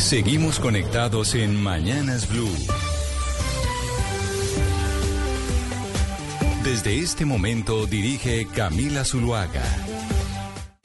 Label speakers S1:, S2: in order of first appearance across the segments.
S1: Seguimos conectados en Mañanas Blue. Desde este momento dirige Camila Zuluaga.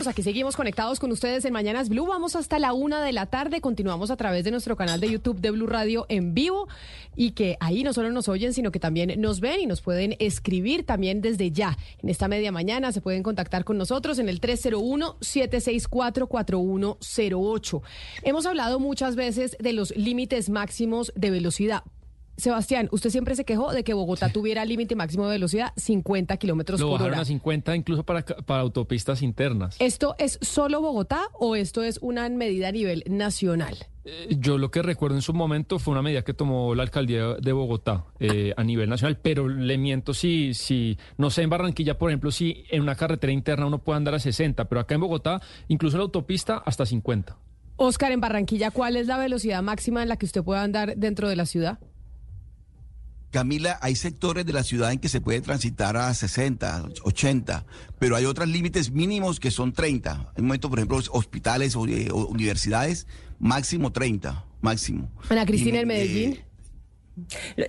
S2: Aquí seguimos conectados con ustedes en Mañanas Blue. Vamos hasta la una de la tarde. Continuamos a través de nuestro canal de YouTube de Blue Radio en vivo. Y que ahí no solo nos oyen, sino que también nos ven y nos pueden escribir también desde ya. En esta media mañana se pueden contactar con nosotros en el 301-764-4108. Hemos hablado muchas veces de los límites máximos de velocidad. Sebastián, usted siempre se quejó de que Bogotá tuviera límite máximo de velocidad 50 kilómetros
S3: Lo
S2: por
S3: bajaron
S2: hora.
S3: a 50 incluso para, para autopistas internas.
S2: ¿Esto es solo Bogotá o esto es una medida a nivel nacional?
S3: Eh, Yo lo que recuerdo en su momento fue una medida que tomó la alcaldía de Bogotá eh, a nivel nacional, pero le miento si, si, no sé, en Barranquilla, por ejemplo, si en una carretera interna uno puede andar a 60, pero acá en Bogotá, incluso en la autopista, hasta 50.
S2: Oscar, en Barranquilla, ¿cuál es la velocidad máxima en la que usted puede andar dentro de la ciudad?
S4: Camila, hay sectores de la ciudad en que se puede transitar a 60, 80, pero hay otros límites mínimos que son 30. Hay un momento, por ejemplo, hospitales o, eh, universidades, máximo 30, máximo.
S2: Ana Cristina, en Medellín.
S4: eh,
S5: Lo-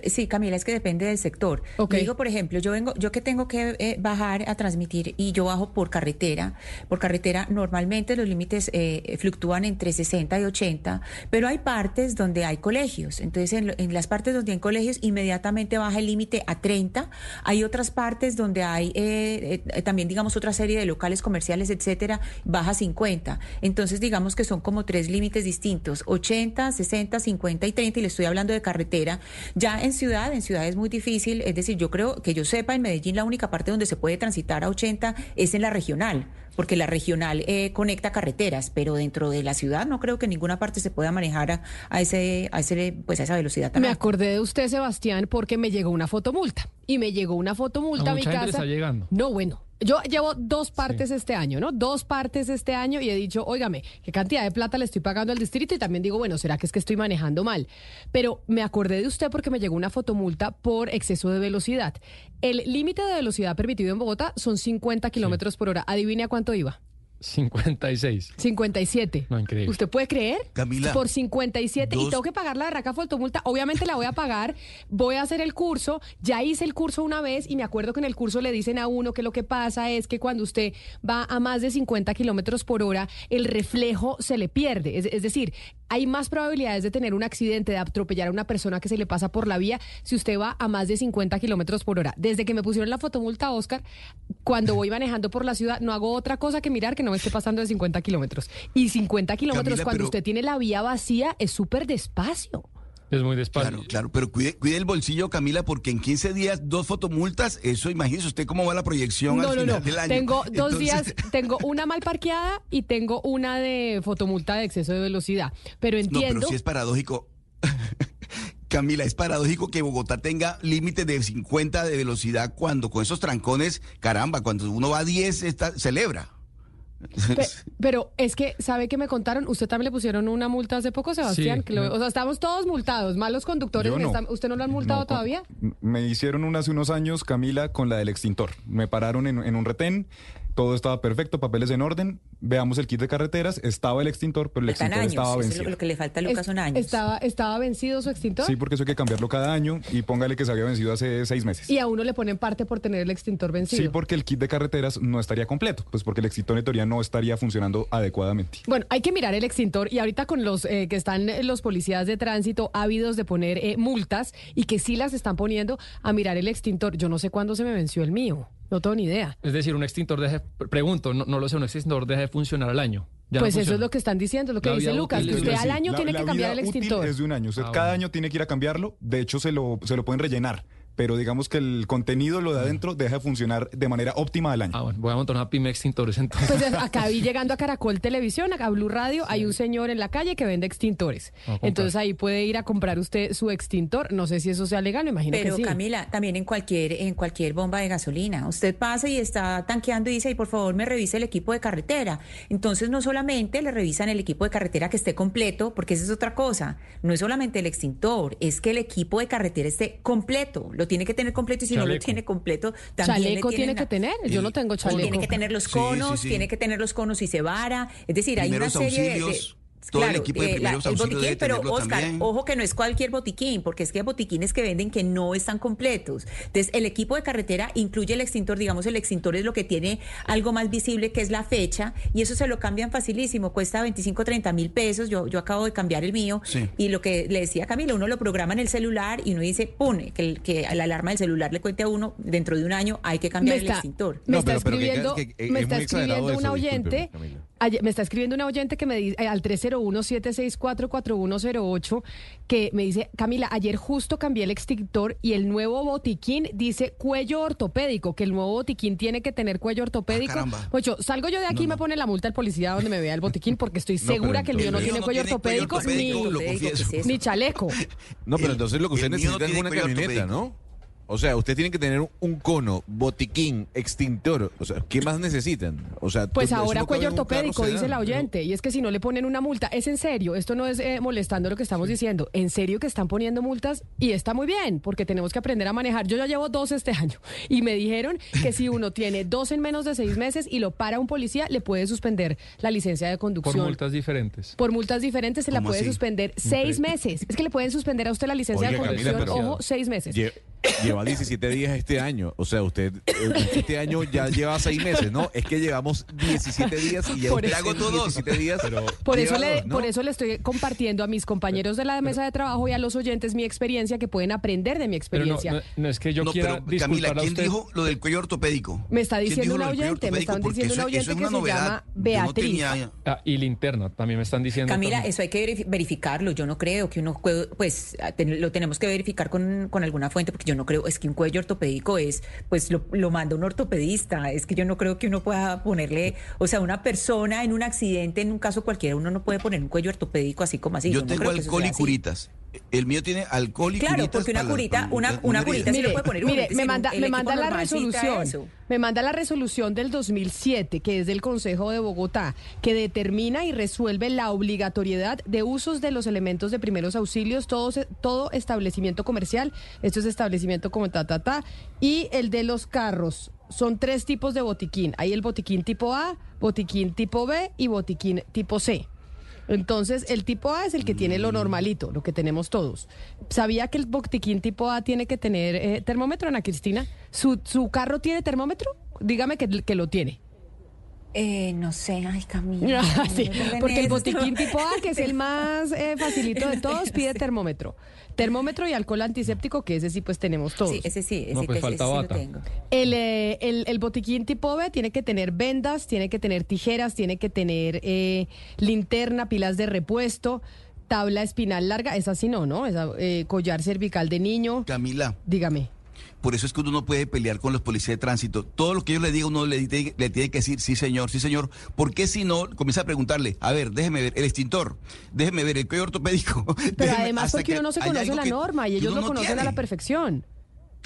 S5: Sí, Camila, es que depende del sector. Digo, por ejemplo, yo vengo, yo que tengo que eh, bajar a transmitir y yo bajo por carretera. Por carretera normalmente los límites eh, fluctúan entre 60 y 80, pero hay partes donde hay colegios. Entonces, en, en las partes donde hay colegios, inmediatamente baja el límite a 30. Hay otras partes donde hay eh, eh, también, digamos, otra serie de locales comerciales, etcétera, baja a 50. Entonces, digamos que son como tres límites distintos: 80, 60, 50 y 30. Y le estoy hablando de carretera. Ya en ciudad, en ciudad es muy difícil, es decir, yo creo que yo sepa, en Medellín la única parte donde se puede transitar a 80 es en la regional, porque la regional eh, conecta carreteras, pero dentro de la ciudad no creo que ninguna parte se pueda manejar a, a ese, a ese, pues a esa velocidad tan
S2: Me
S5: alta.
S2: acordé de usted, Sebastián, porque me llegó una fotomulta. Y me llegó una fotomulta
S3: A
S2: a mi casa.
S3: está llegando.
S2: No, bueno. Yo llevo dos partes este año, ¿no? Dos partes este año y he dicho, óigame, ¿qué cantidad de plata le estoy pagando al distrito? Y también digo, bueno, ¿será que es que estoy manejando mal? Pero me acordé de usted porque me llegó una fotomulta por exceso de velocidad. El límite de velocidad permitido en Bogotá son 50 kilómetros por hora. Adivine a cuánto iba.
S3: 56.
S2: 57.
S3: No, increíble.
S2: ¿Usted puede creer?
S4: Camila,
S2: Por 57 y
S4: dos-
S2: tengo que pagar la berraca fotomulta. Obviamente la voy a pagar. Voy a hacer el curso. Ya hice el curso una vez y me acuerdo que en el curso le dicen a uno que lo que pasa es que cuando usted va a más de 50 kilómetros por hora, el reflejo se le pierde. Es, es decir, hay más probabilidades de tener un accidente, de atropellar a una persona que se le pasa por la vía si usted va a más de 50 kilómetros por hora. Desde que me pusieron la fotomulta, Oscar, cuando voy manejando por la ciudad, no hago otra cosa que mirar que no me esté pasando de 50 kilómetros. Y 50 kilómetros
S4: Camila,
S2: cuando
S4: pero-
S2: usted tiene la vía vacía es súper despacio.
S3: Es muy despacio.
S4: Claro, claro, pero cuide, cuide el bolsillo, Camila, porque en 15 días dos fotomultas, eso imagínese usted cómo va la proyección
S2: No,
S4: al
S2: no,
S4: final
S2: no.
S4: del año.
S2: Tengo dos
S4: Entonces-
S2: días, tengo una mal parqueada y tengo una de fotomulta de exceso de velocidad. Pero
S4: No,
S2: entiendo.
S4: pero sí es paradójico. Camila, es paradójico que Bogotá tenga límite de 50 de velocidad cuando con esos trancones, caramba, cuando uno va a 10 está, celebra.
S2: Pe- pero es que, ¿sabe que me contaron? ¿Usted también le pusieron una multa hace poco, Sebastián?
S3: Sí,
S2: Que lo-
S3: me-
S2: o sea, estamos todos multados, malos conductores.
S6: No.
S2: esta- ¿Usted no lo han multado
S6: No,
S2: todavía?
S6: Me hicieron una hace unos años, Camila, con la del extintor. Me pararon en, en un retén, todo estaba perfecto, papeles en orden. Veamos el kit de carreteras, estaba el extintor, pero el
S5: Están
S6: extintor
S5: años,
S6: estaba
S5: eso es
S6: vencido.
S5: lo, que le falta a Lucas
S2: Es-
S5: son años.
S2: Estaba, ¿Estaba vencido su extintor?
S6: Sí, porque eso hay que cambiarlo cada año y póngale que se había vencido hace seis meses.
S2: Y a uno le ponen parte por tener el extintor vencido.
S6: Sí, porque el kit de carreteras no estaría completo, pues porque el extintor en teoría no estaría funcionando adecuadamente.
S2: Bueno, hay que mirar el extintor y ahorita con los eh, que están los policías de tránsito ávidos de poner eh, multas y que sí las están poniendo a mirar el extintor. Yo no sé cuándo se me venció el mío, no tengo ni idea.
S3: Es decir, un extintor deja, pregunto, no, no lo sé, un extintor deja de funcionar al año. Ya no
S2: pues eso es lo que están diciendo, lo que
S3: La
S2: dice Lucas,
S3: útil
S2: que usted al año
S6: La-
S2: tiene
S6: la
S2: que cambiar el extintor.
S6: Es de un año. Usted
S3: Ah,
S6: cada
S3: bueno.
S6: año tiene que ir a cambiarlo. De hecho, se lo, se lo pueden rellenar. Pero digamos que el contenido, lo de adentro, deja de funcionar de manera óptima al año.
S3: Ah, bueno, voy a montar una pyme extintores entonces.
S2: Pues acá vi llegando a Caracol Televisión, a Blue Radio, hay un señor en la calle que vende extintores.
S3: a comprar.
S2: Entonces ahí puede ir a comprar usted su extintor. No sé si eso sea legal, me imagino
S5: Pero
S2: que sí.
S5: Camila, también en cualquier, en cualquier bomba de gasolina. Usted pasa y está tanqueando y dice, y por favor me revise el equipo de carretera. Entonces no solamente le revisan el equipo de carretera que esté completo, porque esa es otra cosa. No es solamente el extintor, es que el equipo de carretera esté completo. Lo tiene que tener completo y si no lo tiene completo, también le
S2: Chaleco tiene
S5: tienen
S2: que tener. Yo no tengo chaleco.
S5: Tiene que tener los conos,
S4: sí, sí.
S5: tiene que tener los conos y se vara. Es decir, hay una serie de...
S4: el equipo de
S5: eh, el
S4: auxilios
S5: botiquín,
S4: debe
S5: pero Oscar,
S4: también.
S5: ojo que no es cualquier botiquín, porque es que hay botiquines que venden que no están completos. Entonces, el equipo de carretera incluye el extintor, digamos, el extintor es lo que tiene algo más visible que es la fecha, y eso se lo cambian facilísimo, cuesta 25, 30 mil pesos, yo, yo acabo de cambiar el mío,
S4: Sí.
S5: y lo que le decía Camila, uno lo programa en el celular y uno dice, pone, que, el- que la alarma del celular le cuente a uno, dentro de un año hay que cambiar el extintor.
S2: me
S7: No,
S2: está
S7: pero- pero que-
S2: escribiendo,
S7: que- que
S2: me
S7: es
S2: está escribiendo una oyente. Ayer- me está escribiendo una oyente que me dice eh, al 301-764-4108 que me dice, Camila, ayer justo cambié el extintor y el nuevo botiquín dice cuello ortopédico, que el nuevo botiquín tiene que tener cuello ortopédico.
S4: Ah, caramba.
S2: Ocho, salgo yo de aquí y me pone la multa el policía donde me vea el botiquín porque estoy segura que el mío no tiene cuello
S4: tiene cuello
S2: ortopédico,
S4: ortopédico,
S2: ni,
S5: Ortopédico,
S2: ni chaleco.
S7: No, pero entonces lo que usted necesita es una camioneta,
S4: ortopédico.
S7: ¿no? O sea, usted tiene que tener un- un cono, botiquín, extintor. O sea, ¿qué más necesitan? O sea,
S2: Pues ahora
S7: no
S2: cuello
S7: carro
S2: ortopédico, dice la oyente. Y es que si no le ponen una multa, es en serio, esto no es eh, molestando lo que estamos diciendo. En serio que están poniendo multas y está muy bien, porque tenemos que aprender a manejar. Yo ya llevo dos este año y me dijeron que si uno tiene dos en menos de seis meses y lo para un policía, le puede suspender la licencia de
S3: Por
S2: conducción.
S3: multas diferentes.
S2: Por multas diferentes se la
S4: ¿Cómo
S2: puede
S4: así?
S2: suspender seis meses. Es que le pueden suspender a usted la licencia de
S7: Camila,
S2: conducción,
S7: pero-
S2: ojo, seis meses.
S7: Lleva 17 días este año. O sea, usted eh, este año ya lleva 6 meses, ¿no? Es que llevamos 17 días y ya
S2: Por
S7: usted
S2: eso-
S7: hago todos 17 días.
S2: Por eso, le,
S7: dos, ¿no?
S2: por eso le estoy compartiendo a mis compañeros de la mesa de trabajo y a los oyentes mi experiencia, que pueden aprender de mi
S3: Pero no,
S2: experiencia.
S3: no, no es que yo
S4: no,
S3: quiera
S4: pero Camila, ¿quién
S3: usted.
S4: dijo lo del cuello ortopédico?
S2: Me está
S4: ¿Quién
S2: diciendo una oyente, me están diciendo una oyente
S4: es
S2: que
S4: una
S2: se llama Beatriz.
S4: tenía-
S3: Ah, y linterna, también me están diciendo.
S5: Camila,
S3: también.
S5: eso hay que verif- verificarlo. Yo no creo que uno, pues, lo tenemos que verificar con, con alguna fuente, porque yo no creo, es que un cuello ortopédico es, pues, lo, lo manda un ortopedista. Es que yo no creo que uno pueda ponerle, o sea, una persona en un accidente, en un caso cualquiera, uno no puede poner un cuello ortopédico así como así.
S4: Yo
S5: no
S4: tengo
S5: creo que eso
S4: alcohol y
S5: así.
S4: El mío tiene alcohol y
S5: Claro, porque una curita,
S4: para
S5: una, curita
S2: Mire,
S5: le puede poner
S2: mire, me manda,
S5: el
S2: me manda la resolución.
S5: eso.
S2: Me manda la resolución del 2007, que es del Consejo de Bogotá, que determina y resuelve la obligatoriedad de usos de los elementos de primeros auxilios, todo, se- todo establecimiento comercial, esto es establecimiento como ta, ta, ta, y el de los carros. Son tres tipos de botiquín. Hay el botiquín tipo A, botiquín tipo B y botiquín tipo C. Entonces, el tipo A es el que tiene lo normalito, lo que tenemos todos. ¿Sabía que el botiquín tipo A tiene que tener eh, termómetro, Ana Cristina? ¿Su, ¿Su carro tiene termómetro? Dígame que, que lo tiene.
S5: Eh, no sé, ay, Camila. No me
S2: porque el botiquín tipo A, que es el más eh, facilito de todos, pide termómetro. Termómetro y alcohol antiséptico, que ese sí pues tenemos todos.
S5: Sí, ese sí, ese,
S3: No, pues
S5: que- ese
S3: falta
S5: sí lo
S3: bata.
S5: tengo.
S2: El, eh, el, el botiquín tipo B tiene que tener vendas, tiene que tener tijeras, tiene que tener eh, linterna, pilas de repuesto, tabla espinal larga, esa sí no, ¿no? Esa, eh, collar cervical de niño.
S4: Camila,
S2: Dígame.
S4: Por eso es que uno no puede pelear con los policías de tránsito. Todo lo que yo le diga, uno le, tiene- le tiene que decir, sí señor, sí señor. ¿Por qué si no comienza a preguntarle, a ver, déjeme ver el extintor, déjeme ver el cuello ortopédico?
S2: Pero
S4: déjeme-
S2: además porque
S4: que
S2: uno no se conoce la
S4: que-
S2: norma y ellos lo
S4: no
S2: conocen a la perfección.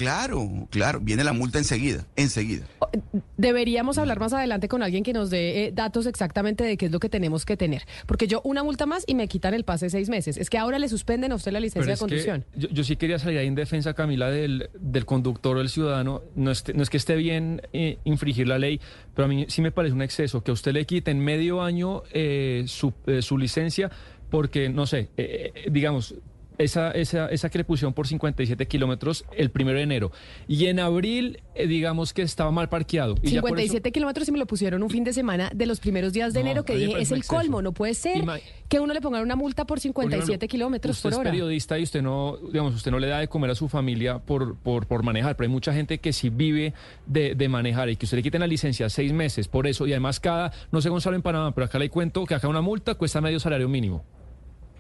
S4: Claro, claro, viene la multa enseguida, enseguida.
S2: Deberíamos hablar más adelante con alguien que nos dé eh, datos exactamente de qué es lo que tenemos que tener. Porque yo una multa más y me quitan el pase de seis meses. Es que ahora le suspenden a usted la licencia
S3: Pero
S2: de conducción.
S3: yo, yo sí quería salir ahí en defensa, Camila, del, del conductor o del ciudadano. No, esté- no es que esté bien eh, infringir la ley, pero a mí sí me parece un exceso que a usted le quiten medio año eh, su, eh, su licencia porque, no sé, eh, digamos... Esa, esa, esa que le pusieron por 57 kilómetros el primero de enero. Y en abril, eh, digamos que estaba mal parqueado. Y ya por eso-
S2: 57 kilómetros y me lo pusieron un fin de semana de los primeros días de
S3: No,
S2: enero que dije, es el
S3: exceso.
S2: colmo, no puede ser
S3: Ima-
S2: que uno le pongan una multa por
S3: Porque,
S2: 57
S3: bueno,
S2: kilómetros
S3: usted
S2: por
S3: es
S2: hora.
S3: periodista y usted no, digamos, usted no le da de comer a su familia por, por, por manejar, pero hay mucha gente que sí vive de, de manejar y que usted le quiten la licencia seis meses por eso y además cada, no sé Gonzalo en Panamá, pero acá le cuento que acá una multa cuesta medio salario mínimo.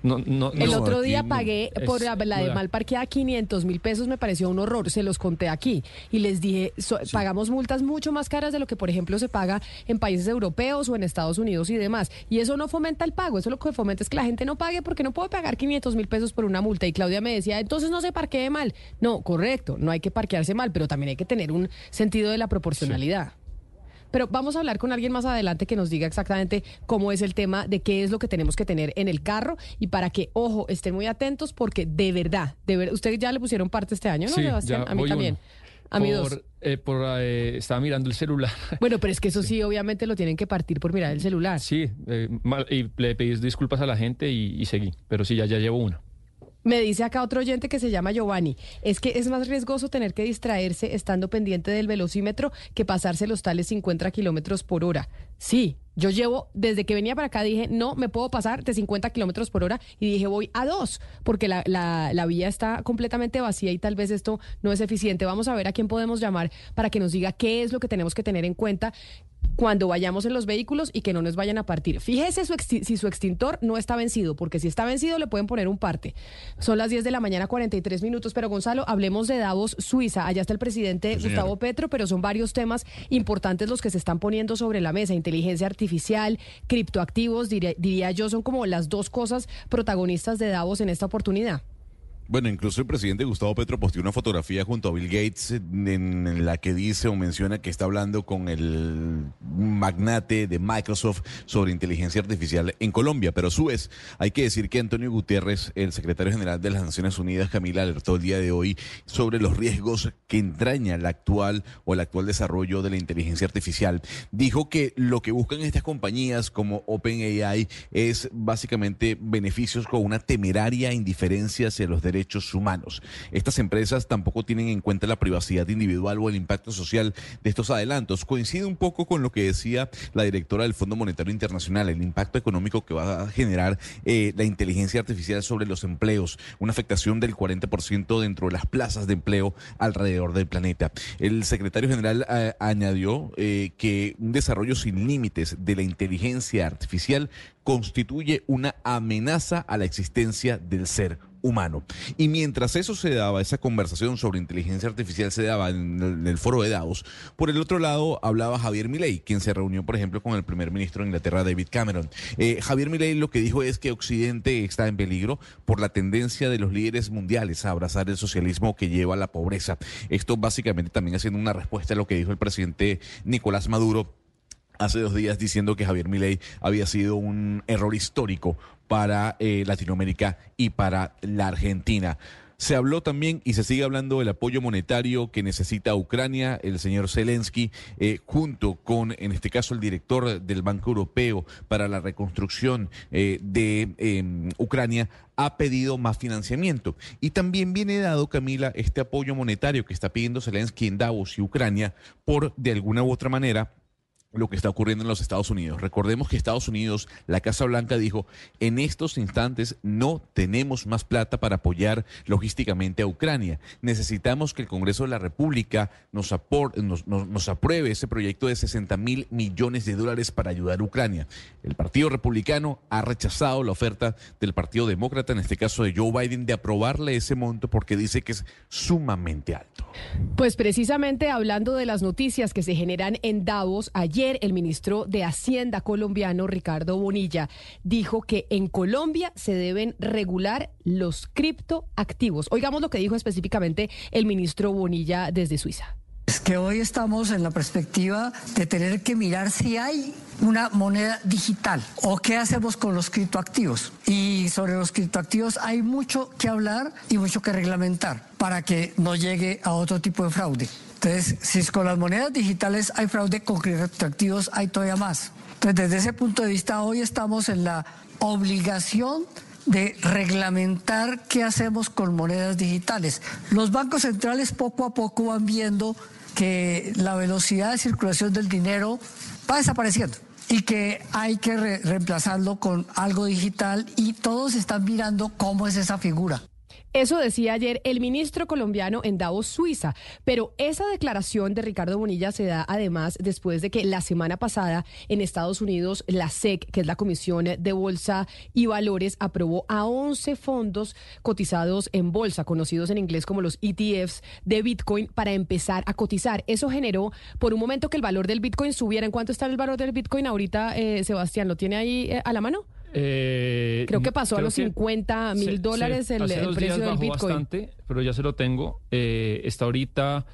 S3: No, no,
S2: El
S3: no,
S2: otro día pagué
S3: Es-
S2: por la, la de mal parqueada 500 mil pesos, me pareció un horror, se los conté aquí y les dije, so- pagamos multas mucho más caras de lo que por ejemplo se paga en países europeos o en Estados Unidos y demás. Y eso no fomenta el pago, eso lo que fomenta es que la gente no pague porque no puede pagar 500 mil pesos por una multa. Y Claudia me decía, entonces no se parquee mal. No, correcto, no hay que parquearse mal, pero también hay que tener un sentido de la proporcionalidad. Pero vamos a hablar con alguien más adelante que nos diga exactamente cómo es el tema de qué es lo que tenemos que tener en el carro y para que, ojo, estén muy atentos porque de verdad, de verdad, ustedes ya le pusieron parte este año, ¿no,
S3: Sí,
S2: Sebastián?
S3: ya
S2: A mí también.
S3: uno.
S2: A mí dos.
S3: Por, eh, por, eh, estaba mirando el celular.
S2: Bueno, pero es que eso sí, obviamente lo tienen que partir por mirar el celular.
S3: Sí, eh, mal- y le pedí disculpas a la gente y, y seguí. Pero sí, ya, ya llevo una.
S2: Me dice acá otro oyente que se llama Giovanni, es que es más riesgoso tener que distraerse estando pendiente del velocímetro que pasarse los tales 50 kilómetros por hora. Sí, yo llevo, desde que venía para acá dije, no, me puedo pasar de 50 kilómetros por hora y dije, voy a dos, porque la, la, la vía está completamente vacía y tal vez esto no es eficiente. Vamos a ver a quién podemos llamar para que nos diga qué es lo que tenemos que tener en cuenta cuando vayamos en los vehículos y que no nos vayan a partir. Fíjese su si su extintor no está vencido, porque si está vencido le pueden poner un parte. Son las 10 de la mañana, 43 minutos, pero Gonzalo, hablemos de Davos, Suiza. Allá está el presidente Gustavo Petro, pero son varios temas importantes los que se están poniendo sobre la mesa. Inteligencia artificial, criptoactivos, diría, diría yo, son como las dos cosas protagonistas de Davos en esta oportunidad.
S7: Bueno, incluso el presidente Gustavo Petro posteó una fotografía junto a Bill Gates en la que dice o menciona que está hablando con el magnate de Microsoft sobre inteligencia artificial en Colombia. Pero a su vez, hay que decir que Antonio Guterres, el secretario general de las Naciones Unidas, Camila, alertó el día de hoy sobre los riesgos que entraña la actual o el actual desarrollo de la inteligencia artificial. Dijo que lo que buscan estas compañías como OpenAI es básicamente beneficios con una temeraria indiferencia hacia los derechos humanos. Estas empresas tampoco tienen en cuenta la privacidad individual o el impacto social de estos adelantos. Coincide un poco con lo que decía la directora del Fondo Monetario Internacional, el impacto económico que va a generar eh, la inteligencia artificial sobre los empleos, una afectación del 40% dentro de las plazas de empleo alrededor del planeta. El secretario general eh, añadió eh, que un desarrollo sin límites de la inteligencia artificial constituye una amenaza a la existencia del ser humano. Y mientras eso se daba, esa conversación sobre inteligencia artificial se daba en el, foro de Davos, por el otro lado hablaba Javier Milei, quien se reunió, por ejemplo, con el primer ministro de Inglaterra, David Cameron. Eh, Javier Milei lo que dijo es que Occidente está en peligro por la tendencia de los líderes mundiales a abrazar el socialismo que lleva a la pobreza. Esto básicamente también haciendo una respuesta a lo que dijo el presidente Nicolás Maduro hace dos días diciendo que Javier Milei había sido un error histórico para eh, Latinoamérica y para la Argentina. Se habló también y se sigue hablando del apoyo monetario que necesita Ucrania, el señor Zelensky, eh, junto con, en este caso, el director del Banco Europeo para la reconstrucción eh, de eh, Ucrania, ha pedido más financiamiento. Y también viene dado, Camila, este apoyo monetario que está pidiendo Zelensky en Davos y Ucrania por, de alguna u otra manera, lo que está ocurriendo en los Estados Unidos. Recordemos que Estados Unidos, la Casa Blanca dijo, en estos instantes no tenemos más plata para apoyar logísticamente a Ucrania. Necesitamos que el Congreso de la República nos, apor- nos, nos- nos apruebe ese proyecto de 60 mil millones de dólares para ayudar a Ucrania. El Partido Republicano ha rechazado la oferta del Partido Demócrata, en este caso de Joe Biden, de aprobarle ese monto porque dice que es sumamente alto.
S2: Pues precisamente hablando de las noticias que se generan en Davos, ayer el ministro de Hacienda colombiano, Ricardo Bonilla, dijo que en Colombia se deben regular los criptoactivos. Oigamos lo que dijo específicamente el ministro Bonilla desde Suiza.
S8: Es que hoy estamos en la perspectiva de tener que mirar si hay una moneda digital o qué hacemos con los criptoactivos. Y sobre los criptoactivos hay mucho que hablar y mucho que reglamentar para que no llegue a otro tipo de fraude. Entonces, si con las monedas digitales hay fraude, con criptoactivos hay todavía más. Entonces, desde ese punto de vista, hoy estamos en la obligación de reglamentar qué hacemos con monedas digitales. Los bancos centrales poco a poco van viendo que la velocidad de circulación del dinero va desapareciendo y que hay que re- reemplazarlo con algo digital y todos están mirando cómo es esa figura.
S2: Eso decía ayer el ministro colombiano en Davos, Suiza. Pero esa declaración de Ricardo Bonilla se da además después de que la semana pasada en Estados Unidos la SEC, que es la Comisión de Bolsa y Valores, aprobó a 11 fondos cotizados en bolsa, conocidos en inglés como los ETFs de Bitcoin, para empezar a cotizar. Eso generó por un momento que el valor del Bitcoin subiera. ¿En cuánto está el valor del Bitcoin ahorita, eh, Sebastián? ¿Lo tiene ahí eh, a la mano?
S3: Eh,
S2: Creo que pasó a
S3: creo
S2: los
S3: que
S2: 50 mil dólares
S3: se-
S2: el,
S3: hace
S2: el
S3: dos
S2: precio
S3: días
S2: del
S3: bajó
S2: Bitcoin.
S3: bastante, pero ya se lo tengo. Eh, está ahorita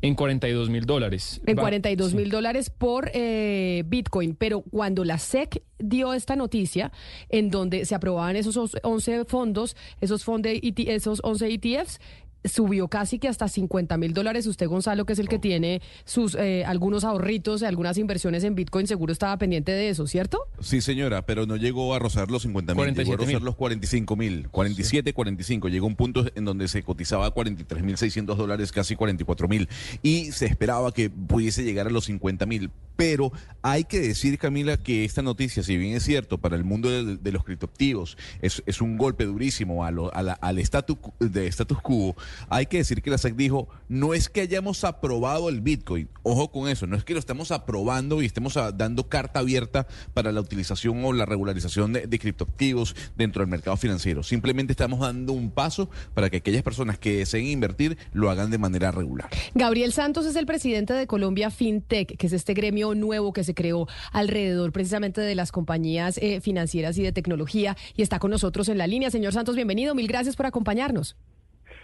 S3: en 42 mil dólares.
S2: En
S3: Va-
S2: 42
S3: sí.
S2: mil dólares por eh, Bitcoin. Pero cuando la SEC dio esta noticia, en donde se aprobaban esos os- 11 fondos, esos, fondos esos 11 ETFs, subió casi que hasta 50 mil dólares. Usted, Gonzalo, que es el que tiene sus eh, algunos ahorritos, algunas inversiones en Bitcoin, seguro estaba pendiente de eso, ¿cierto?
S7: Sí, señora, pero no llegó a rozar los 50 mil, llegó a
S3: 47
S7: rozar
S3: mil.
S7: los 45 mil, 47, 45. Llegó un punto en donde se cotizaba a 43 mil 600 dólares, casi 44 mil. Y se esperaba que pudiese llegar a los 50 mil. Pero hay que decir, Camila, que esta noticia, si bien es cierto, para el mundo de, de los criptoactivos es, es un golpe durísimo a lo- a la- al status, de status quo, hay que decir que la SEC dijo, no es que hayamos aprobado el Bitcoin, ojo con eso, no es que lo estamos aprobando y estemos ah, dando carta abierta para la utilización o la regularización de, de criptoactivos dentro del mercado financiero. Simplemente estamos dando un paso para que aquellas personas que deseen invertir lo hagan de manera regular.
S2: Gabriel Santos es el presidente de Colombia FinTech, que es este gremio nuevo que se creó alrededor precisamente de las compañías eh, financieras y de tecnología y está con nosotros en la línea. Señor Santos, bienvenido. Mil gracias por acompañarnos.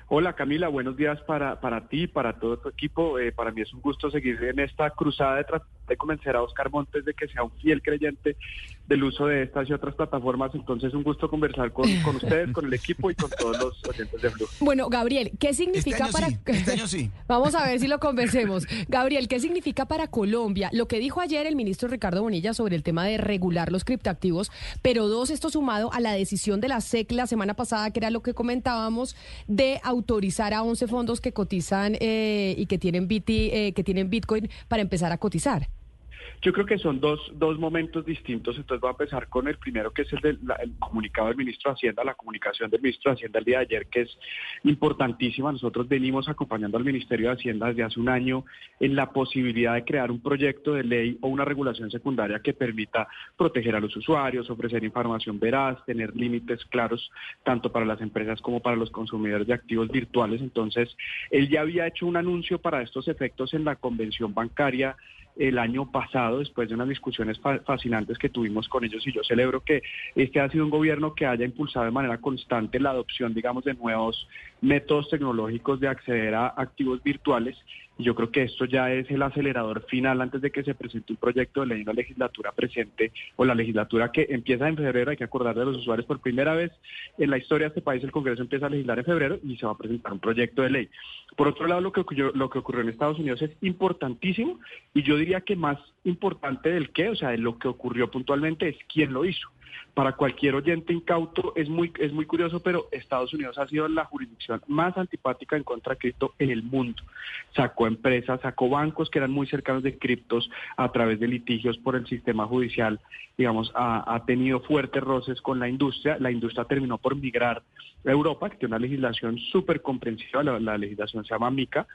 S9: Hola Camila, buenos días para, para ti, para todo tu equipo. Eh, para mí es un gusto seguir en esta cruzada de tratar de convencer a Oscar Montes de que sea un fiel creyente del uso de estas y otras plataformas. Entonces un gusto conversar con, con ustedes, con el equipo y con todos los oyentes de Blue.
S2: Bueno, Gabriel, ¿qué significa
S4: año
S2: para...
S4: sí, este año sí.
S2: Vamos a ver si lo convencemos. Gabriel, ¿qué significa para Colombia lo que dijo ayer el ministro Ricardo Bonilla sobre el tema de regular los criptoactivos? Pero dos, esto sumado a la decisión de la SEC la semana pasada, que era lo que comentábamos, de autorizar a 11 fondos que cotizan eh, y que tienen, BT, eh, que tienen Bitcoin para empezar a cotizar.
S9: Yo creo que son dos, dos momentos distintos, entonces voy a empezar con el primero, que es el el comunicado del ministro de Hacienda, la comunicación del ministro de Hacienda el día de ayer, que es importantísima. Nosotros venimos acompañando al Ministerio de Hacienda desde hace un año en la posibilidad de crear un proyecto de ley o una regulación secundaria que permita proteger a los usuarios, ofrecer información veraz, tener límites claros tanto para las empresas como para los consumidores de activos virtuales. Entonces, él ya había hecho un anuncio para estos efectos en la convención bancaria el año pasado, después de unas discusiones fa- fascinantes que tuvimos con ellos, y yo celebro que este ha sido un gobierno que haya impulsado de manera constante la adopción, digamos, de nuevos métodos tecnológicos de acceder a activos virtuales. Y yo creo que esto ya es el acelerador final antes de que se presente un proyecto de ley en la legislatura presente o la legislatura que empieza en febrero. Hay que acordar de los usuarios por primera vez en la historia de este país. El Congreso empieza a legislar en febrero y se va a presentar un proyecto de ley. Por otro lado, lo que ocurrió, lo que ocurrió en Estados Unidos es importantísimo y yo diría que más importante del qué, o sea, de lo que ocurrió puntualmente es quién lo hizo. Para cualquier oyente incauto es muy, es muy curioso, pero Estados Unidos ha sido la jurisdicción más antipática en contra de cripto en el mundo. Sacó empresas, sacó bancos que eran muy cercanos de criptos a través de litigios por el sistema judicial. Digamos, ha, tenido fuertes roces con la industria. La industria terminó por migrar a Europa, que tiene una legislación súper comprensiva. La legislación se llama MICA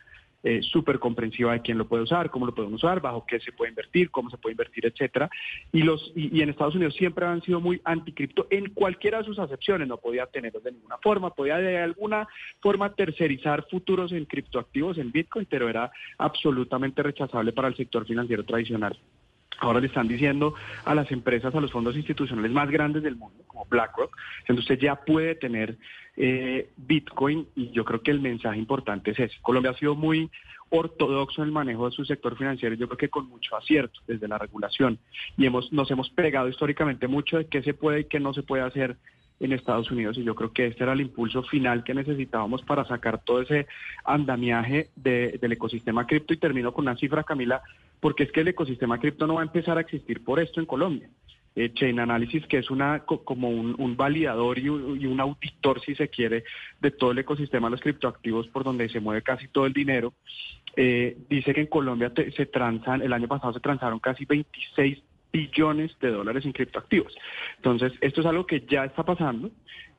S9: eh, súper comprensiva de quién lo puede usar, cómo lo pueden usar, bajo qué se puede invertir, cómo se puede invertir, etcétera. Y los y, y en Estados Unidos siempre han sido muy anticripto en cualquiera de sus acepciones, no podía tenerlos de ninguna forma, podía de alguna forma tercerizar futuros en criptoactivos en Bitcoin, pero era absolutamente rechazable para el sector financiero tradicional. Ahora le están diciendo a las empresas, a los fondos institucionales más grandes del mundo, como BlackRock, que usted ya puede tener eh, Bitcoin y yo creo que el mensaje importante es ese. Colombia ha sido muy ortodoxo en el manejo de su sector financiero, yo creo que con mucho acierto desde la regulación y hemos nos hemos pegado históricamente mucho de qué se puede y qué no se puede hacer en Estados Unidos y yo creo que este era el impulso final que necesitábamos para sacar todo ese andamiaje de- del ecosistema cripto y termino con una cifra, Camila, porque es que el ecosistema cripto no va a empezar a existir por esto en Colombia. Eh, Chain Analysis, que es una co- como un, un validador y un, y un auditor, si se quiere, de todo el ecosistema de los criptoactivos por donde se mueve casi todo el dinero, eh, dice que en Colombia te- se transan, el año pasado se transaron casi 26 billones de dólares en criptoactivos. Entonces, esto es algo que ya está pasando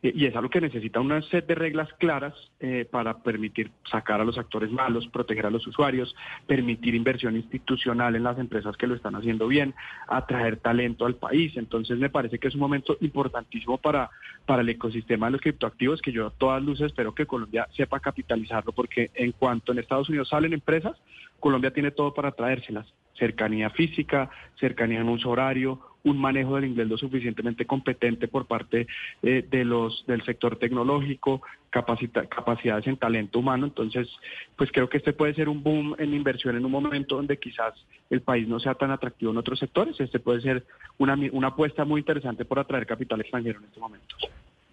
S9: y es algo que necesita una set de reglas claras eh, para permitir sacar a los actores malos, proteger a los usuarios, permitir inversión institucional en las empresas que lo están haciendo bien, atraer talento al país. Entonces me parece que es un momento importantísimo para, para el ecosistema de los criptoactivos que yo a todas luces espero que Colombia sepa capitalizarlo porque en cuanto en Estados Unidos salen empresas, Colombia tiene todo para traérselas. Cercanía física, cercanía en uso horario, un manejo del inglés lo suficientemente competente por parte eh, de los del sector tecnológico, capacidades en talento humano. Entonces, pues creo que este puede ser un boom en inversión en un momento donde quizás el país no sea tan atractivo en otros sectores. Este puede ser una, una apuesta muy interesante por atraer capital extranjero en este momento.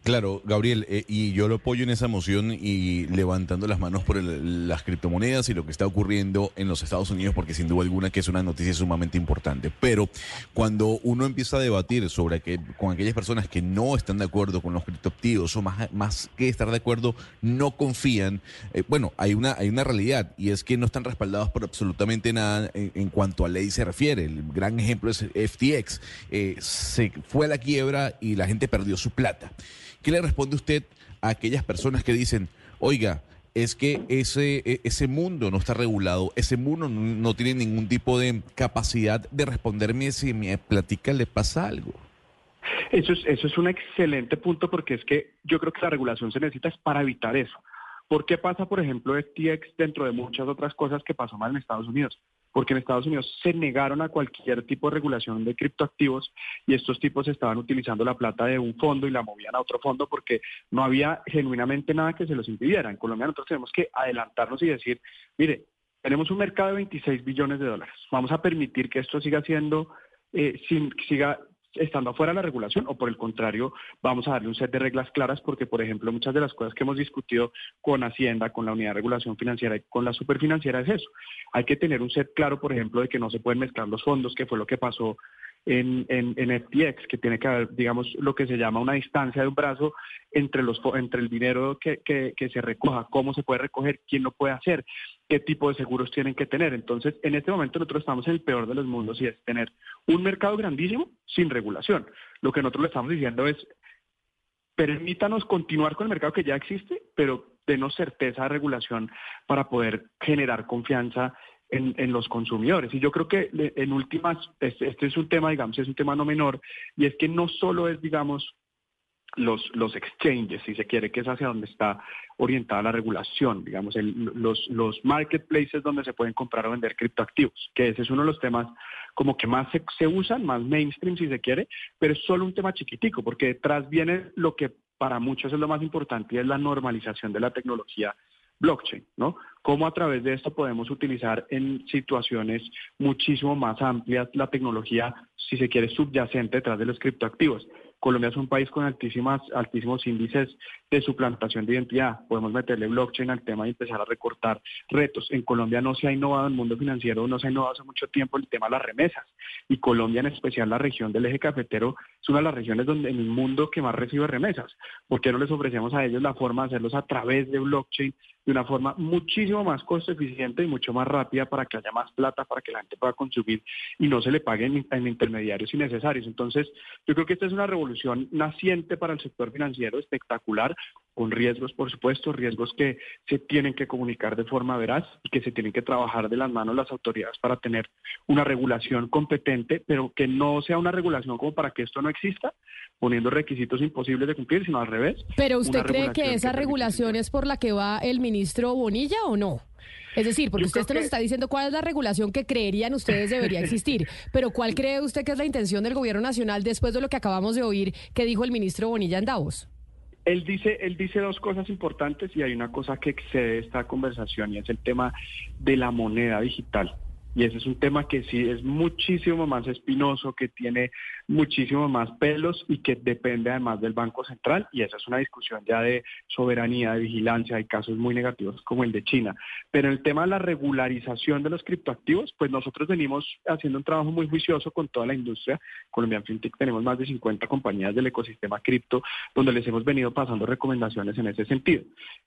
S7: Claro, Gabriel, eh, y yo lo apoyo en esa moción y levantando las manos por el- las criptomonedas y lo que está ocurriendo en los Estados Unidos, porque sin duda alguna que es una noticia sumamente importante. Pero cuando uno empieza a debatir sobre que con aquellas personas que no están de acuerdo con los criptoactivos o más, más que estar de acuerdo, no confían, eh, bueno, hay una, hay una realidad y es que no están respaldados por absolutamente nada en, cuanto a ley se refiere. El gran ejemplo es FTX. Eh, se fue a la quiebra y la gente perdió su plata. ¿Qué le responde usted a aquellas personas que dicen, oiga, es que ese, e- ese mundo no está regulado, ese mundo no, tiene ningún tipo de capacidad de responderme si mi platica le pasa algo?
S9: Eso es, eso es un excelente punto porque es que yo creo que la regulación se necesita es para evitar eso. ¿Por qué pasa, por ejemplo, FTX dentro de muchas otras cosas que pasó mal en Estados Unidos? Porque en Estados Unidos se negaron a cualquier tipo de regulación de criptoactivos y estos tipos estaban utilizando la plata de un fondo y la movían a otro fondo porque no había genuinamente nada que se los impidiera. En Colombia nosotros tenemos que adelantarnos y decir, mire, tenemos un mercado de 26 billones de dólares. Vamos a permitir que esto siga siendo, eh, sin, siga estando afuera de la regulación o por el contrario vamos a darle un set de reglas claras porque por ejemplo muchas de las cosas que hemos discutido con Hacienda, con la unidad de regulación financiera y con la superfinanciera es eso. Hay que tener un set claro por ejemplo de que no se pueden mezclar los fondos que fue lo que pasó en, en, en FTX, que tiene que haber, digamos, lo que se llama una distancia de un brazo entre, los, entre el dinero que, que, que se recoja, cómo se puede recoger, quién lo puede hacer, qué tipo de seguros tienen que tener. Entonces, en este momento nosotros estamos en el peor de los mundos y es tener un mercado grandísimo sin regulación. Lo que nosotros le estamos diciendo es, permítanos continuar con el mercado que ya existe, pero denos certeza de regulación para poder generar confianza en, los consumidores. Y yo creo que le- en últimas, este, este es un tema, digamos, es un tema no menor, y es que no solo es, digamos, los, los exchanges, si se quiere, que es hacia donde está orientada la regulación, digamos, el- los, los marketplaces donde se pueden comprar o vender criptoactivos, que ese es uno de los temas como que más se, se usan, más mainstream si se quiere, pero es solo un tema chiquitico, porque detrás viene lo que para muchos es lo más importante y es la normalización de la tecnología blockchain, ¿no? Cómo a través de esto podemos utilizar en situaciones muchísimo más amplias la tecnología, si se quiere, subyacente detrás de los criptoactivos. Colombia es un país con altísimas, altísimos índices de suplantación de identidad. Podemos meterle blockchain al tema y empezar a recortar retos. En Colombia no se ha innovado en el mundo financiero, no se ha innovado hace mucho tiempo el tema de las remesas. Y Colombia, en especial la región del eje cafetero, es una de las regiones donde en el mundo que más recibe remesas. ¿Por qué no les ofrecemos a ellos la forma de hacerlos a través de blockchain de una forma muchísimo más costo eficiente y mucho más rápida para que haya más plata, para que la gente pueda consumir y no se le paguen en intermediarios innecesarios? Entonces, yo creo que esta es una revolución naciente para el sector financiero espectacular, con riesgos, por supuesto, riesgos que se tienen que comunicar de forma veraz y que se tienen que trabajar de las manos las autoridades para tener una regulación competente, pero que no sea una regulación como para que esto no exista, poniendo requisitos imposibles de cumplir, sino al revés.
S2: Pero usted cree que esa regulación es por la que va el ministro Bonilla o no? Es decir, porque
S9: Yo
S2: usted nos
S9: que-
S2: está diciendo cuál es la regulación que creerían ustedes debería existir, pero ¿cuál cree usted que es la intención del gobierno nacional después de lo que acabamos de oír que dijo el ministro Bonilla en Davos?
S9: Él dice, él dice dos cosas importantes y hay una cosa que excede esta conversación y es el tema de la moneda digital. Y ese es un tema que sí es muchísimo más espinoso, que tiene muchísimo más pelos y que depende además del Banco Central. Y esa es una discusión ya de soberanía, de vigilancia. Hay casos muy negativos como el de China. Pero el tema de la regularización de los criptoactivos, pues nosotros venimos haciendo un trabajo muy juicioso con toda la industria. Colombian FinTech tenemos más de 50 compañías del ecosistema cripto donde les hemos venido pasando recomendaciones en ese sentido.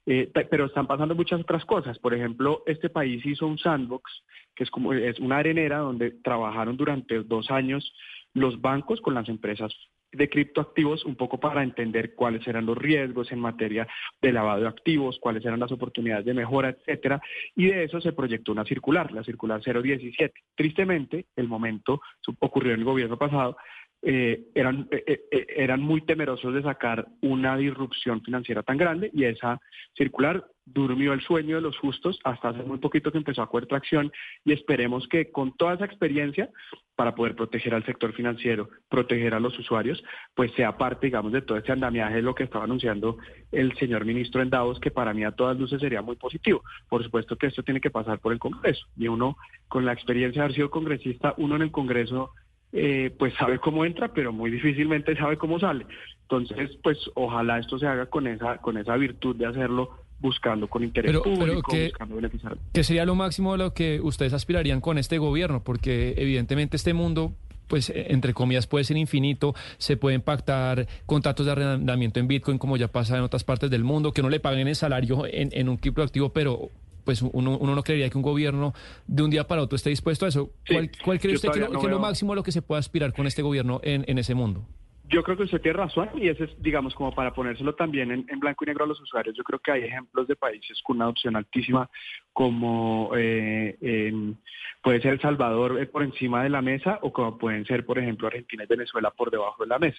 S9: Eh, pe- pero están pasando muchas otras cosas. Por ejemplo, este país hizo un sandbox, que es como es una arenera donde trabajaron durante dos años los bancos con las empresas de criptoactivos un poco para entender cuáles eran los riesgos en materia de lavado de activos, cuáles eran las oportunidades de mejora, etcétera, y de eso se proyectó una circular, la circular 017. Tristemente, el momento ocurrió en el gobierno pasado, eh, eran, eh, eh, eran muy temerosos de sacar una disrupción financiera tan grande y esa circular durmió el sueño de los justos hasta hace muy poquito que empezó a coger tracción y esperemos que con toda esa experiencia para poder proteger al sector financiero, proteger a los usuarios, pues sea parte, digamos, de todo este andamiaje de lo que estaba anunciando el señor ministro en Davos, que para mí a todas luces sería muy positivo. Por supuesto que esto tiene que pasar por el Congreso y uno, con la experiencia de haber sido congresista, uno en el Congreso eh, pues sabe cómo entra, pero muy difícilmente sabe cómo sale. Entonces, pues ojalá esto se haga con esa, con esa virtud de hacerlo buscando con interés público,
S3: que,
S9: buscando beneficiar.
S3: ¿Qué sería lo máximo de lo que ustedes aspirarían con este gobierno? Porque evidentemente este mundo pues eh, entre comillas puede ser infinito, se pueden pactar contratos de arrendamiento en Bitcoin como ya pasa en otras partes del mundo, que no le paguen el salario en, en un criptoactivo, pero pues uno, uno no creería que un gobierno de un día para otro esté dispuesto a eso. ¿Cuál, cuál cree usted que, es lo máximo a lo que se puede aspirar con este gobierno en, en ese mundo?
S9: Yo creo que usted tiene razón y ese es, digamos, como para ponérselo también en, blanco y negro a los usuarios. Yo creo que hay ejemplos de países con una adopción altísima como eh, puede ser El Salvador eh, por encima de la mesa o como pueden ser, por ejemplo, Argentina y Venezuela por debajo de la mesa,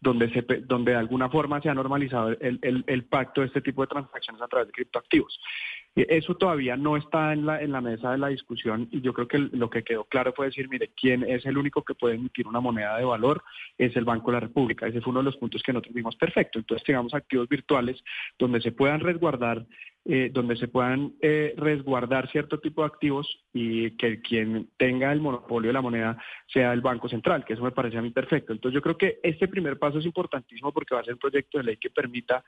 S9: donde, se, donde de alguna forma se ha normalizado el, el, el pacto de este tipo de transacciones a través de criptoactivos. Eso todavía no está en la, en la mesa de la discusión y yo creo que lo que quedó claro fue decir, mire, quién es el único que puede emitir una moneda de valor es el Banco de la República. Ese fue uno de los puntos que nosotros vimos perfecto. Entonces tengamos activos virtuales donde se puedan resguardar eh, donde se puedan eh, resguardar cierto tipo de activos y que quien tenga el monopolio de la moneda sea el Banco Central, que eso me parece a mí perfecto. Entonces yo creo que este primer paso es importantísimo porque va a ser un proyecto de ley que permita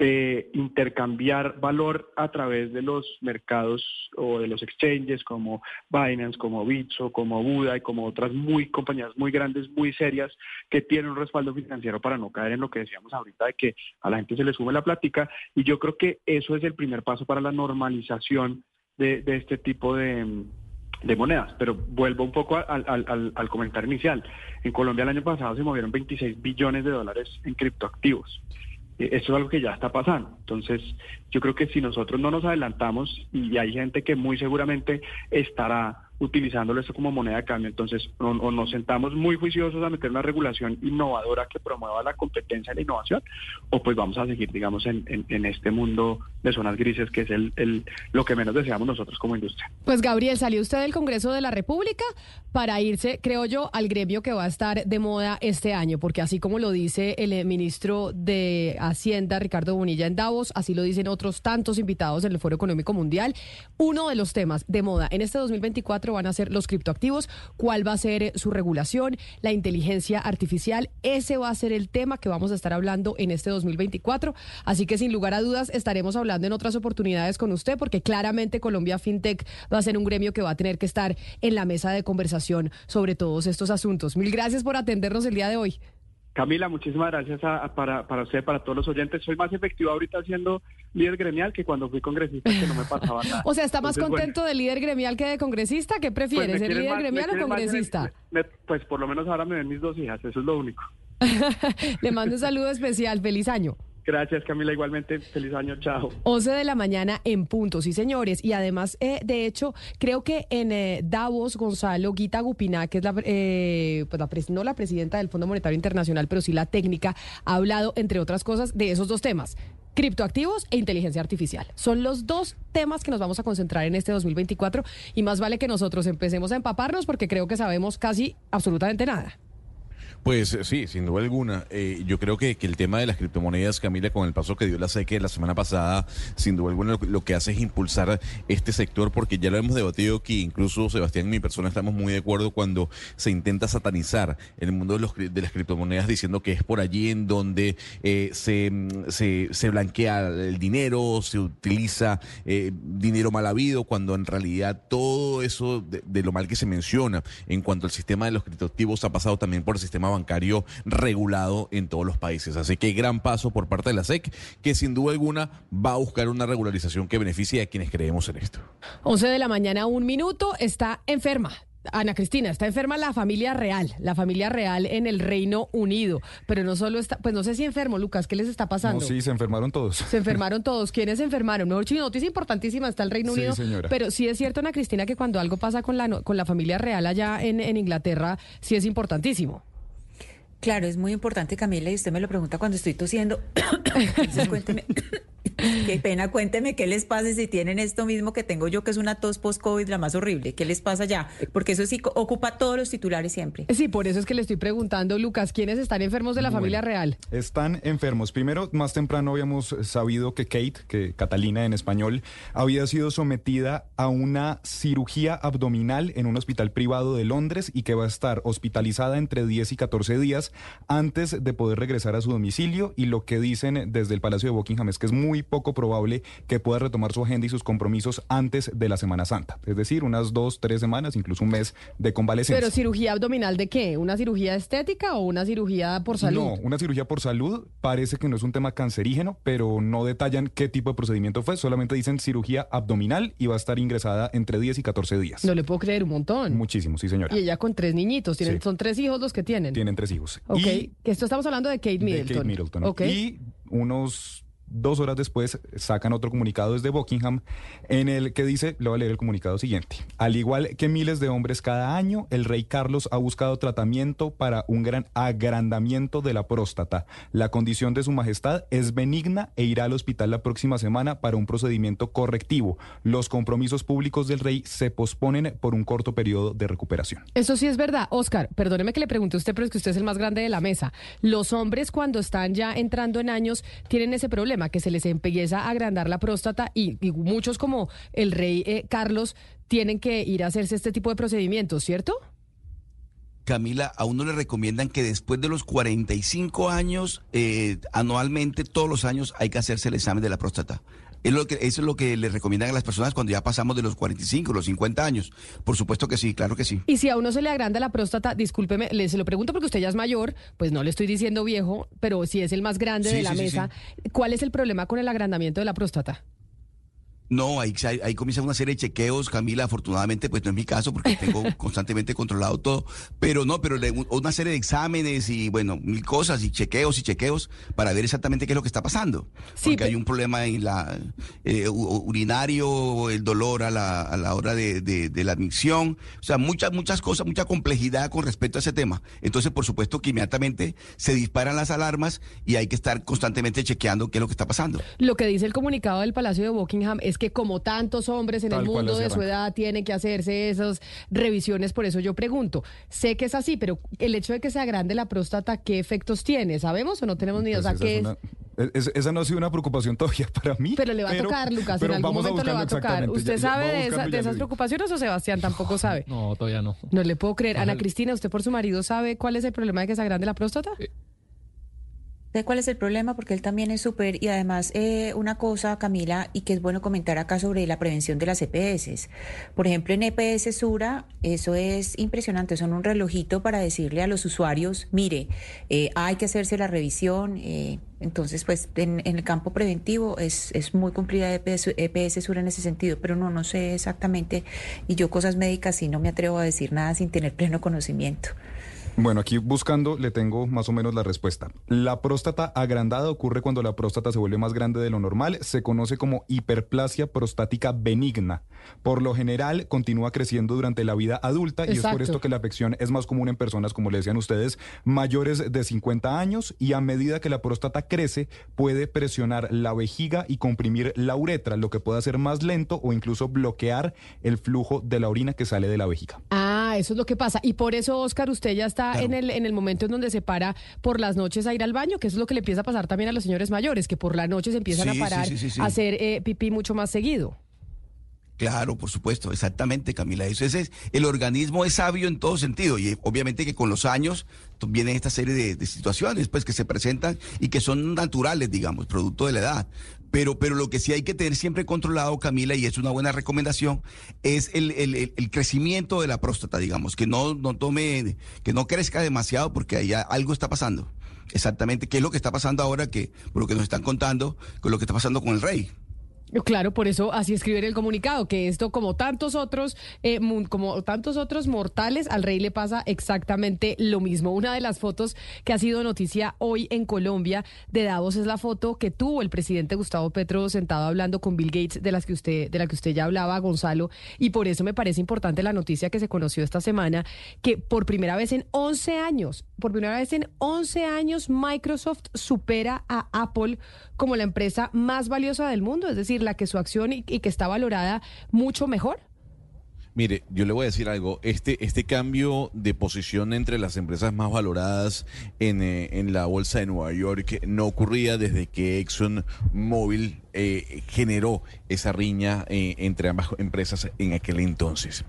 S9: eh, intercambiar valor a través de los mercados o de los exchanges como Binance, como Bitso, como Buda y como otras muy compañías muy grandes, muy serias que tienen un respaldo financiero para no caer en lo que decíamos ahorita de que a la gente se le sume la plática y yo creo que eso es el primer paso para la normalización de, este tipo de de monedas, pero vuelvo un poco al, al, al, comentario inicial. En Colombia el año pasado se movieron 26 billones de dólares en criptoactivos. Eh, esto es algo que ya está pasando. Entonces, yo creo que si nosotros no nos adelantamos y hay gente que muy seguramente estará utilizándolo esto como moneda de cambio. Entonces, o, nos sentamos muy juiciosos a meter una regulación innovadora que promueva la competencia y la innovación, o pues vamos a seguir, digamos, en, en, este mundo de zonas grises, que es el, el, lo que menos deseamos nosotros como industria.
S2: Pues, Gabriel, salió usted del Congreso de la República para irse, creo yo, al gremio que va a estar de moda este año, porque así como lo dice el eh, ministro de Hacienda, Ricardo Bonilla, en Davos, así lo dicen otros tantos invitados en el Foro Económico Mundial, uno de los temas de moda en este 2024 van a ser los criptoactivos, cuál va a ser eh, su regulación, la inteligencia artificial. Ese va a ser el tema que vamos a estar hablando en este 2024. Así que sin lugar a dudas estaremos hablando en otras oportunidades con usted porque claramente Colombia FinTech va a ser un gremio que va a tener que estar en la mesa de conversación sobre todos estos asuntos. Mil gracias por atendernos el día de hoy.
S9: Camila, muchísimas gracias para, para usted, para todos los oyentes. Soy más efectivo ahorita siendo líder gremial que cuando fui congresista, que no me pasaba nada.
S2: o sea, ¿está más contento de líder gremial que de congresista? ¿Qué prefiere, pues ser líder gremial o congresista?
S9: pues por lo menos ahora me ven mis dos hijas, eso es lo único.
S2: Le mando un saludo especial, feliz año.
S9: Gracias, Camila. Igualmente, feliz año. Chao.
S2: 11 de la mañana en punto, sí, señores. Y además, eh, de hecho, creo que en eh, Davos, Gonzalo Guita Gupina, que es la, eh, pues la no la presidenta del Fondo Monetario Internacional, pero sí la técnica, ha hablado, entre otras cosas, de esos dos temas criptoactivos e inteligencia artificial. Son los dos temas que nos vamos a concentrar en este 2024 y más vale que nosotros empecemos a empaparnos porque creo que sabemos casi absolutamente nada.
S7: Pues eh, sí, sin duda alguna. Eh, yo creo que, que, el tema de las criptomonedas, Camila, con el paso que dio la SEC la semana pasada, sin duda alguna lo, que hace es impulsar este sector, porque ya lo hemos debatido aquí, incluso Sebastián y mi persona estamos muy de acuerdo cuando se intenta satanizar el mundo de, los, de las criptomonedas diciendo que es por allí en donde eh, se, se, se, blanquea el dinero, se utiliza dinero mal habido, cuando en realidad todo eso de, de lo mal que se menciona en cuanto al sistema de los criptoactivos ha pasado también por el sistema bancario regulado en todos los países. Así que gran paso por parte de la SEC, que sin duda alguna va a buscar una regularización que beneficie a quienes creemos en esto.
S2: 11 de la mañana, un minuto, está enferma. Ana Cristina, está enferma la familia real, la familia real en el Reino Unido, pero no solo está, pues no sé si enfermo, Lucas, ¿qué les está pasando?
S6: No, sí, se enfermaron todos.
S2: Se enfermaron todos. ¿Quiénes se enfermaron? Mejor dicho, noticia importantísima está el Reino
S6: Sí,
S2: Unido.
S6: señora.
S2: Pero sí es cierto, Ana Cristina, que cuando algo pasa con la, no- con la familia real allá en, en Inglaterra, sí es importantísimo.
S5: Claro, es muy importante, Camila, y usted me lo pregunta cuando estoy tosiendo. Entonces, cuénteme. Qué pena, cuénteme qué les pasa si tienen esto mismo que tengo yo, que es una tos post-COVID, la más horrible. ¿Qué les pasa ya? Porque eso sí ocupa todos los titulares siempre.
S2: Sí, por eso es que le estoy preguntando, Lucas, ¿quiénes están enfermos de la familia real?
S6: Están enfermos. Primero, más temprano habíamos sabido que Kate, que Catalina en español, había sido sometida a una cirugía abdominal en un hospital privado de Londres y que va a estar hospitalizada entre 10 y 14 días antes de poder regresar a su domicilio. Y lo que dicen desde el Palacio de Buckingham es que es muy poco probable que pueda retomar su agenda y sus compromisos antes de la Semana Santa. Es decir, unas dos, tres semanas, incluso un mes de convalecencia.
S2: Pero cirugía abdominal de qué? ¿Una cirugía estética o una cirugía por salud?
S6: No, una cirugía por salud parece que no es un tema cancerígeno, pero no detallan qué tipo de procedimiento fue, solamente dicen cirugía abdominal y va a estar ingresada entre 10 y 14 días.
S2: No le puedo creer un montón.
S6: Muchísimo, sí señora.
S2: Y ella con tres niñitos, tienen,
S6: Sí.
S2: son tres hijos los que tienen.
S6: Tienen tres hijos.
S2: Ok,
S6: Y
S2: que esto estamos hablando de Kate
S6: de
S2: Middleton.
S6: Kate Middleton.
S2: Ok.
S6: Y unos dos horas después sacan otro comunicado desde Buckingham en el que dice, le voy a leer el comunicado siguiente. Al igual que miles de hombres cada año, el rey Carlos ha buscado tratamiento para un gran agrandamiento de la próstata. La condición de su majestad es benigna e irá al hospital la próxima semana para un procedimiento correctivo. Los compromisos públicos del rey se posponen por un corto periodo de recuperación.
S2: Eso sí es verdad. Oscar, perdóneme que le pregunte a usted, pero es que usted es el más grande de la mesa. Los hombres cuando están ya entrando en años tienen ese problema, que se les empieza a agrandar la próstata y, muchos como el rey eh, Carlos tienen que ir a hacerse este tipo de procedimientos, ¿cierto?
S10: Camila, a uno le recomiendan que después de los 45 años, eh, anualmente, todos los años, hay que hacerse el examen de la próstata. Es lo que, eso es lo que le recomiendan a las personas cuando ya pasamos de los 45, los 50 años. Por supuesto que sí, claro que sí.
S2: Y si a uno se le agranda la próstata, discúlpeme, le se lo pregunto porque usted ya es mayor, pues no le estoy diciendo viejo, pero si es el más grande
S10: Sí,
S2: de la
S10: sí, sí,
S2: mesa, ¿cuál es el problema con el agrandamiento de la próstata?
S10: No, ahí, ahí, comienza una serie de chequeos, Camila, afortunadamente, pues no es mi caso porque tengo constantemente controlado todo, pero no, pero una serie de exámenes y bueno, mil cosas y chequeos y chequeos para ver exactamente qué es lo que está pasando.
S2: Sí,
S10: porque hay un problema en la eh, urinario, el dolor a la, a la hora de, de- de la admisión, o sea, muchas, muchas cosas, mucha complejidad con respecto a ese tema. Entonces, por supuesto que inmediatamente se disparan las alarmas y hay que estar constantemente chequeando qué es lo que está pasando.
S2: Lo que dice el comunicado del Palacio de Buckingham es que como tantos hombres en
S6: Tal
S2: el mundo de su edad tienen que hacerse esas revisiones, por eso yo pregunto, sé que es así, pero el hecho de que se agrande la próstata, ¿qué efectos tiene? ¿Sabemos o no tenemos ni idea? O sea,
S6: Pues esa,
S2: ¿qué
S6: es
S2: es?
S6: una- es- esa no ha sido una preocupación todavía para mí.
S2: Pero le va a tocar, Lucas, en
S6: pero
S2: algún
S6: vamos
S2: momento le va a tocar. ¿Usted
S6: Ya-
S2: sabe de, esa- de esas preocupaciones o Sebastián tampoco sabe?
S3: No, todavía no.
S2: No le puedo creer. Ana. Cristina, ¿usted por su marido sabe cuál es el problema de que se agrande la próstata?
S5: ¿Sabe cuál es el problema? Porque él también es súper, y además eh, una cosa, Camila, y que es bueno comentar acá sobre la prevención de las EPS. Por ejemplo, en EPS Sura, eso es impresionante, son un relojito para decirle a los usuarios, mire, eh, hay que hacerse la revisión, eh, entonces pues en, en el campo preventivo es, es muy cumplida EPS, EPS Sura en ese sentido, pero no, no sé exactamente, y yo cosas médicas sí no me atrevo a decir nada sin tener pleno conocimiento.
S6: Bueno, aquí buscando le tengo más o menos la respuesta. La próstata agrandada ocurre cuando la próstata se vuelve más grande de lo normal. Se conoce como hiperplasia prostática benigna. Por lo general, continúa creciendo durante la vida adulta y es por esto que la afección es más común en personas, como le decían ustedes, mayores de 50 años y a medida que la próstata crece, puede presionar la vejiga y comprimir la uretra, lo que puede hacer más lento o incluso bloquear el flujo de la orina que sale de la vejiga.
S2: Ah, eso es lo que pasa. Y por eso, Oscar, usted ya está en, el, en el momento en donde se para por las noches a ir al baño, que eso es lo que le empieza a pasar también a los señores mayores, que por la noche se empiezan
S10: Sí,
S2: a parar
S10: sí, sí, sí.
S2: a hacer eh, pipí mucho más seguido.
S10: Claro, por supuesto, exactamente, Camila. Eso es, es- el organismo es sabio en todo sentido y obviamente que con los años vienen esta serie de, de situaciones pues que se presentan y que son naturales, digamos, producto de la edad. Pero, pero lo que sí hay que tener siempre controlado, Camila, y es una buena recomendación, es el, crecimiento de la próstata, digamos, que no, no tome, que no crezca demasiado porque ahí algo está pasando. Exactamente, ¿qué es lo que está pasando ahora que, por lo que nos están contando, con lo que está pasando con el rey?
S2: Claro, por eso así escribe el comunicado, que esto como tantos otros, eh, como tantos otros mortales, al rey le pasa exactamente lo mismo. Una de las fotos que ha sido noticia hoy en Colombia de Davos es la foto que tuvo el presidente Gustavo Petro sentado hablando con Bill Gates, de las que usted, de la que usted ya hablaba, Gonzalo, y por eso me parece importante la noticia que se conoció esta semana, que por primera vez en 11 años, por primera vez en 11 años, Microsoft supera a Apple como la empresa más valiosa del mundo, es decir, la que su acción y, que está valorada mucho mejor.
S7: Mire, yo le voy a decir algo. Este, este cambio de posición entre las empresas más valoradas en, eh, en la bolsa de Nueva York no ocurría desde que ExxonMobil eh, generó esa riña eh, entre ambas empresas en aquel entonces.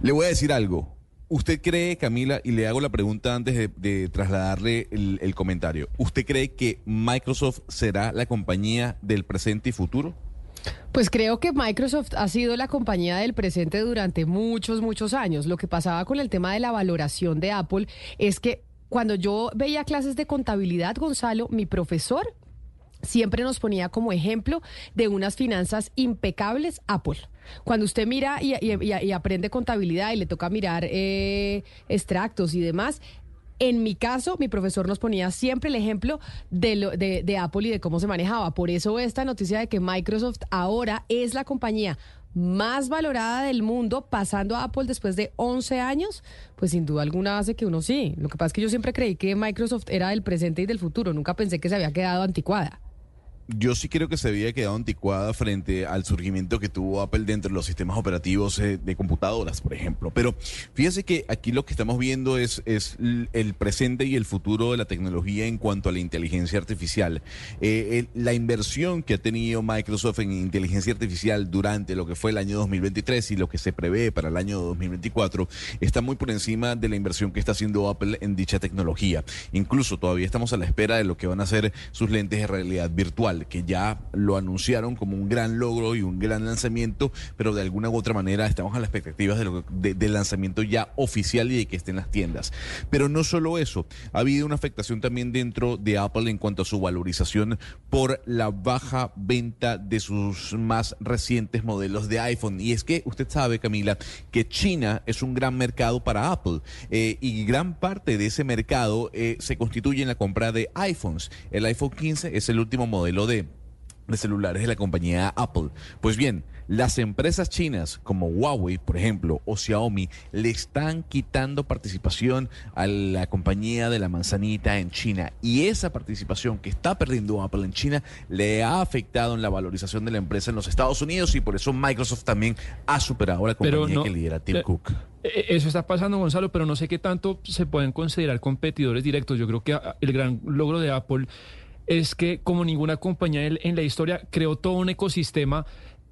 S7: Le voy a decir algo. ¿Usted cree, Camila, y le hago la pregunta antes de, de trasladarle el comentario, ¿usted cree que Microsoft será la compañía del presente y futuro?
S2: Pues creo que Microsoft ha sido la compañía del presente durante muchos, muchos años. Lo que pasaba con el tema de la valoración de Apple es que cuando yo veía clases de contabilidad, Gonzalo, mi profesor siempre nos ponía como ejemplo de unas finanzas impecables Apple. Cuando usted mira y, aprende contabilidad y le toca mirar eh, extractos y demás, en mi caso, mi profesor nos ponía siempre el ejemplo de, lo- de, de Apple y de cómo se manejaba. Por eso esta noticia de que Microsoft ahora es la compañía más valorada del mundo, pasando a Apple después de 11 años, pues sin duda alguna hace que uno sí. Lo que pasa es que yo siempre creí que Microsoft era del presente y del futuro. Nunca pensé que se había quedado anticuada.
S7: Yo sí creo que se había quedado anticuada frente al surgimiento que tuvo Apple dentro de los sistemas operativos eh, de computadoras, por ejemplo. Pero fíjese que aquí lo que estamos viendo es, el presente y el futuro de la tecnología en cuanto a la inteligencia artificial. Eh, la inversión que ha tenido Microsoft en inteligencia artificial durante lo que fue el año 2023 y lo que se prevé para el año 2024 está muy por encima de la inversión que está haciendo Apple en dicha tecnología. Incluso todavía estamos a la espera de lo que van a ser sus lentes de realidad virtual, que ya lo anunciaron como un gran logro y un gran lanzamiento, pero de alguna u otra manera estamos a las expectativas de lo del lanzamiento ya oficial y de que esté en las tiendas. Pero no solo eso, ha habido una afectación también dentro de Apple en cuanto a su valorización por la baja venta de sus más recientes modelos de iPhone. Y es que usted sabe, Camila, que China es un gran mercado para Apple eh, y gran parte de ese mercado eh, se constituye en la compra de iPhones. El iPhone 15 es el último modelo de de celulares de la compañía Apple. Pues bien, las empresas chinas como Huawei, por ejemplo, o Xiaomi, le están quitando participación a la compañía de la manzanita en China. Y esa participación que está perdiendo Apple en China le ha afectado en la valorización de la empresa en los Estados Unidos y por eso Microsoft también ha superado a la compañía
S3: no-
S7: que lidera Tim
S3: eh,
S7: Cook.
S3: Eh, Eso está pasando, Gonzalo, pero no sé qué tanto se pueden considerar competidores directos. Yo creo que ah, el gran logro de Apple es que, como ninguna compañía en la historia, creó todo un ecosistema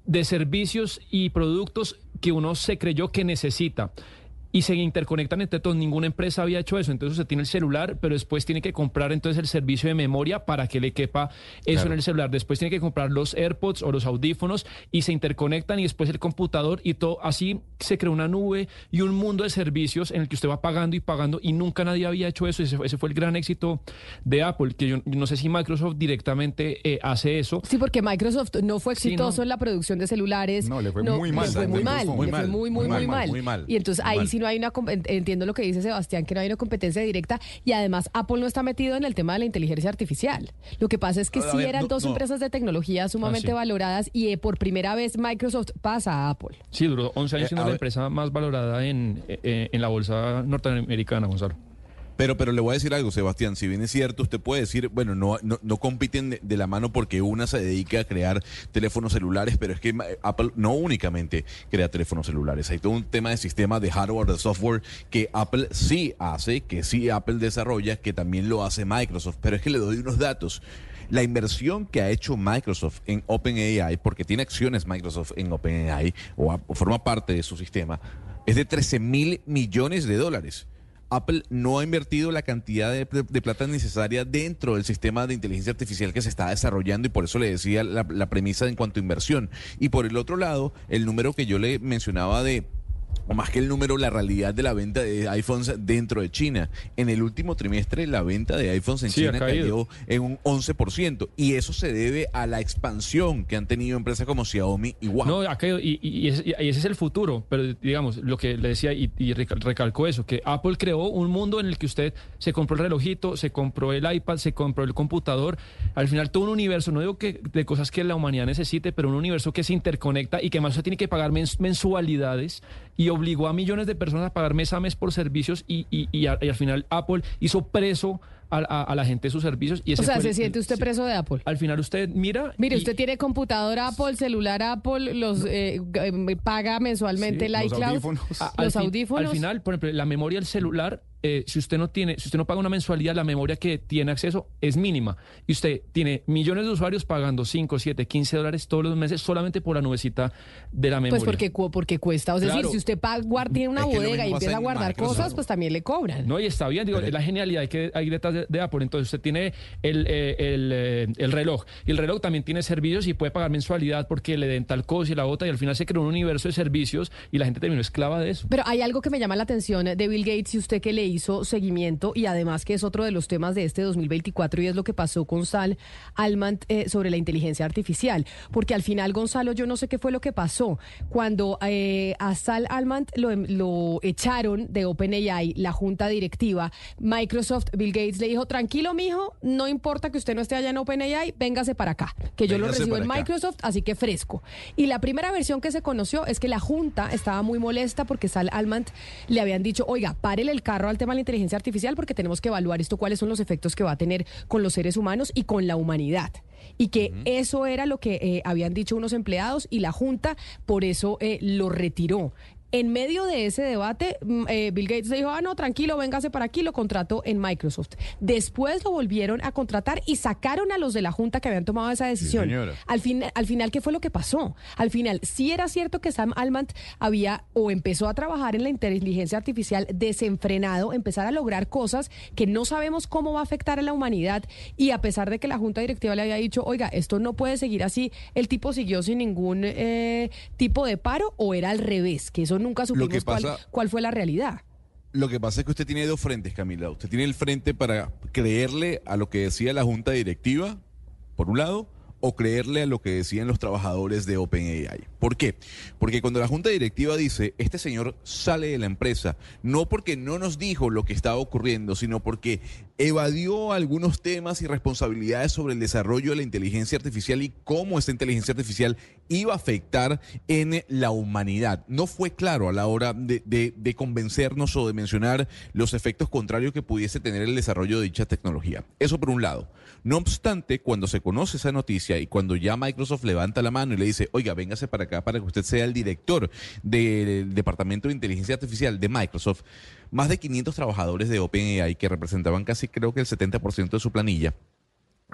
S3: de servicios y productos que uno se creyó que necesita. Y se interconectan entre todos. Ninguna empresa había hecho eso. Entonces se tiene el celular, pero después tiene que comprar entonces el servicio de memoria para que le quepa eso
S7: Claro.
S3: en el celular. Después tiene que comprar los AirPods o los audífonos y se interconectan y después el computador y todo. Así se creó una nube y un mundo de servicios en el que usted va pagando y pagando y nunca nadie había hecho eso. Ese, fue- ese fue el gran éxito de Apple, que yo, yo no sé si Microsoft directamente eh, hace eso.
S2: Sí, porque Microsoft no fue
S3: Sí,
S2: exitoso
S3: no.
S2: en la producción de celulares.
S6: No, le fue muy mal.
S2: Le fue muy
S6: Muy
S2: mal,
S6: mal,
S2: le fue muy, muy, muy, mal. Y entonces
S7: muy
S2: ahí sí no hay una, entiendo lo que dice Sebastián, que no hay una competencia directa y además Apple no está metido en el tema de la inteligencia artificial. Lo que pasa es que sí
S7: ver,
S2: eran
S7: no,
S2: dos
S7: no.
S2: empresas de tecnología sumamente
S3: sí.
S2: valoradas y eh, por primera vez Microsoft pasa a Apple.
S3: Sí, duró 11 años
S7: Eh,
S3: siendo la
S7: ver.
S3: empresa más valorada en, eh, en la bolsa norteamericana, Gonzalo.
S7: Pero, pero le voy a decir algo, Sebastián. Si bien es cierto, usted puede decir, bueno, no, no, no compiten de, la mano porque una se dedica a crear teléfonos celulares, pero es que Apple no únicamente crea teléfonos celulares. Hay todo un tema de sistema de hardware, de software que Apple sí hace, que sí Apple desarrolla, que también lo hace Microsoft. Pero es que le doy unos datos. La inversión que ha hecho Microsoft en OpenAI, porque tiene acciones Microsoft en OpenAI o, o forma parte de su sistema, es de 13 mil millones de dólares. Apple no ha invertido la cantidad de, de- plata necesaria dentro del sistema de inteligencia artificial que se está desarrollando y por eso le decía la, la premisa en cuanto a inversión. Y por el otro lado, el número que yo le mencionaba de o más que el número, la realidad de la venta de iPhones dentro de China. En el último trimestre, la venta de iPhones en
S3: Sí,
S7: China cayó en un 11%. Y eso se debe a la expansión que han tenido empresas como Xiaomi y Huawei.
S3: No, ha caído, y, y- y ese, y ese es el futuro, pero digamos, lo que le decía y, y recal- recalcó eso, que Apple creó un mundo en el que usted se compró el relojito, se compró el iPad, se compró el computador, al final todo un universo, no digo que de cosas que la humanidad necesite, pero un universo que se interconecta y que más usted tiene que pagar mens- mensualidades y obligó a millones de personas a pagar mes a mes por servicios y, y- y a- y al final Apple hizo preso a, a- a la gente de sus servicios. Y
S2: O
S3: ese
S2: sea,
S3: fue
S2: ¿se
S3: el-
S2: siente usted preso de Apple?
S3: Al final usted mira...
S2: Mire,
S3: y-
S2: usted tiene computador Apple, celular Apple, los eh, g- paga mensualmente
S3: Sí,
S2: el
S6: los
S2: iCloud,
S6: audífonos.
S3: A-
S2: los
S3: al fin-
S2: audífonos.
S3: Al final, por ejemplo, la memoria del celular, eh, si usted no tiene, si usted no paga una mensualidad, la memoria que tiene acceso es mínima. Y usted tiene millones de usuarios pagando 5, 7, 15 dólares todos los meses solamente por la nubecita de la memoria.
S2: Pues porque, cu- porque cuesta. O sea,
S3: Claro.
S2: si usted paga, guarda, tiene una bodega y empieza a guardar
S7: Microsoft.
S2: cosas, pues también le cobran.
S3: No, y está bien, digo,
S7: Pero-
S3: es la genialidad que hay detrás de, de Apple. Entonces usted tiene el, eh, el, eh, el reloj. Y el reloj también tiene servicios y puede pagar mensualidad porque le den tal cosa y la otra. Y al final se creó un universo de servicios y la gente terminó esclava de eso.
S2: Pero hay algo que me llama la atención de Bill Gates y usted que le hizo seguimiento y además que es otro de los temas de este 2024 y es lo que pasó con Sal Almant eh, sobre la inteligencia artificial. Porque al final, Gonzalo, yo no sé qué fue lo que pasó. Cuando eh, a Sal Almant lo, em- lo echaron de OpenAI, la junta directiva, Microsoft, Bill Gates le dijo, tranquilo, mijo, no importa que usted no esté allá en OpenAI, véngase para acá, que yo lo recibo en
S7: acá.
S2: Microsoft, así que fresco. Y la primera versión que se conoció es que la Junta estaba muy molesta porque Sal Almant le habían dicho, oiga, párele el carro al tema de la inteligencia artificial porque tenemos que evaluar esto, cuáles son los efectos que va a tener con los seres humanos y con la humanidad. Y que eso era lo que eh, habían dicho unos empleados y la Junta por eso eh, lo retiró. En medio de ese debate, mm, eh, Bill Gates dijo, ah, no, tranquilo, véngase para aquí, lo contrató en Microsoft. Después lo volvieron a contratar y sacaron a los de la Junta que habían tomado esa decisión. Al, fin, al final, ¿qué fue lo que pasó? Al final, sí era cierto que Sam Almant había o empezó a trabajar en la inteligencia artificial desenfrenado, empezar a lograr cosas que no sabemos cómo va a afectar a la humanidad y a pesar de que la Junta Directiva le había dicho, oiga, esto no puede seguir así, el tipo siguió sin ningún eh, tipo de paro o era al revés, que eso nunca supimos
S7: que
S2: cuál,
S7: pasa-
S2: cuál fue la realidad.
S7: Lo que pasa es que usted tiene dos frentes, Camila. Usted tiene el frente para creerle a lo que decía la junta directiva, por un lado, o creerle a lo que decían los trabajadores de OpenAI. ¿Por qué? Porque cuando la junta directiva dice, este señor sale de la empresa, no porque no nos dijo lo que estaba ocurriendo, sino porque evadió algunos temas y responsabilidades sobre el desarrollo de la inteligencia artificial y cómo esta inteligencia artificial iba a afectar en la humanidad. No fue claro a la hora de, convencernos o de mencionar los efectos contrarios que pudiese tener el desarrollo de dicha tecnología. Eso por un lado. No obstante, cuando se conoce esa noticia y cuando ya Microsoft levanta la mano y le dice, oiga, véngase para acá para que usted sea el director del Departamento de Inteligencia Artificial de Microsoft, más de 500 trabajadores de OpenAI que representaban casi creo que el 70% de su planilla,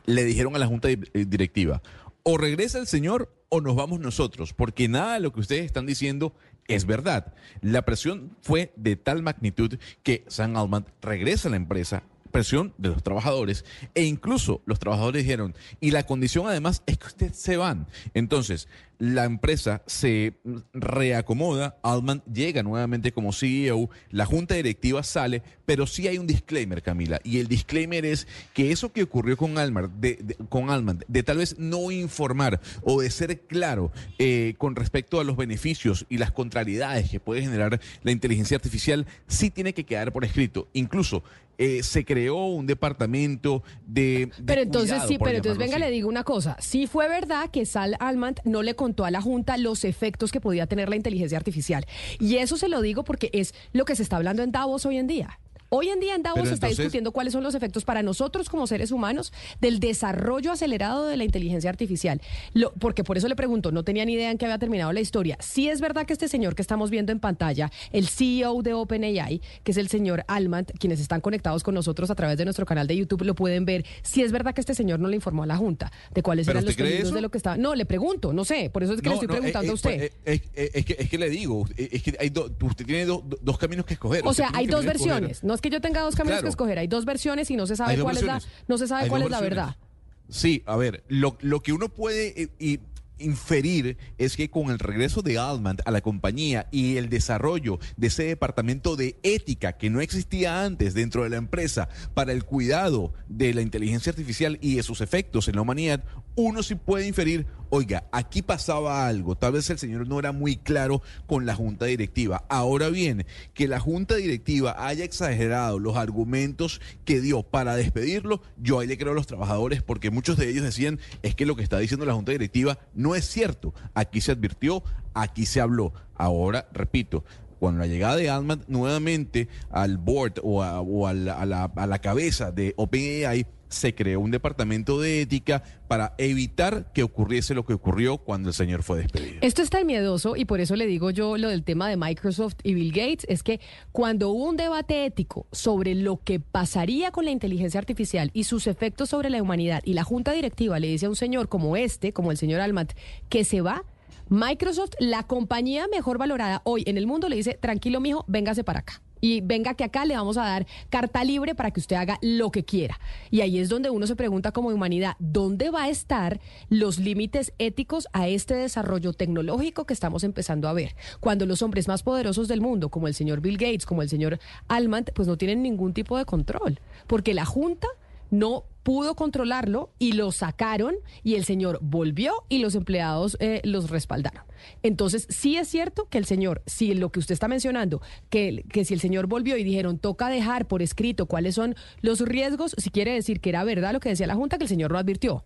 S7: le dijeron a la junta eh, directiva, o regresa el señor o nos vamos nosotros, porque nada de lo que ustedes están diciendo es verdad. La presión fue de tal magnitud que Sam Altman regresa a la empresa, presión de los trabajadores, e incluso los trabajadores dijeron, y la condición además es que ustedes se van. Entonces, la empresa se reacomoda, Altman llega nuevamente como CEO, la junta directiva sale, pero sí hay un disclaimer, Camila, y el disclaimer es que eso que ocurrió con Alman, de, de- con Altman, de tal vez no informar o de ser claro eh, con respecto a los beneficios y las contrariedades que puede generar la inteligencia artificial, sí tiene que quedar por escrito. Incluso eh, se creó un departamento de... de
S2: Pero entonces
S7: cuidado,
S2: sí, pero entonces venga,
S7: así.
S2: le digo una cosa. Sí fue verdad que Sal Almant no le contó a la Junta los efectos que podía tener la inteligencia artificial. Y eso se lo digo porque es lo que se está hablando en Davos hoy en día. Hoy en día en Davos se está
S7: entonces-
S2: discutiendo cuáles son los efectos para nosotros como seres humanos del desarrollo acelerado de la inteligencia artificial. Lo- porque por eso le pregunto, no tenía ni idea en que había terminado la historia. Sí es verdad que este señor que estamos viendo en pantalla, el CEO de OpenAI, que es el señor Almant, quienes están conectados con nosotros a través de nuestro canal de YouTube lo pueden ver. Sí es verdad que este señor no le informó a la Junta de cuáles
S7: ¿Pero
S2: eran los peligros de lo que estaba. No, le pregunto, no sé, por eso es que le estoy
S7: no, eh,
S2: preguntando
S7: eh,
S2: a usted.
S7: eh, eh, eh, es, que, es que le digo, eh, es que hay do- usted tiene do- do- dos caminos que escoger.
S2: O sea, hay dos versiones. No es que yo tenga dos caminos
S7: Claro.
S2: que escoger, hay dos versiones y no se sabe cuál es la, no se sabe
S7: Hay
S2: cuál es la verdad.
S7: Sí, a ver, lo, lo que uno puede, eh, y inferir es que con el regreso de Altman a la compañía y el desarrollo de ese departamento de ética que no existía antes dentro de la empresa para el cuidado de la inteligencia artificial y de sus efectos en la humanidad, uno sí puede inferir, oiga, aquí pasaba algo, tal vez el señor no era muy claro con la junta directiva. Ahora bien, que la junta directiva haya exagerado los argumentos que dio para despedirlo, yo ahí le creo a los trabajadores porque muchos de ellos decían, es que lo que está diciendo la junta directiva no es cierto. Aquí se advirtió, aquí se habló. Ahora, repito, cuando la llegada de Altman nuevamente al board o, a, o a la, a la- a la cabeza de OpenAI, se creó un departamento de ética para evitar que ocurriese lo que ocurrió cuando el señor fue despedido.
S2: Esto es tan miedoso y por eso le digo yo lo del tema de Microsoft y Bill Gates, es que cuando hubo un debate ético sobre lo que pasaría con la inteligencia artificial y sus efectos sobre la humanidad y la junta directiva le dice a un señor como este, como el señor Almat, que se va, Microsoft, la compañía mejor valorada hoy en el mundo, le dice, tranquilo mijo, véngase para acá. Y venga que acá le vamos a dar carta libre para que usted haga lo que quiera. Y ahí es donde uno se pregunta como humanidad, ¿dónde va a estar los límites éticos a este desarrollo tecnológico que estamos empezando a ver? Cuando los hombres más poderosos del mundo, como el señor Bill Gates, como el señor Almant, pues no tienen ningún tipo de control. Porque la Junta no pudo controlarlo y lo sacaron y el señor volvió y los empleados eh, los respaldaron. Entonces, sí es cierto que el señor, si lo que usted está mencionando, que, que si el señor volvió y dijeron toca dejar por escrito cuáles son los riesgos, si quiere decir que era verdad lo que decía la Junta, que el señor lo advirtió.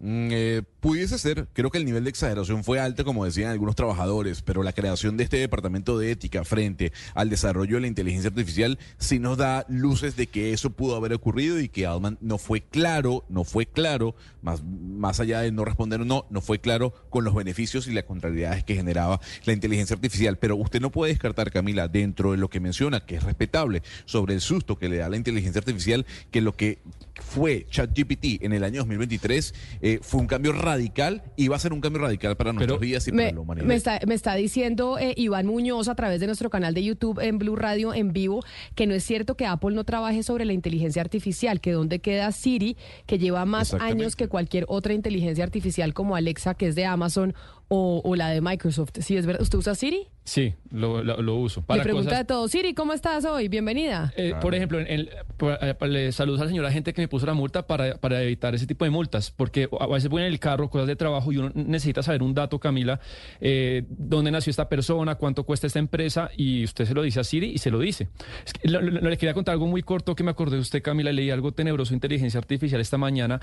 S7: Mm, eh, pudiese ser, creo que el nivel de exageración fue alto, como decían algunos trabajadores, pero la creación de este departamento de ética frente al desarrollo de la inteligencia artificial sí nos da luces de que eso pudo haber ocurrido y que Altman no fue claro, no fue claro, más, más allá de no responder o no, no fue claro con los beneficios y las contrariedades que generaba la inteligencia artificial. Pero usted no puede descartar, Camila, dentro de lo que menciona, que es respetable, sobre el susto que le da la inteligencia artificial, que lo que fue ChatGPT en el año 2023 eh, fue un cambio radical y va a ser un cambio radical para nuestras vidas y para la humanidad.
S2: me está, me está diciendo eh, Iván Muñoz a través de nuestro canal de YouTube en Blue Radio en vivo que no es cierto que Apple no trabaje sobre la inteligencia artificial, que dónde queda Siri, que lleva más años que cualquier otra inteligencia artificial como Alexa, que es de Amazon, o, o la de Microsoft. Sí, es verdad. ¿Usted usa Siri?
S3: Sí, lo, lo- lo uso.
S2: Le pregunta
S3: cosas-
S2: de todo. Siri, ¿cómo estás hoy? Bienvenida.
S3: Eh, Por ejemplo, en eh, le saludos a la señora gente que me puso la multa para, para evitar ese tipo de multas, porque a veces voy en el carro, cosas de trabajo, y uno necesita saber un dato, Camila, eh, dónde nació esta persona, cuánto cuesta esta empresa, y usted se lo dice a Siri y se lo dice. Es que lo- lo- le quería contar algo muy corto que me acordé de usted, Camila, leí algo tenebroso de inteligencia artificial esta mañana.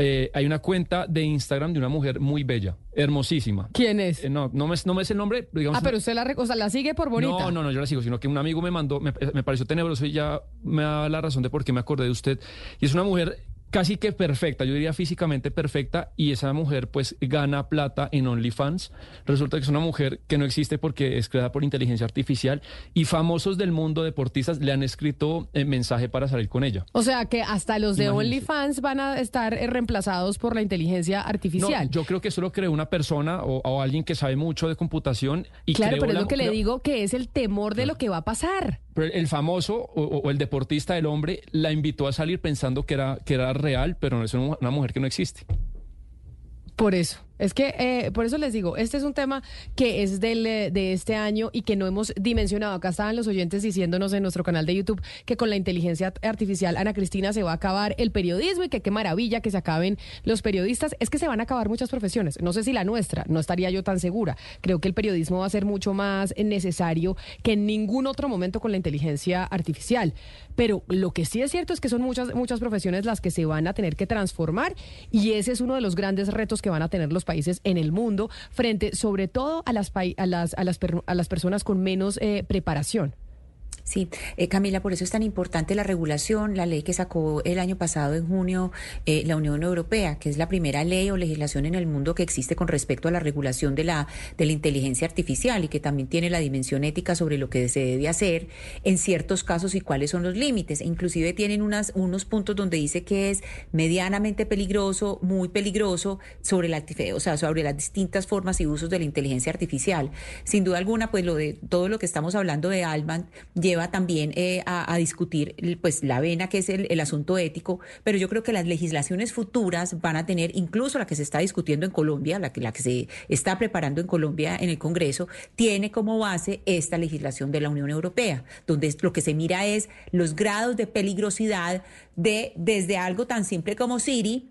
S3: Eh, hay una cuenta de Instagram de una mujer muy bella, hermosísima.
S2: ¿Quién es?
S3: Eh, no, no me, no me es el nombre, digamos...
S2: ah, pero usted la, o sea, la sigue por bonita.
S3: No, no, no, yo la sigo, sino que un amigo me mandó, me, me pareció tenebroso y ya me da la razón de por qué me acordé de usted. Y es una mujer casi que perfecta, yo diría físicamente perfecta, y esa mujer pues gana plata en OnlyFans. Resulta que es una mujer que no existe porque es creada por inteligencia artificial y famosos del mundo deportistas le han escrito eh, mensaje para salir con ella.
S2: O sea que hasta los de. OnlyFans van a estar eh, reemplazados por la inteligencia artificial.
S3: No, yo creo que eso lo creó una persona o, o alguien que sabe mucho de computación y
S2: claro, pero es lo que le digo que es el temor de lo que va a pasar.
S3: Pero el famoso o, o el deportista del hombre la invitó a salir pensando que era, que era real, pero no es una mujer que no existe.
S2: Por eso. Es que, eh, por eso les digo, este es un tema que es del, eh, de este año y que no hemos dimensionado. Acá estaban los oyentes diciéndonos en nuestro canal de YouTube que con la inteligencia artificial, Ana Cristina, se va a acabar el periodismo y que qué maravilla que se acaben los periodistas. Es que se van a acabar muchas profesiones. No sé si la nuestra, no estaría yo tan segura. Creo que el periodismo va a ser mucho más necesario que en ningún otro momento con la inteligencia artificial. Pero lo que sí es cierto es que son muchas, muchas profesiones las que se van a tener que transformar y ese es uno de los grandes retos que van a tener los países en el mundo frente sobre todo a las, a las, a las, a las personas con menos eh, preparación.
S5: Sí, eh, Camila, por eso es tan importante la regulación, la ley que sacó el año pasado en junio eh, la Unión Europea, que es la primera ley o legislación en el mundo que existe con respecto a la regulación de la, de la inteligencia artificial y que también tiene la dimensión ética sobre lo que se debe hacer en ciertos casos y cuáles son los límites. Inclusive tienen unas, unos puntos donde dice que es medianamente peligroso, muy peligroso sobre la, o sea, sobre las distintas formas y usos de la inteligencia artificial. Sin duda alguna, pues lo de todo lo que estamos hablando de Alman lleva también eh, a, a discutir pues la vena que es el, el asunto ético, pero yo creo que las legislaciones futuras van a tener, incluso la que se está discutiendo en Colombia, la que, la que se está preparando en Colombia en el Congreso, tiene como base esta legislación de la Unión Europea, donde lo que se mira es los grados de peligrosidad de desde algo tan simple como Siri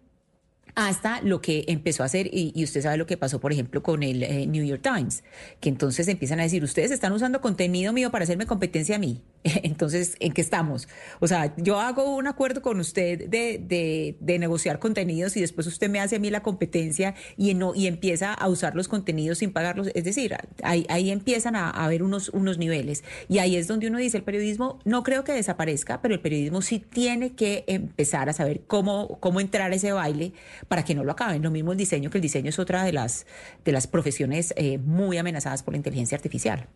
S5: hasta lo que empezó a hacer, y, usted sabe lo que pasó, por ejemplo, con el eh, New York Times, que entonces empiezan a decir, ustedes están usando contenido mío para hacerme competencia a mí. Entonces, ¿en qué estamos? O sea, yo hago un acuerdo con usted de, de, de negociar contenidos y después usted me hace a mí la competencia y, no, y empieza a usar los contenidos sin pagarlos. Es decir, ahí, ahí empiezan a, haber unos, unos niveles. Y ahí es donde uno dice, el periodismo no creo que desaparezca, pero el periodismo sí tiene que empezar a saber cómo, cómo entrar a ese baile para que no lo acaben. Lo mismo el diseño, que el diseño es otra de las, de las profesiones eh, muy amenazadas por la inteligencia artificial.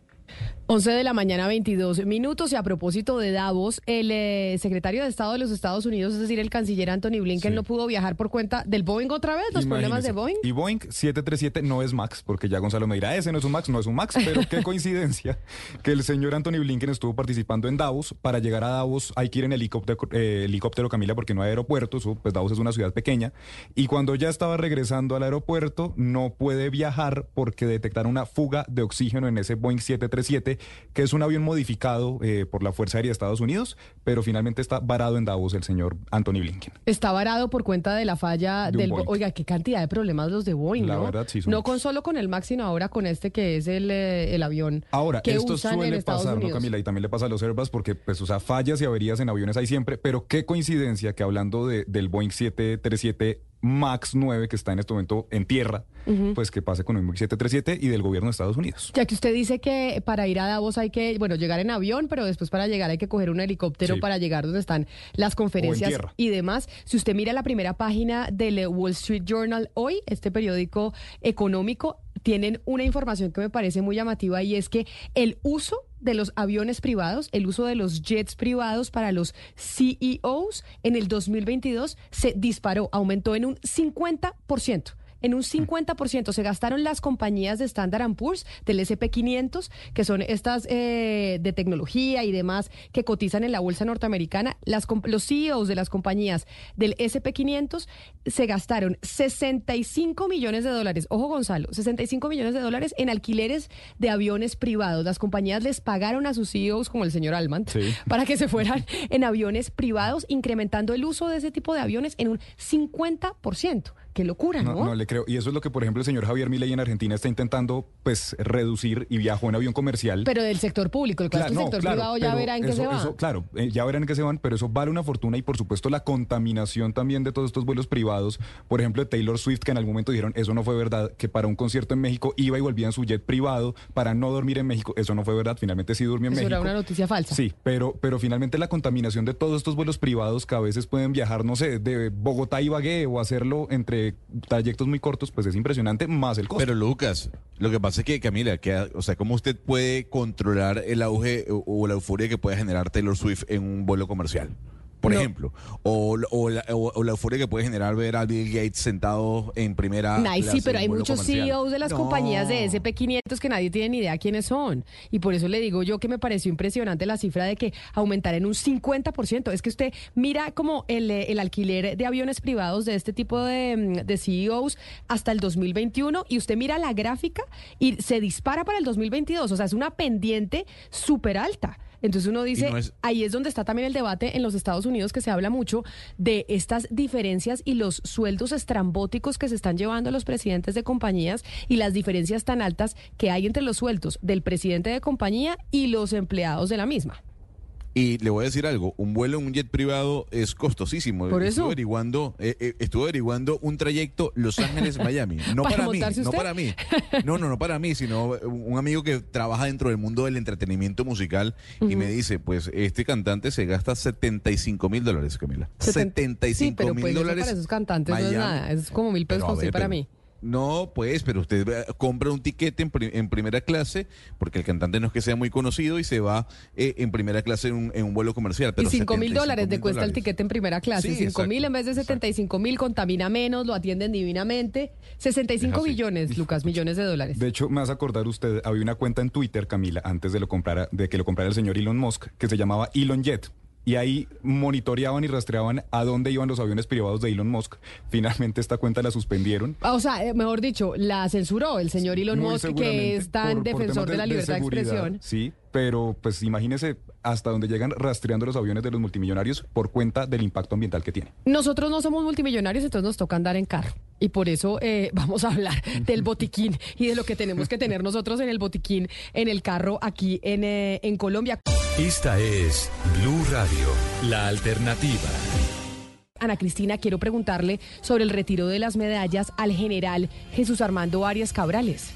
S2: 11 de la mañana, 22 minutos. Y a propósito de Davos, el eh, secretario de Estado de los Estados Unidos, es decir, el canciller Anthony Blinken,
S6: Sí.
S2: no pudo viajar por cuenta del Boeing otra vez, los problemas de. Boeing.
S6: Y Boeing 737 no es Max, porque ya Gonzalo me dirá, ese no es un Max, no es un Max, pero qué coincidencia que el señor Anthony Blinken estuvo participando en Davos. Para llegar a Davos hay que ir en helicóptero, eh, helicóptero Camila, porque no hay aeropuerto, eso, pues Davos es una ciudad pequeña. Y cuando ya estaba regresando al aeropuerto, no puede viajar porque detectaron una fuga de oxígeno en ese Boeing 737, que es un avión modificado eh, por la Fuerza Aérea de Estados Unidos, pero finalmente está varado en Davos el señor Anthony Blinken.
S2: Está varado por cuenta de la falla
S6: De
S2: del...
S6: Boeing.
S2: Oiga, qué cantidad de problemas los de Boeing,
S6: La
S2: ¿no?
S6: verdad, sí,
S2: No con solo con el Max, sino ahora con este que es el, eh, el avión
S6: Ahora,
S2: que
S6: esto
S2: usan en
S6: suele
S2: Estados
S6: pasar, ¿no,
S2: Unidos.
S6: Camila? Y también le pasa a los Airbus porque, pues, o sea, fallas y averías en aviones hay siempre, pero qué coincidencia que hablando de- del Boeing 737 MAX 9 que está en este momento en tierra, pues que pase con el Boeing 737 y del gobierno de Estados Unidos.
S2: Ya que usted dice que para ir a Davos hay que, bueno, llegar en avión, pero después para llegar hay que coger un helicóptero
S6: Sí.
S2: para llegar donde están las conferencias y demás. Si usted mira la primera página del Wall Street Journal hoy, este periódico económico, tienen una información que me parece muy llamativa y es que el uso de los aviones privados, el uso de los jets privados para los CEOs en el 2022 se disparó, aumentó en un 50%. En un 50% se gastaron las compañías de Standard Poor's del SP500, que son estas eh, de tecnología y demás que cotizan en la bolsa norteamericana. Las, los CEOs de las compañías del SP500 se gastaron 65 millones de dólares. Ojo, Gonzalo, 65 millones de dólares en alquileres de aviones privados. Las compañías les pagaron a sus CEOs, como el señor Alman,
S6: Sí.
S2: para que se fueran en aviones privados, incrementando el uso de ese tipo de aviones en un 50%. Qué locura, ¿no?
S6: No, no le creo. Y eso es lo que, por ejemplo, el señor Javier Milei en Argentina está intentando, pues, reducir y viajó en avión comercial.
S2: Pero del sector público, el
S6: Claro, no,
S2: sector
S6: claro,
S2: privado ya verá en qué se va.
S6: eso, claro, eh, ya verán en qué se van, pero eso vale una fortuna y por supuesto la contaminación también de todos estos vuelos privados. Por ejemplo, de Taylor Swift, que en algún momento dijeron, eso no fue verdad, que para un concierto en México iba y volvía en su jet privado para no dormir en México. Eso no fue verdad, finalmente sí durmió en
S2: Eso
S6: México.
S2: era una noticia falsa.
S6: Sí, pero, pero finalmente la contaminación de todos estos vuelos privados que a veces pueden viajar, no sé, de Bogotá a Ibagué o hacerlo entre trayectos muy cortos, pues es impresionante, más el costo.
S7: Pero Lucas, lo que pasa es que Camila, que, o sea, ¿cómo usted puede controlar el auge o, o la euforia que puede generar Taylor Swift en un vuelo comercial? Por
S2: No.
S7: ejemplo, o, o la, o- o la euforia que puede generar ver a Bill Gates sentado en primera
S2: Nice,
S7: clase
S2: sí, pero hay muchos
S7: comercial.
S2: CEOs de las
S7: No.
S2: compañías de SP500 que nadie tiene ni idea quiénes son. Y por eso le digo yo que me pareció impresionante la cifra de que aumentar en un 50%. Es que usted mira como el, eh, el alquiler de aviones privados de este tipo de, mm, de CEOs hasta el 2021 y usted mira la gráfica y se dispara para el 2022. O sea, es una pendiente súper alta. Entonces uno dice,
S7: no es-
S2: ahí es donde está también el debate en los Estados Unidos que se habla mucho de estas diferencias y los sueldos estrambóticos que se están llevando los presidentes de compañías y las diferencias tan altas que hay entre los sueldos del presidente de compañía y los empleados de la misma.
S7: Y le voy a decir algo, un vuelo en un jet privado es costosísimo.
S2: Por eso.
S7: Estuve averiguando, eh, eh, estuve averiguando un trayecto Los Ángeles-Miami. No
S2: ¿Para
S7: para, mí, no para mí. No, no, no para mí, sino un amigo que trabaja dentro del mundo del entretenimiento musical y me dice, pues este cantante se gasta 75 mil dólares, Camila.
S2: Seten-
S7: 75
S2: Sí, pero
S7: mil
S2: pues eso
S7: dólares.
S2: para esos cantantes no es nada. Es como mil pesos para
S7: pero-
S2: mí.
S7: No, pues, pero usted eh, compra un tiquete en, pri- en primera clase, porque el cantante no es que sea muy conocido y se va eh, en primera clase en un, en un vuelo comercial. Pero
S2: y 5 mil
S7: 75
S2: dólares te cuesta el tiquete en primera clase.
S7: Sí,
S2: 5 mil en vez de 75 mil, contamina menos, lo atienden divinamente. 65
S6: Es así.
S2: billones, Lucas, millones de dólares.
S6: De hecho, me vas a acordar usted, había una cuenta en Twitter, Camila, antes de, lo comprara, de que lo comprara el señor Elon Musk, que se llamaba Elon Jet. Y ahí monitoreaban y rastreaban a dónde iban los aviones privados de Elon Musk. Finalmente esta cuenta la suspendieron.
S2: Ah, O sea, eh, mejor dicho, la censuró el señor Elon
S6: Muy
S2: Musk, que es tan
S6: por-
S2: defensor de la libertad de,
S6: seguridad,
S2: expresión.
S6: Sí, pero pues imagínese hasta dónde llegan rastreando los aviones de los multimillonarios por cuenta del impacto ambiental que tiene.
S2: Nosotros no somos multimillonarios, entonces nos toca andar en carro. Y por eso eh, vamos a hablar del botiquín y de lo que tenemos que tener nosotros en el botiquín, en el carro aquí en, eh, en Colombia.
S1: Esta es Blue Radio, la alternativa.
S2: Ana Cristina, quiero preguntarle sobre el retiro de las medallas al general Jesús Armando Arias Cabrales.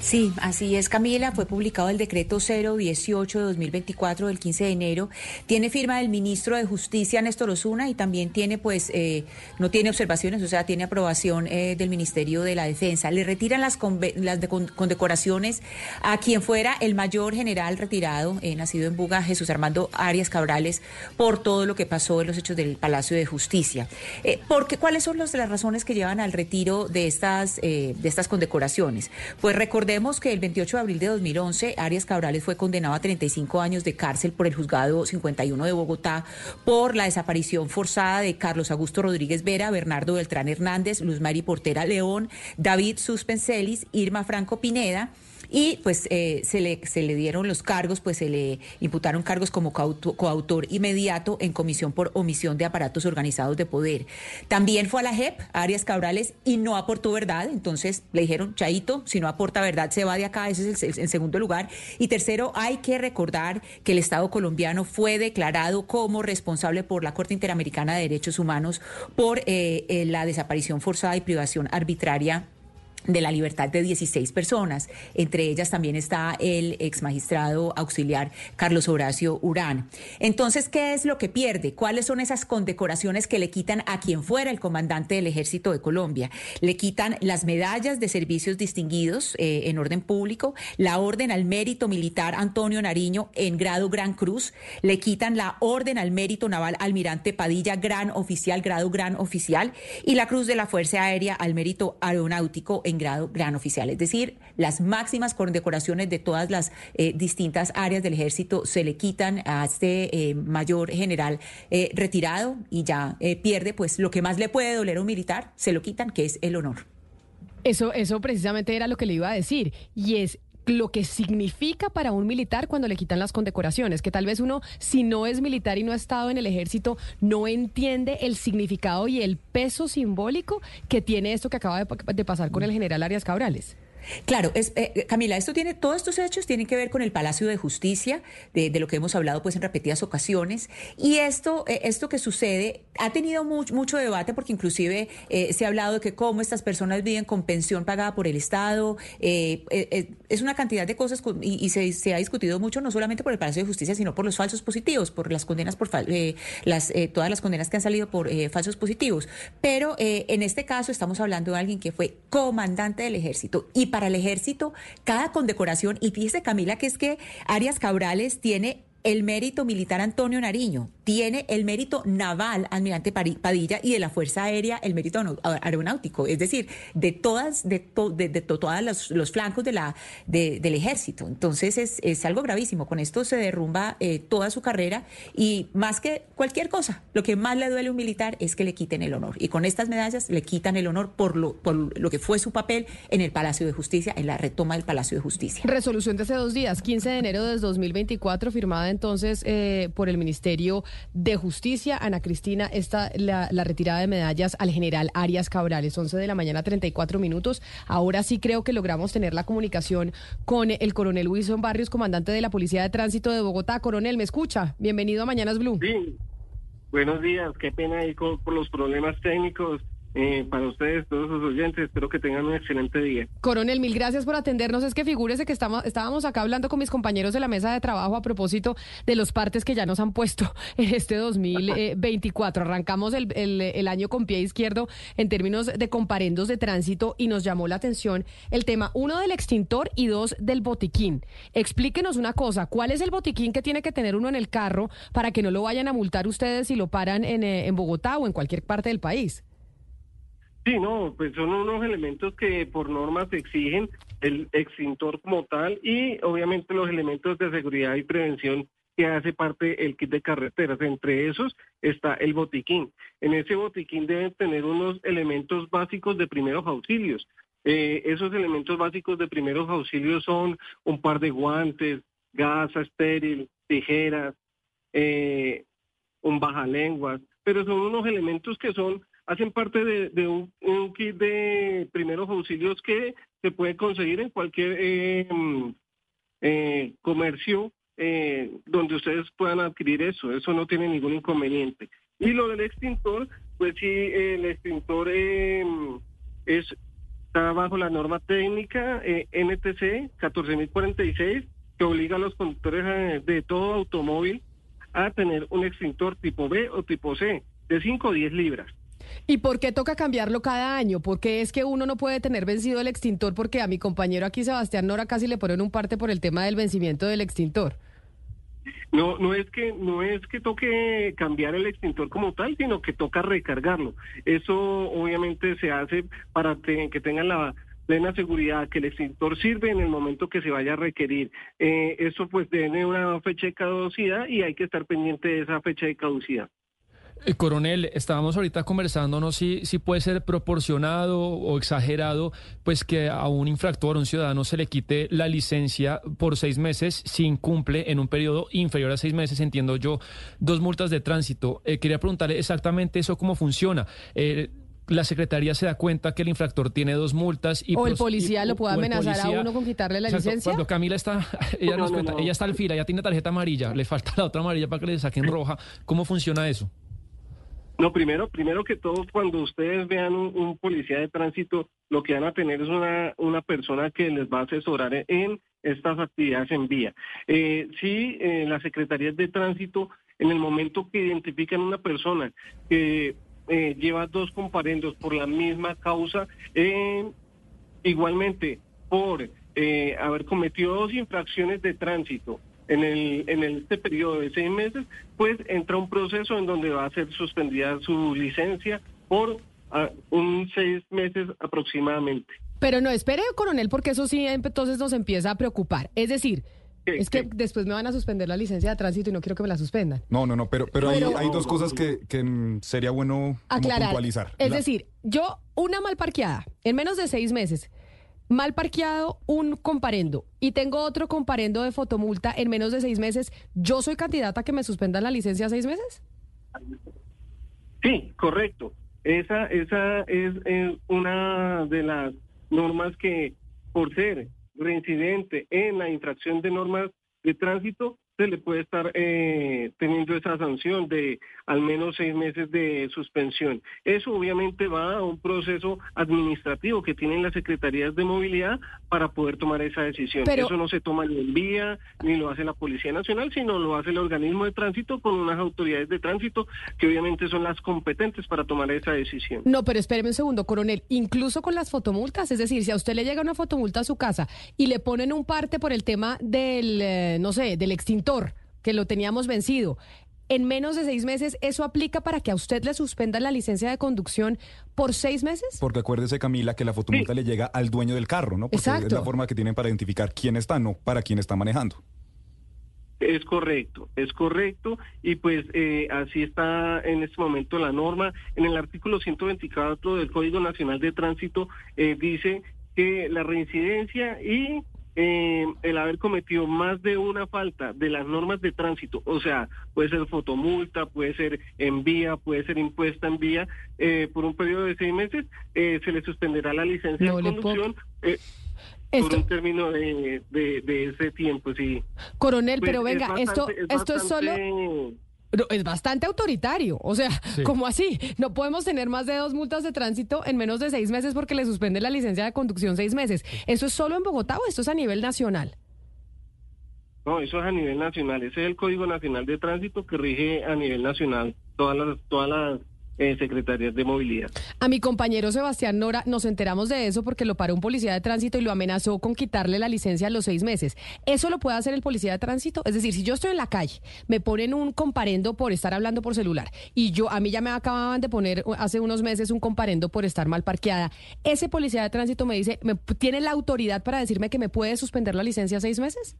S5: Sí, así es, Camila. Fue publicado el decreto 018 de 2024 del 15 de enero. Tiene firma del ministro de Justicia, Néstor Osuna, y también tiene, pues, eh, no tiene observaciones, o sea, tiene aprobación eh, del Ministerio de la Defensa. Le retiran las, las de- con- condecoraciones a quien fuera el mayor general retirado, eh, nacido en Buga, Jesús Armando Arias Cabrales, por todo lo que pasó en los hechos del Palacio de Justicia. Eh, porque, ¿Cuáles son los- las razones que llevan al retiro de estas, eh, de estas condecoraciones? Pues recordemos que el 28 de abril de 2011, Arias Cabrales fue condenado a 35 años de cárcel por el juzgado 51 de Bogotá por la desaparición forzada de Carlos Augusto Rodríguez Vera, Bernardo Beltrán Hernández, Luz Mari Portera León, David Suspenselis, Irma Franco Pineda. Y pues eh, se, le, se le dieron los cargos, pues se le imputaron cargos como coauto- coautor inmediato en comisión por omisión de aparatos organizados de poder. También fue a la JEP, Arias Cabrales, y no aportó verdad. Entonces le dijeron, Chaito, si no aporta verdad, se va de acá. Ese es el, segundo lugar. Y tercero, hay que recordar que el Estado colombiano fue declarado como responsable por la Corte Interamericana de Derechos Humanos por eh, eh, la desaparición forzada y privación arbitraria de la libertad de 16 personas. Entre ellas también está el ex magistrado auxiliar Carlos Horacio Urán. Entonces, ¿qué es lo que pierde? ¿Cuáles son esas condecoraciones que le quitan a quien fuera el comandante del Ejército de Colombia? Le quitan las medallas de servicios distinguidos eh, en orden público, la orden al mérito militar Antonio Nariño en grado Gran Cruz, le quitan la orden al mérito naval Almirante Padilla Gran Oficial, grado Gran Oficial, y la Cruz de la Fuerza Aérea al mérito aeronáutico en grado Gran Oficial. Es decir, las máximas condecoraciones de todas las eh, distintas áreas del ejército se le quitan a este eh, mayor general eh, retirado y ya pierde pues lo que más le puede doler a un militar, se lo quitan, que es el honor.
S2: Eso, eso precisamente era lo que le iba a decir. Y es lo que significa para un militar cuando le quitan las condecoraciones, que tal vez uno, si no es militar y no ha estado en el ejército, no entiende el significado y el peso simbólico que tiene esto que acaba de, pa- de pasar con el general Arias Cabrales.
S5: Claro, es, eh, Camila, esto tiene, todos estos hechos tienen que ver con el Palacio de Justicia, de, lo que hemos hablado pues en repetidas ocasiones, y esto, eh, esto que sucede ha tenido mucho, debate porque inclusive eh, se ha hablado de que cómo estas personas viven con pensión pagada por el Estado, eh, eh, eh, es una cantidad de cosas y, se, ha discutido mucho no solamente por el Palacio de Justicia, sino por los falsos positivos, por las condenas por eh, las eh, todas las condenas que han salido por eh, falsos positivos. Pero eh, en este caso estamos hablando de alguien que fue comandante del ejército y el ejército cada condecoración. Y fíjese Camila que es que Arias Cabrales tiene el mérito militar Antonio Nariño, tiene el mérito naval Almirante Padilla y de la Fuerza Aérea el mérito aero- aeronáutico, es decir, de todas, de, to- de, de to- todas los, los flancos de la, de- del ejército. Entonces es, es algo gravísimo. Con esto se derrumba eh, toda su carrera y más que cualquier cosa, lo que más le duele a un militar es que le quiten el honor. Y con estas medallas le quitan el honor por lo, por lo que fue su papel en el Palacio de Justicia, en la retoma del Palacio de Justicia.
S2: Resolución de hace dos días, 15 de enero de 2024, firmada entonces eh, por el Ministerio de Justicia. Ana Cristina, esta, la, retirada de medallas al general Arias Cabrales, 11 de la mañana, 34 minutos. Ahora sí creo que logramos tener la comunicación con el coronel Wilson Barrios, comandante de la Policía de Tránsito de Bogotá. Coronel, ¿me escucha? Bienvenido a Mañanas Blue.
S11: Buenos días. Qué pena ahí por los problemas técnicos. Eh, para ustedes, todos sus oyentes. Espero que tengan un excelente día.
S2: Coronel, mil gracias por atendernos. Es que figúrese que estamos, estábamos acá hablando con mis compañeros de la mesa de trabajo a propósito de los partes que ya nos han puesto en este 2024. Arrancamos el, el- el año con pie izquierdo en términos de comparendos de tránsito y nos llamó la atención el tema, uno del extintor y dos del botiquín. Explíquenos una cosa, ¿cuál es el botiquín que tiene que tener uno en el carro para que no lo vayan a multar ustedes si lo paran en, eh, en Bogotá o en cualquier parte del país?
S11: Sí, no, pues son unos elementos que por norma se exigen, el extintor como tal y obviamente los elementos de seguridad y prevención que hace parte el kit de carreteras. Entre esos está el botiquín. En ese botiquín deben tener unos elementos básicos de primeros auxilios. Eh, esos elementos básicos de primeros auxilios son un par de guantes, gasa estéril, tijeras, eh, un bajalenguas, pero son unos elementos que son hacen parte de, un, kit de primeros auxilios que se puede conseguir en cualquier eh, eh, comercio eh, donde ustedes puedan adquirir eso. Eso no tiene ningún inconveniente. Y lo del extintor, pues sí, el extintor es está bajo la norma técnica NTC 14046 que obliga a los conductores de todo automóvil a tener un extintor tipo B o tipo C de 5 o 10 libras.
S2: ¿Y por qué toca cambiarlo cada año? Porque es que uno no puede tener vencido el extintor porque a mi compañero aquí, Sebastián Nora, casi le ponen un parte por el tema del vencimiento del extintor.
S11: No, no es que no es que toque cambiar el extintor como tal, sino que toca recargarlo. Eso obviamente se hace para que tengan la plena seguridad que el extintor sirve en el momento que se vaya a requerir. Eh, eso pues tiene una fecha de caducidad y hay que estar pendiente de esa fecha de caducidad.
S3: Eh, Coronel, estábamos ahorita conversando, no si, si puede ser proporcionado o exagerado, pues que a un infractor, a un ciudadano, se le quite la licencia por seis meses si incumple en un periodo inferior a seis meses, entiendo yo, dos multas de tránsito. Eh, quería preguntarle exactamente eso cómo funciona. Eh, la secretaría se da cuenta que el infractor tiene dos multas y
S2: o el policía
S3: y-
S2: lo puede amenazar a uno con quitarle la
S3: Exacto,
S2: licencia.
S3: Cuando Camila está, ella
S11: No,
S3: nos
S11: no,
S3: cuenta,
S11: no.
S3: ella está al fila, ya tiene tarjeta amarilla, le falta la otra amarilla para que le saquen roja. ¿Cómo funciona eso?
S11: No, primero, primero que todo, cuando ustedes vean un, policía de tránsito, lo que van a tener es una, una persona que les va a asesorar en, en estas actividades en vía. Eh, sí, eh, las secretarías de tránsito, en el momento que identifican una persona que eh, lleva dos comparendos por la misma causa, eh, igualmente por eh, haber cometido dos infracciones de tránsito en el en el- este periodo de seis meses, pues entra un proceso en donde va a ser suspendida su licencia por ah, un seis meses aproximadamente.
S2: Pero no, espere, coronel, porque eso sí entonces nos empieza a preocupar. Es decir, es que después me van a suspender la licencia de tránsito y no quiero que me la suspendan.
S6: No, no, no, pero, pero, hay,
S2: Pero-
S6: hay dos cosas que, que, mm, sería bueno
S2: Aclarar.
S6: puntualizar.
S2: Es
S6: La-
S2: decir, yo, una mal parqueada, en menos de seis meses, mal parqueado un comparendo y tengo otro comparendo de fotomulta en menos de seis meses, ¿yo soy candidata a que me suspendan la licencia seis meses?
S11: Sí, correcto. Esa, esa es eh, una de las normas que, por ser reincidente en la infracción de normas de tránsito, se le puede estar eh, teniendo esa sanción de al menos seis meses de suspensión. Eso obviamente va a un proceso administrativo que tienen las secretarías de movilidad para poder tomar esa decisión.
S2: Pero-
S11: Eso no se toma ni en vía, ni lo hace la Policía Nacional, sino lo hace el organismo de tránsito con unas autoridades de tránsito que obviamente son las competentes para tomar esa decisión.
S2: No, pero espéreme un segundo, coronel. Incluso con las fotomultas, es decir, si a usted le llega una fotomulta a su casa y le ponen un parte por el tema del, eh, no sé, del extintor, que lo teníamos vencido, en menos de seis meses, ¿eso aplica para que a usted le suspendan la licencia de conducción por seis meses?
S6: Porque acuérdese, Camila, que la fotomulta le llega al dueño del carro, ¿no? Porque es
S2: Exacto.
S6: la forma que tienen para identificar quién está, no para quién está manejando.
S11: Es correcto, es correcto y pues eh, así está en este momento la norma. En el artículo 124 del Código Nacional de Tránsito eh, dice que la reincidencia y eh, el haber cometido más de una falta de las normas de tránsito, o sea, puede ser fotomulta, puede ser en vía, puede ser impuesta en vía, eh, por un periodo de seis meses, eh, se le suspenderá la licencia
S2: No
S11: de conducción eh,
S2: Esto-
S11: por un término de, de, de ese tiempo, sí.
S2: Coronel,
S11: Pues
S2: pero
S11: es
S2: venga,
S11: bastante-
S2: esto, esto es solo... No, es bastante autoritario. O sea,
S3: Sí.
S2: ¿cómo así? No podemos tener más de dos multas de tránsito en menos de seis meses porque le suspende la licencia de conducción seis meses. ¿Eso es solo en Bogotá o esto es a nivel nacional?
S11: No, eso es a nivel nacional. Ese es el Código Nacional de Tránsito que rige a nivel nacional todas las, todas las secretarías de movilidad.
S2: A mi compañero Sebastián Nora nos enteramos de eso porque lo paró un policía de tránsito y lo amenazó con quitarle la licencia a los seis meses. ¿Eso lo puede hacer el policía de tránsito? Es decir, si yo estoy en la calle, me ponen un comparendo por estar hablando por celular y yo a mí ya me acababan de poner hace unos meses un comparendo por estar mal parqueada, ese policía de tránsito me dice, ¿me, ¿tiene la autoridad para decirme que me puede suspender la licencia seis meses?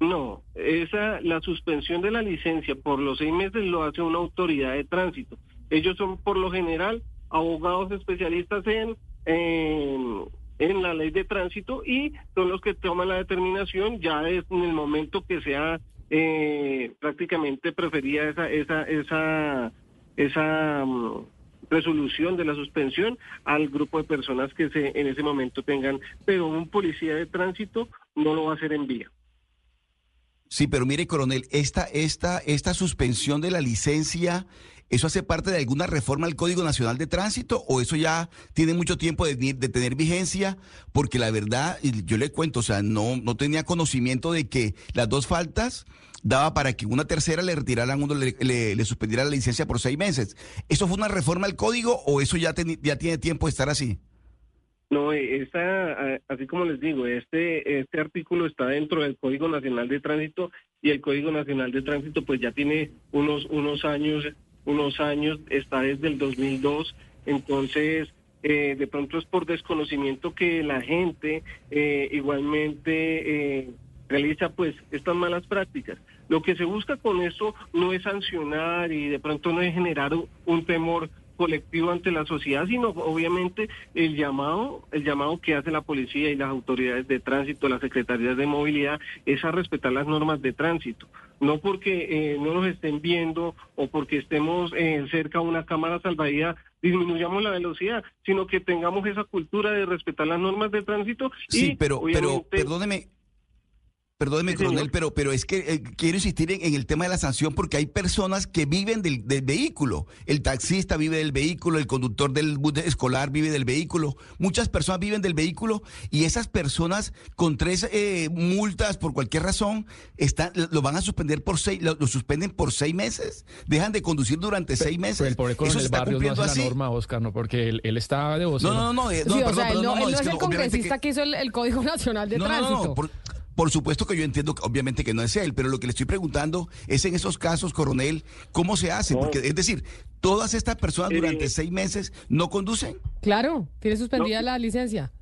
S11: No, esa la suspensión de la licencia por los seis meses lo hace una autoridad de tránsito. Ellos son por lo general abogados especialistas en, en, la ley de tránsito y son los que toman la determinación ya en el momento que sea eh, prácticamente preferida esa esa esa esa mm, resolución de la suspensión al grupo de personas que se en ese momento tengan, pero un policía de tránsito no lo va a hacer en vía.
S10: Sí, pero mire, coronel, esta, esta, esta suspensión de la licencia, ¿eso hace parte de alguna reforma al Código Nacional de Tránsito o eso ya tiene mucho tiempo de, tener vigencia? Porque la verdad, yo le cuento, o sea, no, no tenía conocimiento de que las dos faltas daba para que una tercera le retiraran uno, le, suspendiera la licencia por seis meses. ¿Eso fue una reforma al código o eso ya, ya tiene tiempo de estar así?
S11: No, esta, así como les digo, este, este artículo está dentro del Código Nacional de Tránsito y el Código Nacional de Tránsito pues ya tiene unos, unos años, unos años, está desde el 2002, entonces eh, de pronto es por desconocimiento que la gente eh, igualmente eh, realiza pues estas malas prácticas. Lo que se busca con eso no es sancionar y de pronto no es generar un, un temor colectivo ante la sociedad, sino obviamente el llamado, el llamado que hace la policía y las autoridades de tránsito, las secretarías de movilidad, es a respetar las normas de tránsito. No porque eh, no nos estén viendo o porque estemos eh, cerca a una cámara salvavidas disminuyamos la velocidad, sino que tengamos esa cultura de respetar las normas de tránsito.
S10: Sí,
S11: y,
S10: pero, pero perdóneme, perdóneme,
S11: Sí,
S10: coronel, pero, pero es que eh, quiero insistir en, en el tema de la sanción porque hay personas que viven del, del vehículo. El taxista vive del vehículo, el conductor del bus escolar vive del vehículo. Muchas personas viven del vehículo y esas personas con tres eh, multas por cualquier razón están, lo van a suspender por seis, lo, lo suspenden por seis meses. Dejan de conducir durante seis meses.
S3: Pero el pobre
S10: Eso
S3: coronel
S10: se está
S3: Barrios no
S10: cumpliendo
S3: hace
S10: así.
S3: la norma, Oscar, ¿no? Porque él, él está de vocero.
S10: No, no, no, eh, no,
S2: sí, o
S10: perdón,
S2: sea, él no,
S10: no,
S2: él no es el congresista
S10: que-
S2: que hizo el, el Código Nacional de
S10: no, no,
S2: Tránsito.
S10: no, por, por supuesto que yo entiendo, que obviamente, que no es él, pero lo que le estoy preguntando es en esos casos, coronel, ¿cómo se hace? Porque, es decir, todas estas personas
S11: Eh,
S10: durante seis meses no conducen.
S2: Claro, tiene suspendida
S11: No.
S2: la licencia.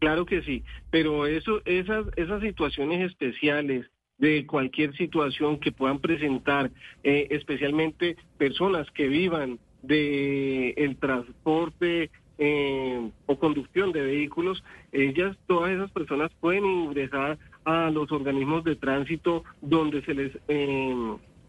S11: Claro que sí, pero eso, esas, esas situaciones especiales de cualquier situación que puedan presentar, eh, especialmente personas que vivan de el transporte eh, o conducción de vehículos, ellas, todas esas personas pueden ingresar a los organismos de tránsito donde se les eh,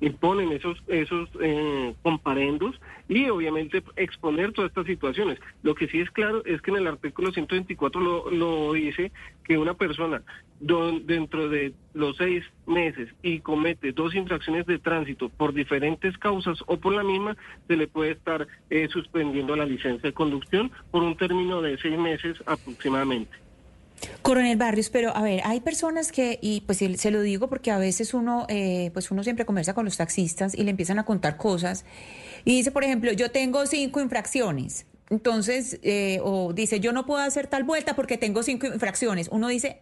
S11: imponen esos esos eh, comparendos y obviamente exponer todas estas situaciones. Lo que sí es claro es que en el artículo 124 lo, lo dice que una persona don- dentro de los seis meses y comete dos infracciones de tránsito por diferentes causas o por la misma, se le puede estar eh, suspendiendo la licencia de conducción por un término de seis meses aproximadamente.
S5: Coronel Barrios, pero a ver, hay personas que, y pues se lo digo porque a veces uno, eh, pues uno siempre conversa con los taxistas y le empiezan a contar cosas y dice, por ejemplo, yo tengo cinco infracciones. Entonces, eh, o dice, yo no puedo hacer tal vuelta porque tengo cinco infracciones. Uno dice,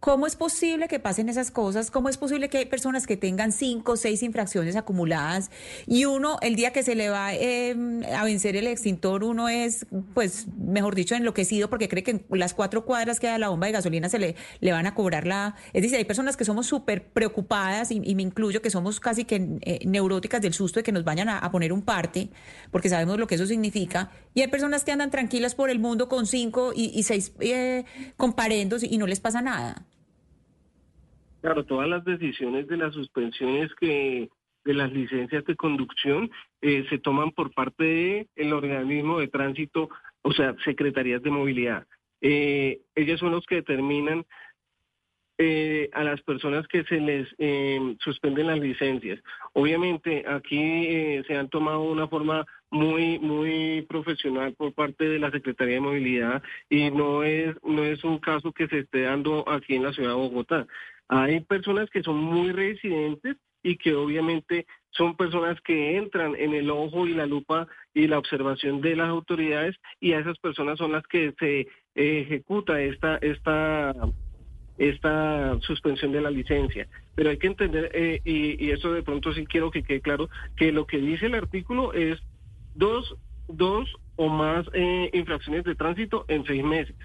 S5: ¿cómo es posible que pasen esas cosas? ¿Cómo es posible que hay personas que tengan cinco o seis infracciones acumuladas y uno, el día que se le va eh, a vencer el extintor, uno es, pues, mejor dicho, enloquecido porque cree que en las cuatro cuadras que da la bomba de gasolina se le, le van a cobrar la... Es decir, hay personas que somos súper preocupadas y, me incluyo que somos casi que eh, neuróticas del susto de que nos vayan a, poner un parte porque sabemos lo que eso significa y hay personas que andan tranquilas por el mundo con cinco y, y seis eh, comparendos y no les pasa nada.
S11: Claro, todas las decisiones de las suspensiones que de las licencias de conducción eh, se toman por parte del organismo de tránsito, o sea, secretarías de movilidad. Eh, ellos son los que determinan eh, a las personas que se les eh, suspenden las licencias. Obviamente aquí eh, se han tomado una forma muy muy profesional por parte de la Secretaría de Movilidad y no es no es un caso que se esté dando aquí en la ciudad de Bogotá. Hay personas que son muy residentes y que obviamente son personas que entran en el ojo y la lupa y la observación de las autoridades y a esas personas son las que se ejecuta esta esta esta suspensión de la licencia. Pero hay que entender, eh, y, eso de pronto sí quiero que quede claro, que lo que dice el artículo es dos, dos o más eh, infracciones de tránsito en seis meses,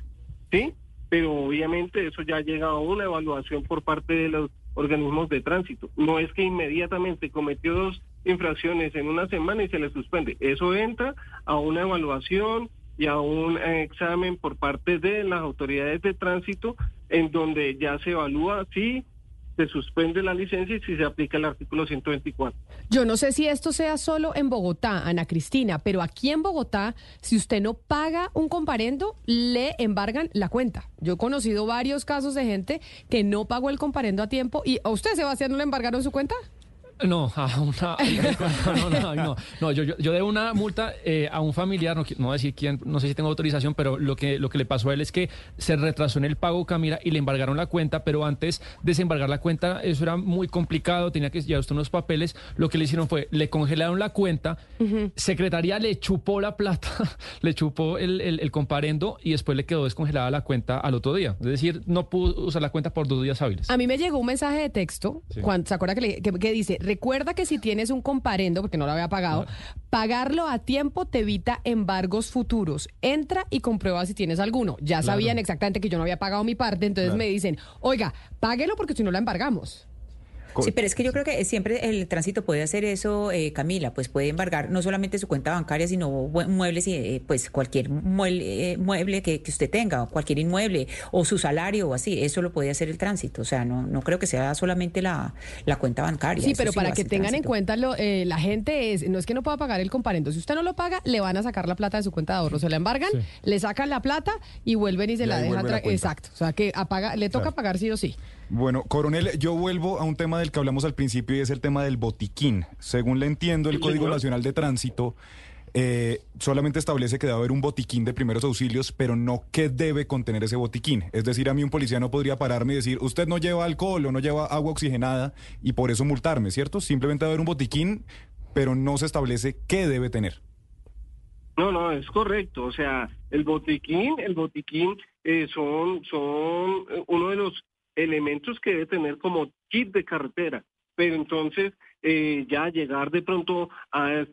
S11: ¿sí? Pero obviamente eso ya llega a una evaluación por parte de los organismos de tránsito. No es que inmediatamente cometió dos infracciones en una semana y se le suspende. Eso entra a una evaluación y a un eh, examen por parte de las autoridades de tránsito en donde ya se evalúa si se suspende la licencia y si se aplica el artículo 124.
S2: Yo no sé si esto sea solo en Bogotá, Ana Cristina, pero aquí en Bogotá, si usted no paga un comparendo, le embargan la cuenta. Yo he conocido varios casos de gente que no pagó el comparendo a tiempo y a usted, Sebastián, no le embargaron su cuenta.
S3: No, a una, no, no, no, no, yo, yo, yo de una multa eh, a un familiar, no, no voy a decir quién, no sé si tengo autorización, pero lo que, lo que le pasó a él es que se retrasó en el pago, Camila, y le embargaron la cuenta, pero antes de desembargar la cuenta, eso era muy complicado, tenía que llevar usted unos papeles, lo que le hicieron fue, le congelaron la cuenta, Secretaría le chupó la plata, le chupó el, el, el comparendo y después le quedó descongelada la cuenta al otro día, es decir, no pudo usar la cuenta por dos días hábiles.
S2: A mí me llegó un mensaje de texto,
S3: Sí.
S2: cuando, ¿se acuerda que, le- que- que dice, recuerda que si tienes un comparendo, porque no lo había pagado, pagarlo a tiempo te evita embargos futuros. Entra y comprueba si tienes alguno. Ya
S3: Claro.
S2: sabían exactamente que yo no había pagado mi parte, entonces
S5: Claro.
S2: me dicen, oiga, páguelo porque si no la embargamos.
S5: Sí, pero es que yo creo que siempre el tránsito puede hacer eso, eh, Camila, pues puede embargar no solamente su cuenta bancaria, sino muebles y eh, pues cualquier mueble, eh, mueble que, que usted tenga, o cualquier inmueble, o su salario o así, eso lo puede hacer el tránsito. O sea, no, no creo que sea solamente la, la cuenta bancaria.
S2: Sí, pero para que tengan en cuenta lo, eh, la gente es, no es que no pueda pagar el comparendo. Si usted no lo paga, le van a sacar la plata de su cuenta de ahorro. Se la embargan,
S6: Sí.
S2: le sacan la plata y vuelven y se
S6: Y
S2: la dejan.
S6: la.
S2: Exacto. O sea que apaga, le toca
S6: Claro.
S2: pagar sí o sí.
S6: Bueno, coronel, yo vuelvo a un tema del que hablamos al principio y es el tema del botiquín. Según le entiendo, el Código
S11: señor.
S6: Nacional de Tránsito eh, solamente establece que debe haber un botiquín de primeros auxilios, pero no qué debe contener ese botiquín. Es decir, a mí un policía no podría pararme y decir, usted no lleva alcohol o no lleva agua oxigenada y por eso multarme, ¿cierto? Simplemente debe haber un botiquín, pero no se establece qué debe tener.
S11: No, no, es correcto. O sea, el botiquín, el botiquín eh, son, son eh, uno de los elementos que debe tener como kit de carretera. Pero entonces eh, ya llegar de pronto a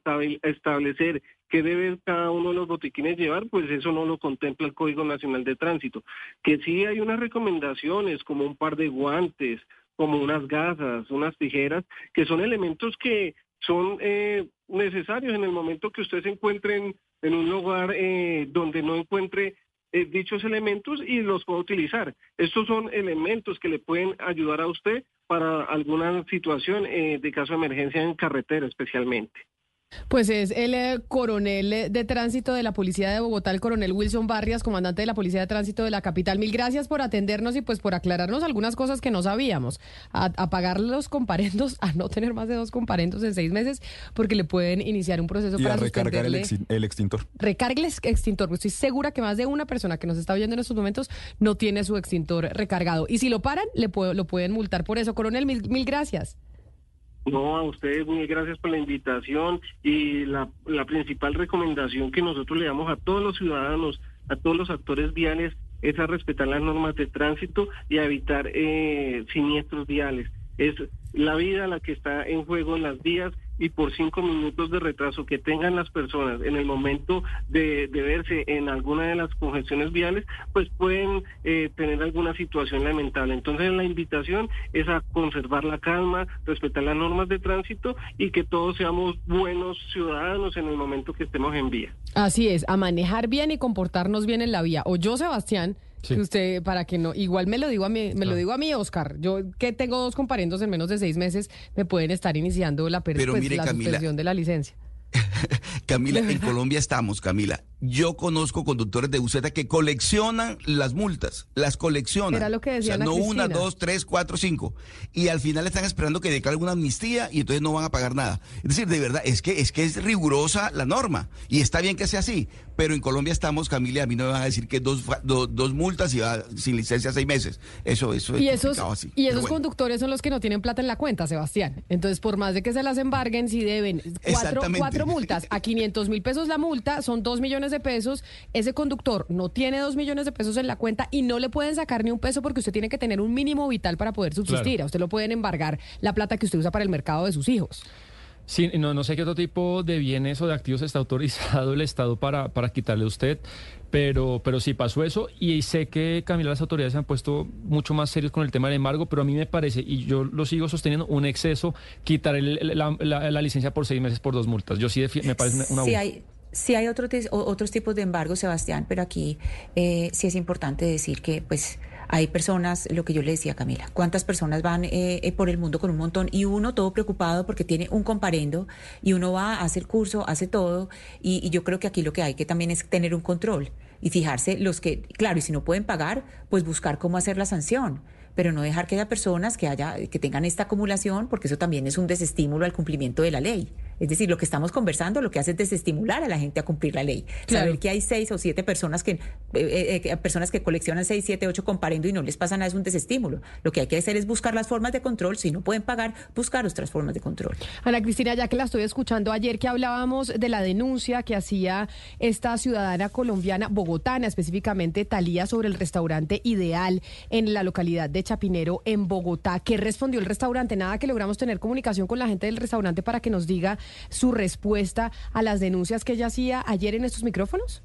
S11: establecer qué debe cada uno de los botiquines llevar, pues eso no lo contempla el Código Nacional de Tránsito. Que sí hay unas recomendaciones como un par de guantes, como unas gasas, unas tijeras, que son elementos que son eh, necesarios en el momento que usted se encuentre en, en un lugar eh, donde no encuentre eh, dichos elementos y los pueda utilizar. Estos son elementos que le pueden ayudar a usted para alguna situación eh, de caso de emergencia en carretera especialmente.
S2: Pues es el eh, coronel eh, de tránsito de la Policía de Bogotá, el coronel Wilson Barrias, comandante de la Policía de Tránsito de la capital. Mil gracias por atendernos y pues por aclararnos algunas cosas que no sabíamos. A, a pagar los comparendos, a no tener más de dos comparendos en seis meses, porque le pueden iniciar un proceso
S6: Y
S2: para
S6: a recargar el, extintor.
S2: Recargue el ex- extintor. Estoy segura que más de una persona que nos está oyendo en estos momentos no tiene su extintor recargado. Y si lo paran, le puedo- lo pueden multar por eso. Coronel, mil, mil gracias.
S11: No, a ustedes muy gracias por la invitación y la, la principal recomendación que nosotros le damos a todos los ciudadanos, a todos los actores viales, es a respetar las normas de tránsito y a evitar eh, siniestros viales. Es la vida la que está en juego en las vías y por cinco minutos de retraso que tengan las personas en el momento de, de verse en alguna de las congestiones viales, pues pueden eh, tener alguna situación lamentable. Entonces la invitación es a conservar la calma, respetar las normas de tránsito y que todos seamos buenos ciudadanos en el momento que estemos en vía.
S2: Así es, a manejar bien y comportarnos bien en la vía. O yo, Sebastián,
S3: Sí.
S2: que usted, para que no, igual me lo digo a mí, me lo digo a mí, Oscar. Yo que tengo dos comparendos en menos de seis meses, me pueden estar iniciando la,
S4: Pero
S2: pues, la
S4: Camila,
S2: suspensión de la licencia.
S4: Camila,
S2: ¿De
S4: en? Colombia estamos, Camila. Yo conozco conductores de buseta que coleccionan las multas, las coleccionan.
S2: Era lo que decía
S4: O sea, no una, dos, tres, cuatro, cinco. Y al final están esperando que declare una amnistía y entonces no van a pagar nada. Es decir, de verdad, es que es que es rigurosa la norma. Y está bien que sea así. Pero en Colombia estamos, Camila, a mí no me van a decir que dos, do- dos multas y va sin licencia seis meses. Eso, eso es
S2: Y esos,
S4: así.
S2: y esos
S4: bueno.
S2: conductores son los que no tienen plata en la cuenta, Sebastián. Entonces, por más de que se las embarguen, si deben cuatro, cuatro multas a 500 mil pesos la multa, son dos millones de pesos. Ese conductor no tiene dos millones de pesos en la cuenta y no le pueden sacar ni un peso porque usted tiene que tener un mínimo vital para poder subsistir.
S3: Claro.
S2: A usted lo pueden embargar la plata que usted usa para el mercado de sus hijos.
S3: Sí, no, no sé qué otro tipo de bienes o de activos está autorizado el Estado para, para quitarle a usted, pero, pero sí pasó eso y sé que, Camila, las autoridades se han puesto mucho más serios con el tema del embargo, pero a mí me parece, y yo lo sigo sosteniendo, un exceso quitar el- la, la- la licencia por seis meses por dos multas. Yo sí me parece una- una
S5: Sí
S3: abuso.
S5: hay, sí hay otro otros tipos de embargo, Sebastián, pero aquí eh, sí es importante decir que pues hay personas, lo que yo le decía Camila, cuántas personas van eh, eh, por el mundo con un montón y uno todo preocupado porque tiene un comparendo y uno va, hace el curso, hace todo y, y yo creo que aquí lo que hay que también es tener un control y fijarse los que, claro, y si no pueden pagar, pues buscar cómo hacer la sanción pero no dejar que haya personas que haya que tengan esta acumulación porque eso también es un desestímulo al cumplimiento de la ley. Es decir, lo que estamos conversando lo que hace es desestimular a la gente a cumplir la ley.
S2: Claro.
S5: Saber que hay seis o siete personas que eh, eh, eh, personas que coleccionan seis, siete, ocho comparendo y no les pasa nada es un desestímulo. Lo que hay que hacer es buscar las formas de control. Si no pueden pagar, buscar otras formas de control.
S2: Ana Cristina, ya que la estoy escuchando ayer que hablábamos de la denuncia que hacía esta ciudadana colombiana, bogotana específicamente, Talía, sobre el restaurante Ideal en la localidad de Chapinero, en Bogotá. ¿Qué respondió el restaurante? Nada que logramos tener comunicación con la gente del restaurante para que nos diga su respuesta a las denuncias que ella hacía ayer en estos micrófonos.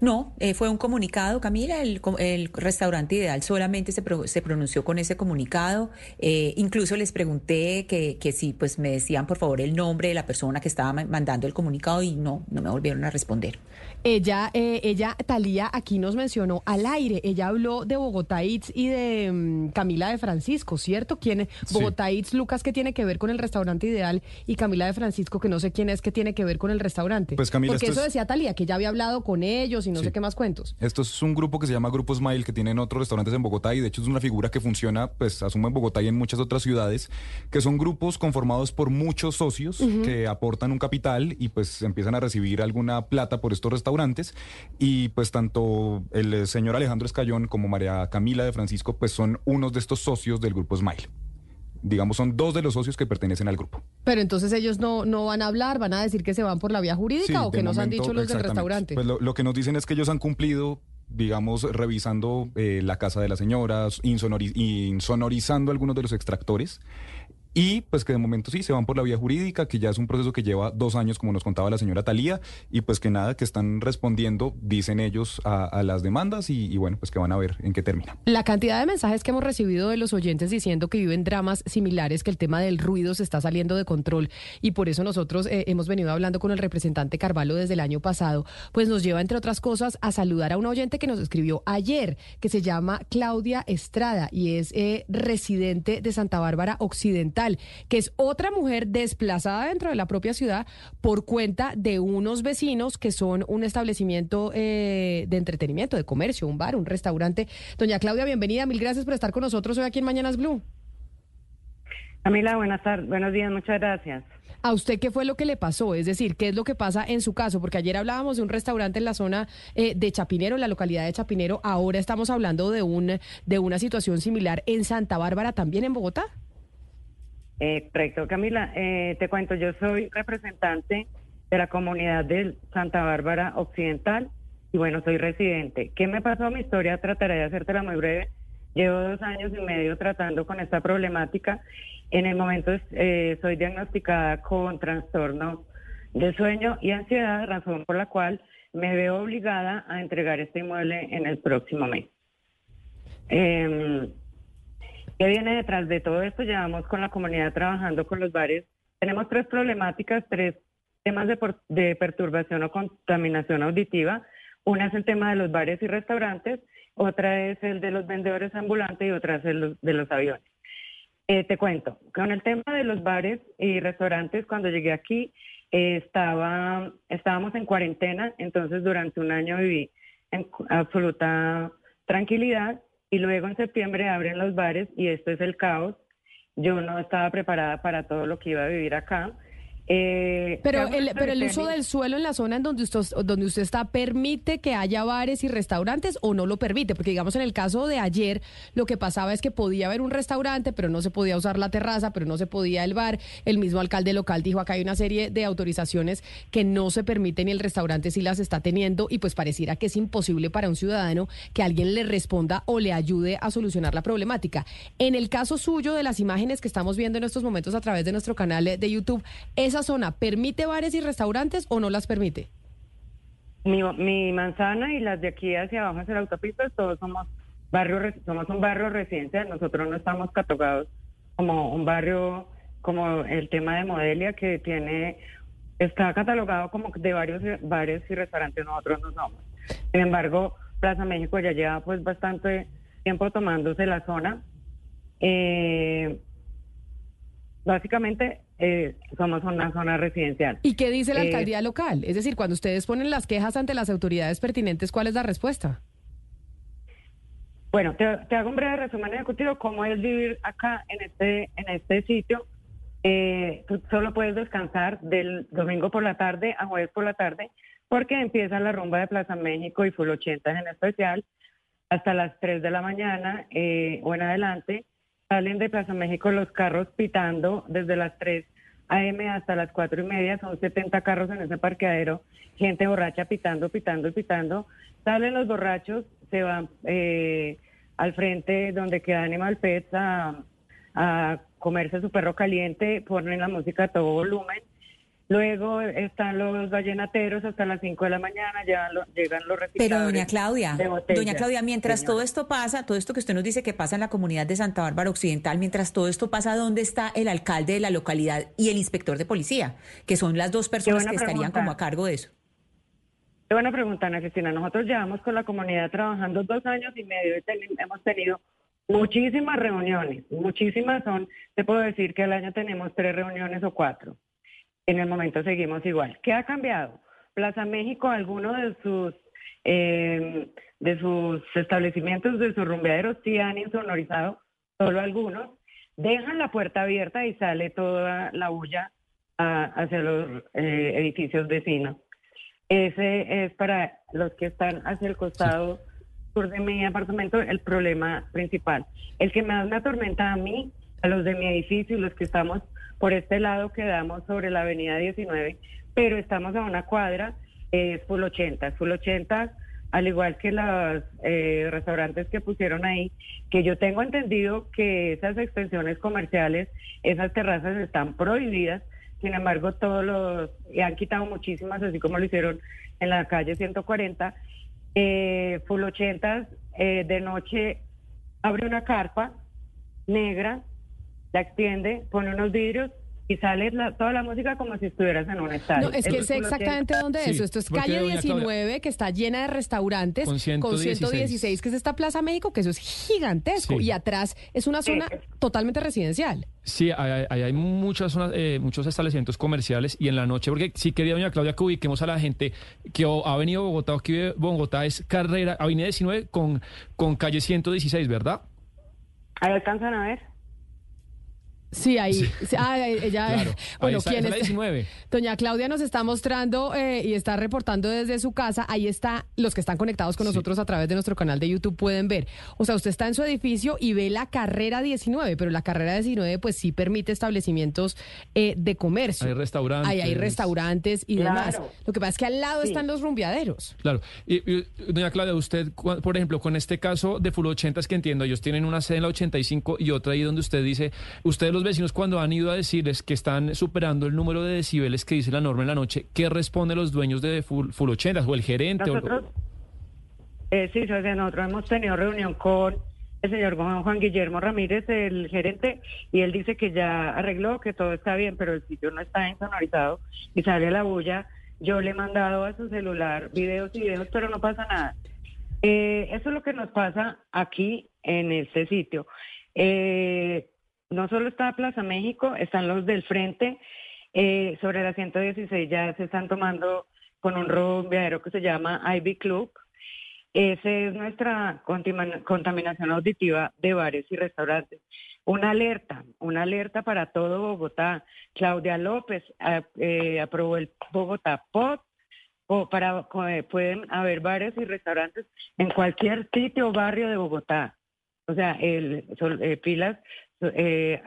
S5: No, eh, fue un comunicado, Camila, el, el restaurante ideal solamente se, pro- se pronunció con ese comunicado. Eh, incluso les pregunté que, que si pues me decían por favor el nombre de la persona que estaba ma- mandando el comunicado y no, no me volvieron a responder.
S2: Ella, eh, ella, Talía, aquí nos mencionó al aire. Ella habló de Bogotá Eats y de mm, Camila de Francisco, ¿cierto? ¿Quién,
S3: Sí.
S2: Bogotá Eats, Lucas, que tiene que ver con el restaurante ideal y Camila de Francisco, que no sé quién es, que tiene que ver con el restaurante.
S6: Pues, Camila,
S2: Porque eso
S6: es-
S2: decía Talía, que ya había hablado con ellos y no
S6: Sí.
S2: sé qué más cuentos.
S6: Esto es un grupo que se llama Grupo Smile, que tienen otros restaurantes en Bogotá y de hecho es una figura que funciona, pues asumo en Bogotá y en muchas otras ciudades, que son grupos conformados por muchos socios que aportan un capital y pues empiezan a recibir alguna plata por estos restaurantes y pues tanto el eh, señor Alejandro Escayón como María Camila de Francisco pues son unos de estos socios del Grupo Smile. Digamos, son dos de los socios que pertenecen al grupo.
S2: Pero entonces ellos no, no van a hablar, van a decir que se van por la vía jurídica
S6: Sí,
S2: o que nos han dicho los del restaurante.
S6: Pues lo, lo que nos dicen es que ellos han cumplido, digamos, revisando eh, la casa de las señoras, insonori- insonorizando algunos de los extractores. Y pues que de momento sí se van por la vía jurídica, que ya es un proceso que lleva dos años, como nos contaba la señora Talía, y pues que nada, que están respondiendo, dicen ellos, a, las demandas y, y bueno, pues que van a ver en qué termina.
S2: La cantidad de mensajes que hemos recibido de los oyentes diciendo que viven dramas similares, que el tema del ruido se está saliendo de control y por eso nosotros eh, hemos venido hablando con el representante Carvalho desde el año pasado, pues nos lleva, entre otras cosas, a saludar a una oyente que nos escribió ayer, que se llama Claudia Estrada y es eh, residente de Santa Bárbara Occidental, que es otra mujer desplazada dentro de la propia ciudad por cuenta de unos vecinos que son un establecimiento eh, de entretenimiento, de comercio, un bar, un restaurante. Doña Claudia, bienvenida, mil gracias por estar con nosotros hoy aquí en Mañanas Blue.
S12: Camila, buenas tardes, buenos días, muchas gracias.
S2: ¿A usted qué fue lo que le pasó? Es decir, ¿qué es lo que pasa en su caso? Porque ayer hablábamos de un restaurante en la zona eh, de Chapinero, en la localidad de Chapinero. Ahora estamos hablando de, un, de una situación similar en Santa Bárbara, también en Bogotá.
S12: Eh, correcto, Camila, eh, te cuento, yo soy representante de la comunidad de Santa Bárbara Occidental y bueno, soy residente. ¿Qué me pasó? Mi historia trataré de hacértela muy breve. Llevo dos años y medio tratando con esta problemática. En el momento eh, soy diagnosticada con trastorno de sueño y ansiedad, razón por la cual me veo obligada a entregar este inmueble en el próximo mes. Em, ¿Qué viene detrás de todo esto? Llevamos con la comunidad trabajando con los bares. Tenemos tres problemáticas, tres temas de, perturbación o contaminación auditiva. Una es el tema de los bares y restaurantes, otra es el de los vendedores ambulantes y otra es el de los aviones. Eh, te cuento, con el tema de los bares y restaurantes, cuando llegué aquí, eh, estaba, estábamos en cuarentena, entonces durante un año viví en absoluta tranquilidad y luego en septiembre abren los bares y esto es el caos. Yo no estaba preparada para todo lo que iba a vivir acá. Eh,
S2: Pero el, pero el uso del suelo en la zona en donde usted, donde usted está permite que haya bares y restaurantes o no lo permite, porque digamos en el caso de ayer lo que pasaba es que podía haber un restaurante, pero no se podía usar la terraza, pero no se podía el bar. El mismo alcalde local dijo acá hay una serie de autorizaciones que no se permiten y el restaurante sí las está teniendo y pues pareciera que es imposible para un ciudadano que alguien le responda o le ayude a solucionar la problemática. En el caso suyo de las imágenes que estamos viendo en estos momentos a través de nuestro canal de YouTube, ¿esa zona permite bares y restaurantes o no las permite?
S12: mi, mi manzana y las de aquí hacia abajo hacia la autopista, todos somos barrio, somos un barrio residencial, nosotros no estamos catalogados como un barrio como el tema de Modelia que tiene está catalogado como de varios bares y restaurantes, nosotros no somos. Sin embargo, Plaza México ya lleva pues bastante tiempo tomándose la zona. Eh, básicamente eh, somos una zona residencial.
S2: ¿Y qué dice la
S12: Eh,
S2: alcaldía local? Es decir, cuando ustedes ponen las quejas ante las autoridades pertinentes, ¿cuál es la respuesta?
S12: Bueno, te, te hago un breve resumen ejecutivo cómo es vivir acá en este en este sitio. Eh, tú solo puedes descansar del domingo por la tarde a jueves por la tarde porque empieza la rumba de Plaza México y Full 80 en especial hasta las 3 de la mañana eh, o en adelante. Salen de Plaza México los carros pitando desde las 3 a.m. hasta las 4 y media. Son 70 carros en ese parqueadero. Gente borracha pitando, pitando, pitando. Salen los borrachos, se van eh, al frente donde queda Animal Pets a, a comerse su perro caliente, ponen la música a todo volumen. Luego están los vallenateros hasta las 5 de la mañana, llegan, lo- llegan los
S5: Pero doña Claudia,
S12: de
S5: doña Claudia, mientras
S12: Señora.
S5: todo esto pasa, todo esto que usted nos dice que pasa en la comunidad de Santa Bárbara Occidental, mientras todo esto pasa, ¿dónde está el alcalde de la localidad y el inspector de policía? Que son las dos personas que estarían como a cargo de eso.
S12: Qué buena pregunta, Ana Cristina. Nosotros llevamos con la comunidad trabajando dos años y medio y ten- hemos tenido muchísimas reuniones, muchísimas son, te puedo decir que al año tenemos tres reuniones o cuatro. En el momento seguimos igual. ¿Qué ha cambiado? Plaza México, algunos de sus eh, de sus establecimientos, de sus rumbeaderos, sí han insonorizado, solo algunos, dejan la puerta abierta y sale toda la bulla hacia los eh, edificios vecinos. Ese es para los que están hacia el costado sur de mi apartamento el problema principal. El que más me atormenta a mí, a los de mi edificio y los que estamos por este lado quedamos sobre la avenida 19, pero estamos a una cuadra, es Full 80. Full 80, al igual que los eh, restaurantes que pusieron ahí, que yo tengo entendido que esas extensiones comerciales, esas terrazas están prohibidas, sin embargo, todos los, y han quitado muchísimas, así como lo hicieron en la calle 140. Eh, Full 80 eh, de noche abre una carpa negra, la extiende, pone unos vidrios y sale la- toda la música como si estuvieras en un estadio.
S2: No, es que
S12: Eso
S2: sé
S12: Full 80.
S2: exactamente dónde es
S3: Sí,
S2: eso. Esto es calle
S3: doña Claudia-
S2: 19, que está llena de restaurantes,
S3: Con 116.
S2: 116, que es esta Plaza México, que eso es gigantesco.
S3: Sí.
S2: Y atrás es una zona totalmente residencial.
S3: Sí, hay, hay, hay muchas zonas, eh, muchos establecimientos comerciales y en la noche, porque sí quería, doña Claudia, que ubiquemos a la gente que ha venido a Bogotá o que vive Bogotá, es carrera, avenida 19 con, con calle 116, ¿verdad?
S12: Ahí alcanzan a ver.
S2: Sí, ahí. sí, ah, ella,
S3: Claro.
S2: bueno,
S3: Ahí está,
S2: ¿quién
S3: es la
S2: es?
S3: 19.
S2: Doña Claudia nos está mostrando eh, y está reportando desde su casa. Ahí está, los que están conectados con nosotros a través de nuestro canal de YouTube pueden ver. O sea, usted está en su edificio y ve la carrera 19, pero la carrera 19 pues sí permite establecimientos eh, de comercio.
S3: Hay restaurantes.
S2: Ahí hay restaurantes y
S12: Claro.
S2: demás. Lo que pasa es que al lado
S12: Sí.
S2: están los rumbeaderos.
S3: Claro. Y, y, doña Claudia, usted, por ejemplo, con este caso de Full 80, es que entiendo, ellos tienen una sede en la 85 y otra ahí donde usted dice, ustedes los vecinos cuando han ido a decirles que están superando el número de decibeles que dice la norma en la noche, ¿qué responden los dueños de Full, Full 80 o el gerente? o-
S12: Nosotros, eh, sí, nosotros hemos tenido reunión con el señor Juan Guillermo Ramírez, el gerente, y él dice que ya arregló, que todo está bien, pero el sitio no está insonorizado y sale la bulla. Yo le he mandado a su celular videos y videos, pero no pasa nada. Eh, eso es lo que nos pasa aquí en este sitio. Eh, no solo está Plaza México, están los del frente Eh, sobre la 116 ya se están tomando con un rumbeadero que se llama Ivy Club. Esa es nuestra contaminación auditiva de bares y restaurantes. Una alerta, una alerta para todo Bogotá. Claudia López ah, eh, aprobó el Bogotá POT o para eh, pueden haber bares y restaurantes en cualquier sitio o barrio de Bogotá. O sea, el eh, pilas eh,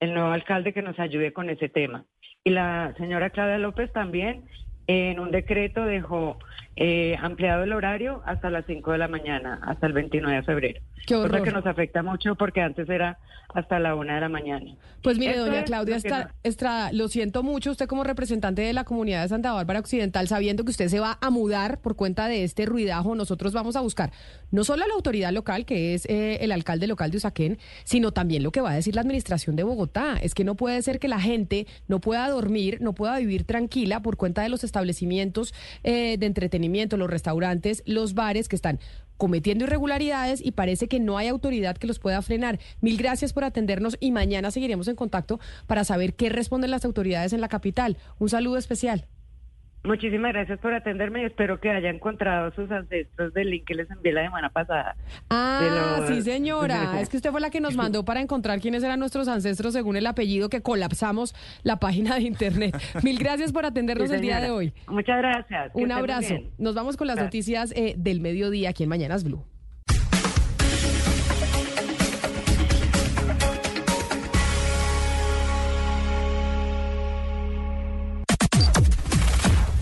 S12: el nuevo alcalde que nos ayude con ese tema. Y la señora Claudia López también en un decreto dejó eh, ampliado el horario hasta las 5 de la mañana, hasta el 29 de febrero.
S2: Qué
S12: Cosa que nos afecta mucho porque antes era hasta la 1 de la mañana.
S2: Pues mire,
S12: Esto
S2: doña
S12: es
S2: Claudia
S12: lo
S2: Estrada, lo siento mucho, usted como representante de la comunidad de Santa Bárbara Occidental, sabiendo que usted se va a mudar por cuenta de este ruidajo, nosotros vamos a buscar no solo a la autoridad local, que es eh, el alcalde local de Usaquén, sino también lo que va a decir la administración de Bogotá. Es que no puede ser que la gente no pueda dormir, no pueda vivir tranquila por cuenta de los establecimientos eh, de entretenimiento, los restaurantes, los bares que están cometiendo irregularidades y parece que no hay autoridad que los pueda frenar. Mil gracias por atendernos y mañana seguiremos en contacto para saber qué responden las autoridades en la capital. Un saludo especial.
S12: Muchísimas gracias por atenderme y espero que haya encontrado sus ancestros del link que les envié la semana pasada.
S2: Ah,
S12: los-
S2: sí, señora. Es que usted fue la que nos mandó para encontrar quiénes eran nuestros ancestros según el apellido que colapsamos la página de internet. Mil gracias por atendernos
S12: Sí,
S2: el día de hoy.
S12: Muchas gracias.
S2: Un abrazo. Nos vamos con las
S12: Gracias.
S2: noticias eh, del mediodía aquí en Mañanas Blue.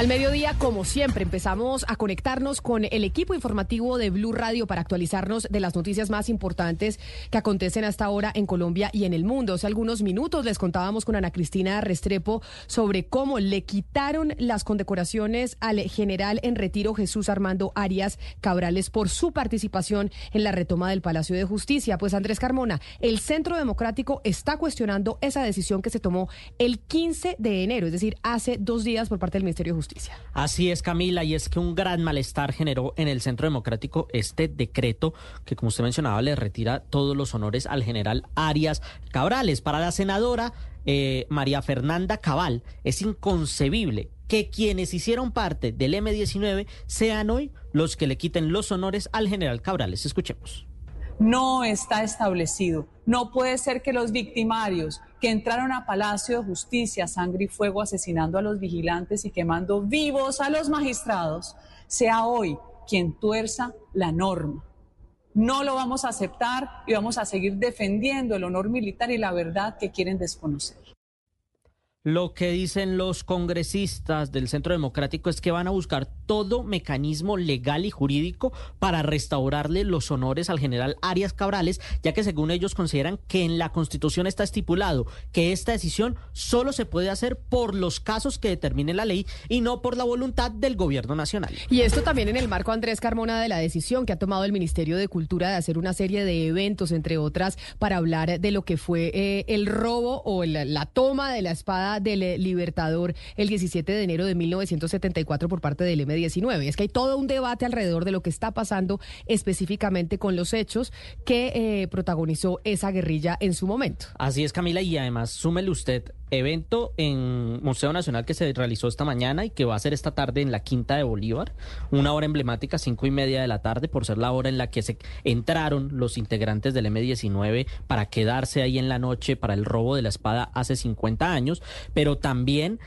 S2: Al mediodía, como siempre, empezamos a conectarnos con el equipo informativo de Blue Radio para actualizarnos de las noticias más importantes que acontecen hasta ahora en Colombia y en el mundo. Hace algunos minutos les contábamos con Ana Cristina Restrepo sobre cómo le quitaron las condecoraciones al general en retiro Jesús Armando Arias Cabrales por su participación en la retoma del Palacio de Justicia. Pues Andrés Carmona, el Centro Democrático está cuestionando esa decisión que se tomó el 15 de enero, es decir, hace dos días por parte del Ministerio de Justicia.
S13: Así es, Camila, y es que un gran malestar generó en el Centro Democrático este decreto que, como usted mencionaba, le retira todos los honores al general Arias Cabrales. Para la senadora eh, María Fernanda Cabal, es inconcebible que quienes hicieron parte del M-19 sean hoy los que le quiten los honores al general Cabrales. Escuchemos.
S14: no está establecido. No puede ser que los victimarios que entraron a Palacio de Justicia, sangre y fuego, asesinando a los vigilantes y quemando vivos a los magistrados, sea hoy quien tuerza la norma. No lo vamos a aceptar y vamos a seguir defendiendo el honor militar y la verdad que quieren desconocer.
S13: Lo que dicen los congresistas del Centro Democrático es que van a buscar todo mecanismo legal y jurídico para restaurarle los honores al general Arias Cabrales, ya que según ellos consideran que en la Constitución está estipulado que esta decisión solo se puede hacer por los casos que determine la ley y no por la voluntad del gobierno nacional.
S2: Y esto también en el marco, Andrés Carmona, de la decisión que ha tomado el Ministerio de Cultura de hacer una serie de eventos, entre otras, para hablar de lo que fue eh, el robo o la, la toma de la espada del eh, Libertador el 17 de enero de 1974 por parte del M-19. Es que hay todo un debate alrededor de lo que está pasando específicamente con los hechos que eh, protagonizó esa guerrilla en su momento.
S13: Así es, Camila, y además súmele usted evento en Museo Nacional que se realizó esta mañana y que va a ser esta tarde en la Quinta de Bolívar, una hora emblemática, cinco y media de la tarde, por ser la hora en la que se entraron los integrantes del M-19 para quedarse ahí en la noche para el robo de la espada hace 50 años, pero también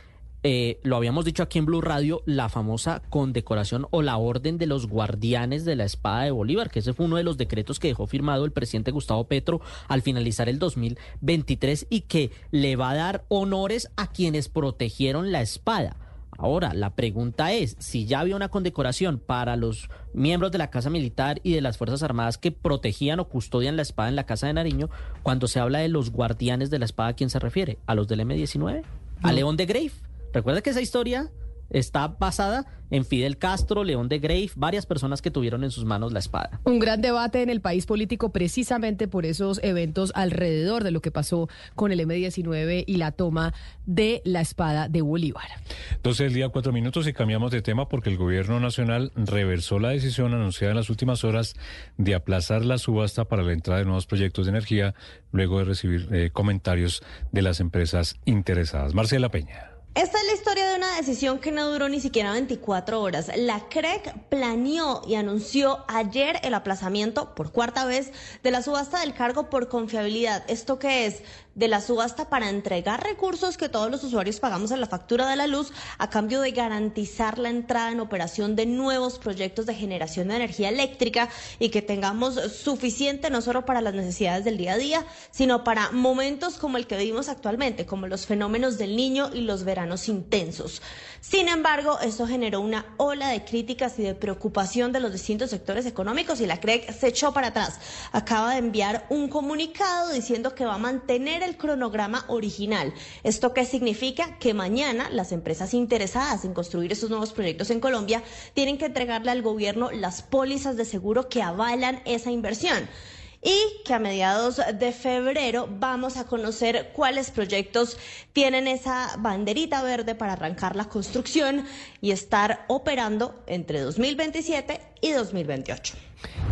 S13: eh, lo habíamos dicho aquí en Blue Radio, la famosa condecoración o la orden de los guardianes de la espada de Bolívar, que ese fue uno de los decretos que dejó firmado el presidente Gustavo Petro al finalizar el 2023 y que le va a dar honores a quienes protegieron la espada. Ahora, la pregunta es, si ya había una condecoración para los miembros de la Casa Militar y de las Fuerzas Armadas que protegían o custodian la espada en la Casa de Nariño, cuando se habla de los guardianes de la espada, ¿a quién se refiere? ¿A los del M-19? ¿A. León de Grave? Recuerda que esa historia está basada en Fidel Castro, León de Grave, varias personas que tuvieron en sus manos la espada.
S2: Un gran debate en el país político precisamente por esos eventos alrededor de lo que pasó con el M-19 y la toma de la espada de Bolívar.
S15: 12 del día, cuatro minutos y cambiamos de tema porque el gobierno nacional reversó la decisión anunciada en las últimas horas de aplazar la subasta para la entrada de nuevos proyectos de energía luego de recibir eh, comentarios de las empresas interesadas. Marcela Peña.
S16: Esta es la historia de una decisión que no duró ni siquiera 24 horas. La CREC planeó y anunció ayer el aplazamiento por cuarta vez de la subasta del cargo por confiabilidad. ¿Esto qué es? De la subasta para entregar recursos que todos los usuarios pagamos en la factura de la luz a cambio de garantizar la entrada en operación de nuevos proyectos de generación de energía eléctrica y que tengamos suficiente no solo para las necesidades del día a día, sino para momentos como el que vivimos actualmente, como los fenómenos del niño y los veranos intensos. Sin embargo, esto generó una ola de críticas y de preocupación de los distintos sectores económicos y la CREC se echó para atrás. Acaba de enviar un comunicado diciendo que va a mantener el cronograma original. ¿Esto qué significa? Que mañana las empresas interesadas en construir esos nuevos proyectos en Colombia tienen que entregarle al gobierno las pólizas de seguro que avalan esa inversión y que a mediados de febrero vamos a conocer cuáles proyectos tienen esa banderita verde para arrancar la construcción y estar operando entre 2027 y 2028.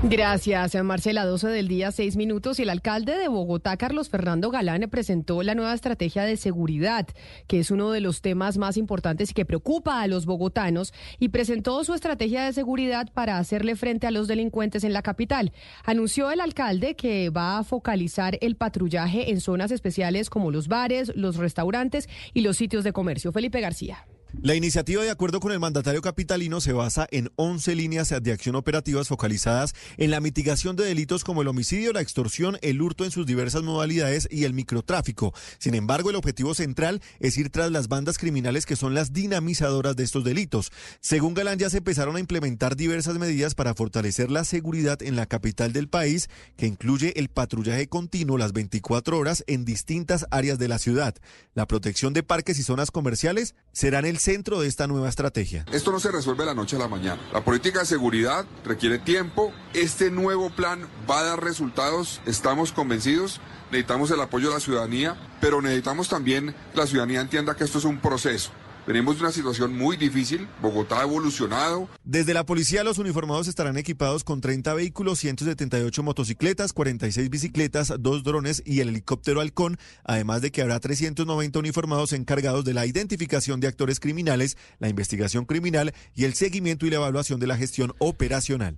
S2: Gracias, Marcela. 12 del día, 6 minutos. Y el alcalde de Bogotá, Carlos Fernando Galán, presentó la nueva estrategia de seguridad, que es uno de los temas más importantes y que preocupa a los bogotanos, y presentó su estrategia de seguridad para hacerle frente a los delincuentes en la capital. Anunció el alcalde que va a focalizar el patrullaje en zonas especiales como los bares, los restaurantes y los sitios de comercio. Felipe García.
S17: La iniciativa, de acuerdo con el mandatario capitalino, se basa en 11 líneas de acción operativas focalizadas en la mitigación de delitos como el homicidio, la extorsión, el hurto en sus diversas modalidades y el microtráfico. Sin embargo, el objetivo central es ir tras las bandas criminales que son las dinamizadoras de estos delitos. Según Galán, ya se empezaron a implementar diversas medidas para fortalecer la seguridad en la capital del país, que incluye el patrullaje continuo las 24 horas en distintas áreas de la ciudad. La protección de parques y zonas comerciales serán el centro de esta nueva estrategia.
S18: Esto no se resuelve de la noche a la mañana. La política de seguridad requiere tiempo. Este nuevo plan va a dar resultados, estamos convencidos. Necesitamos el apoyo de la ciudadanía, pero necesitamos también que la ciudadanía entienda que esto es un proceso. Venimos de una situación muy difícil, Bogotá ha evolucionado.
S17: Desde la policía los uniformados estarán equipados con 30 vehículos, 178 motocicletas, 46 bicicletas, dos drones y el helicóptero halcón, además de que habrá 390 uniformados encargados de la identificación de actores criminales, la investigación criminal y el seguimiento y la evaluación de la gestión operacional.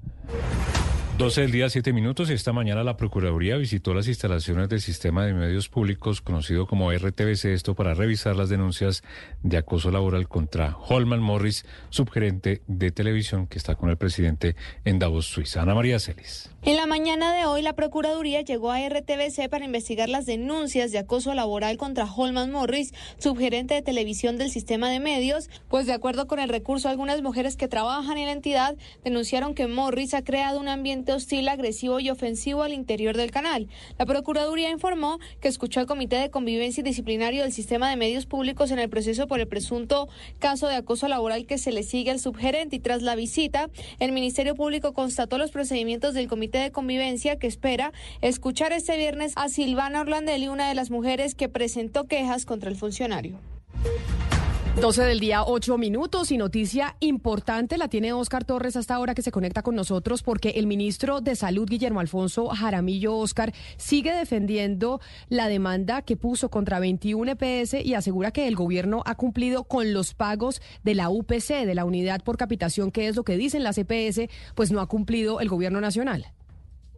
S15: 12 del día, 7 minutos. y Esta mañana la Procuraduría visitó las instalaciones del Sistema de Medios Públicos, conocido como RTBC, esto para revisar las denuncias de acoso laboral contra Holman Morris, subgerente de televisión que está con el presidente en Davos, Suiza. Ana María Celis.
S19: En la mañana de hoy, la Procuraduría llegó a RTBC para investigar las denuncias de acoso laboral contra Holman Morris, subgerente de televisión del sistema de medios, pues de acuerdo con el recurso, algunas mujeres que trabajan en la entidad denunciaron que Morris ha creado un ambiente hostil, agresivo y ofensivo al interior del canal. La Procuraduría informó que escuchó al Comité de Convivencia y Disciplinario del Sistema de Medios Públicos en el proceso por el presunto caso de acoso laboral que se le sigue al subgerente y tras la visita, el Ministerio Público constató los procedimientos del Comité de Convivencia que espera escuchar este viernes a Silvana Orlandelli, una de las mujeres que presentó quejas contra el funcionario.
S2: 12 del día, 8 minutos y noticia importante la tiene Oscar Torres hasta ahora que se conecta con nosotros porque el ministro de Salud, Guillermo Alfonso Jaramillo Oscar, sigue defendiendo la demanda que puso contra 21 EPS y asegura que el gobierno ha cumplido con los pagos de la UPC, de la unidad por capitación, que es lo que dicen las EPS, pues no ha cumplido el gobierno nacional.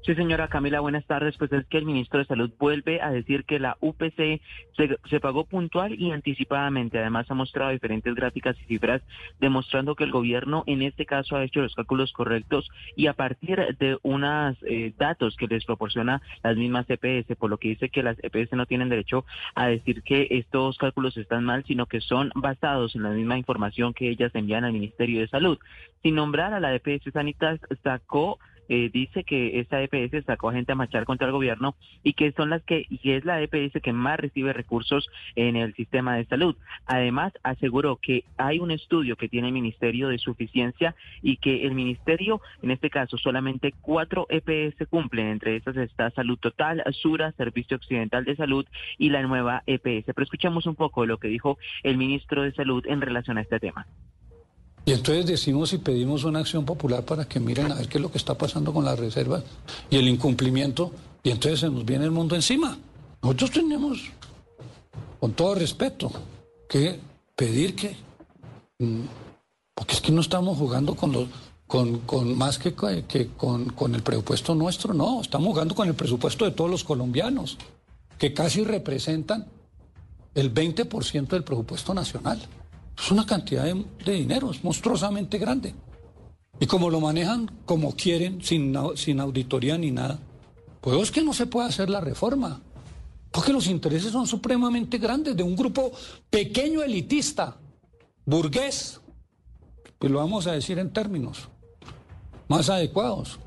S20: Sí, señora Camila, buenas tardes. Pues es que el ministro de Salud vuelve a decir que la UPC se, pagó puntual y anticipadamente. Además, ha mostrado diferentes gráficas y cifras demostrando que el gobierno en este caso ha hecho los cálculos correctos y a partir de unos eh, datos que les proporciona las mismas EPS, por lo que dice que las EPS no tienen derecho a decir que estos cálculos están mal, sino que son basados en la misma información que ellas envían al Ministerio de Salud. Sin nombrar a la EPS Sanitas, sacó eh, dice que esta EPS sacó a gente a marchar contra el gobierno y que son las que y es la EPS que más recibe recursos en el sistema de salud. Además, aseguró que hay un estudio que tiene el Ministerio de suficiencia y que el Ministerio, en este caso, solamente cuatro EPS cumplen. Entre esas está Salud Total, Sura, Servicio Occidental de Salud y la nueva EPS. Pero escuchamos un poco lo que dijo el ministro de Salud en relación a este tema.
S21: Y entonces decimos y pedimos una acción popular para que miren a ver qué es lo que está pasando con las reservas y el incumplimiento, y entonces se nos viene el mundo encima. Nosotros tenemos, con todo respeto, que pedir que, mm, porque es que no estamos jugando con los, con, con más que, que con, con el presupuesto nuestro, no, estamos jugando con el presupuesto de todos los colombianos, que casi representan el 20% del presupuesto nacional. Es una cantidad de, de dinero, es monstruosamente grande. Y como lo manejan como quieren, sin, sin auditoría ni nada, pues es que no se puede hacer la reforma. Porque los intereses son supremamente grandes de un grupo pequeño elitista, burgués, pues lo vamos a decir en términos más adecuados.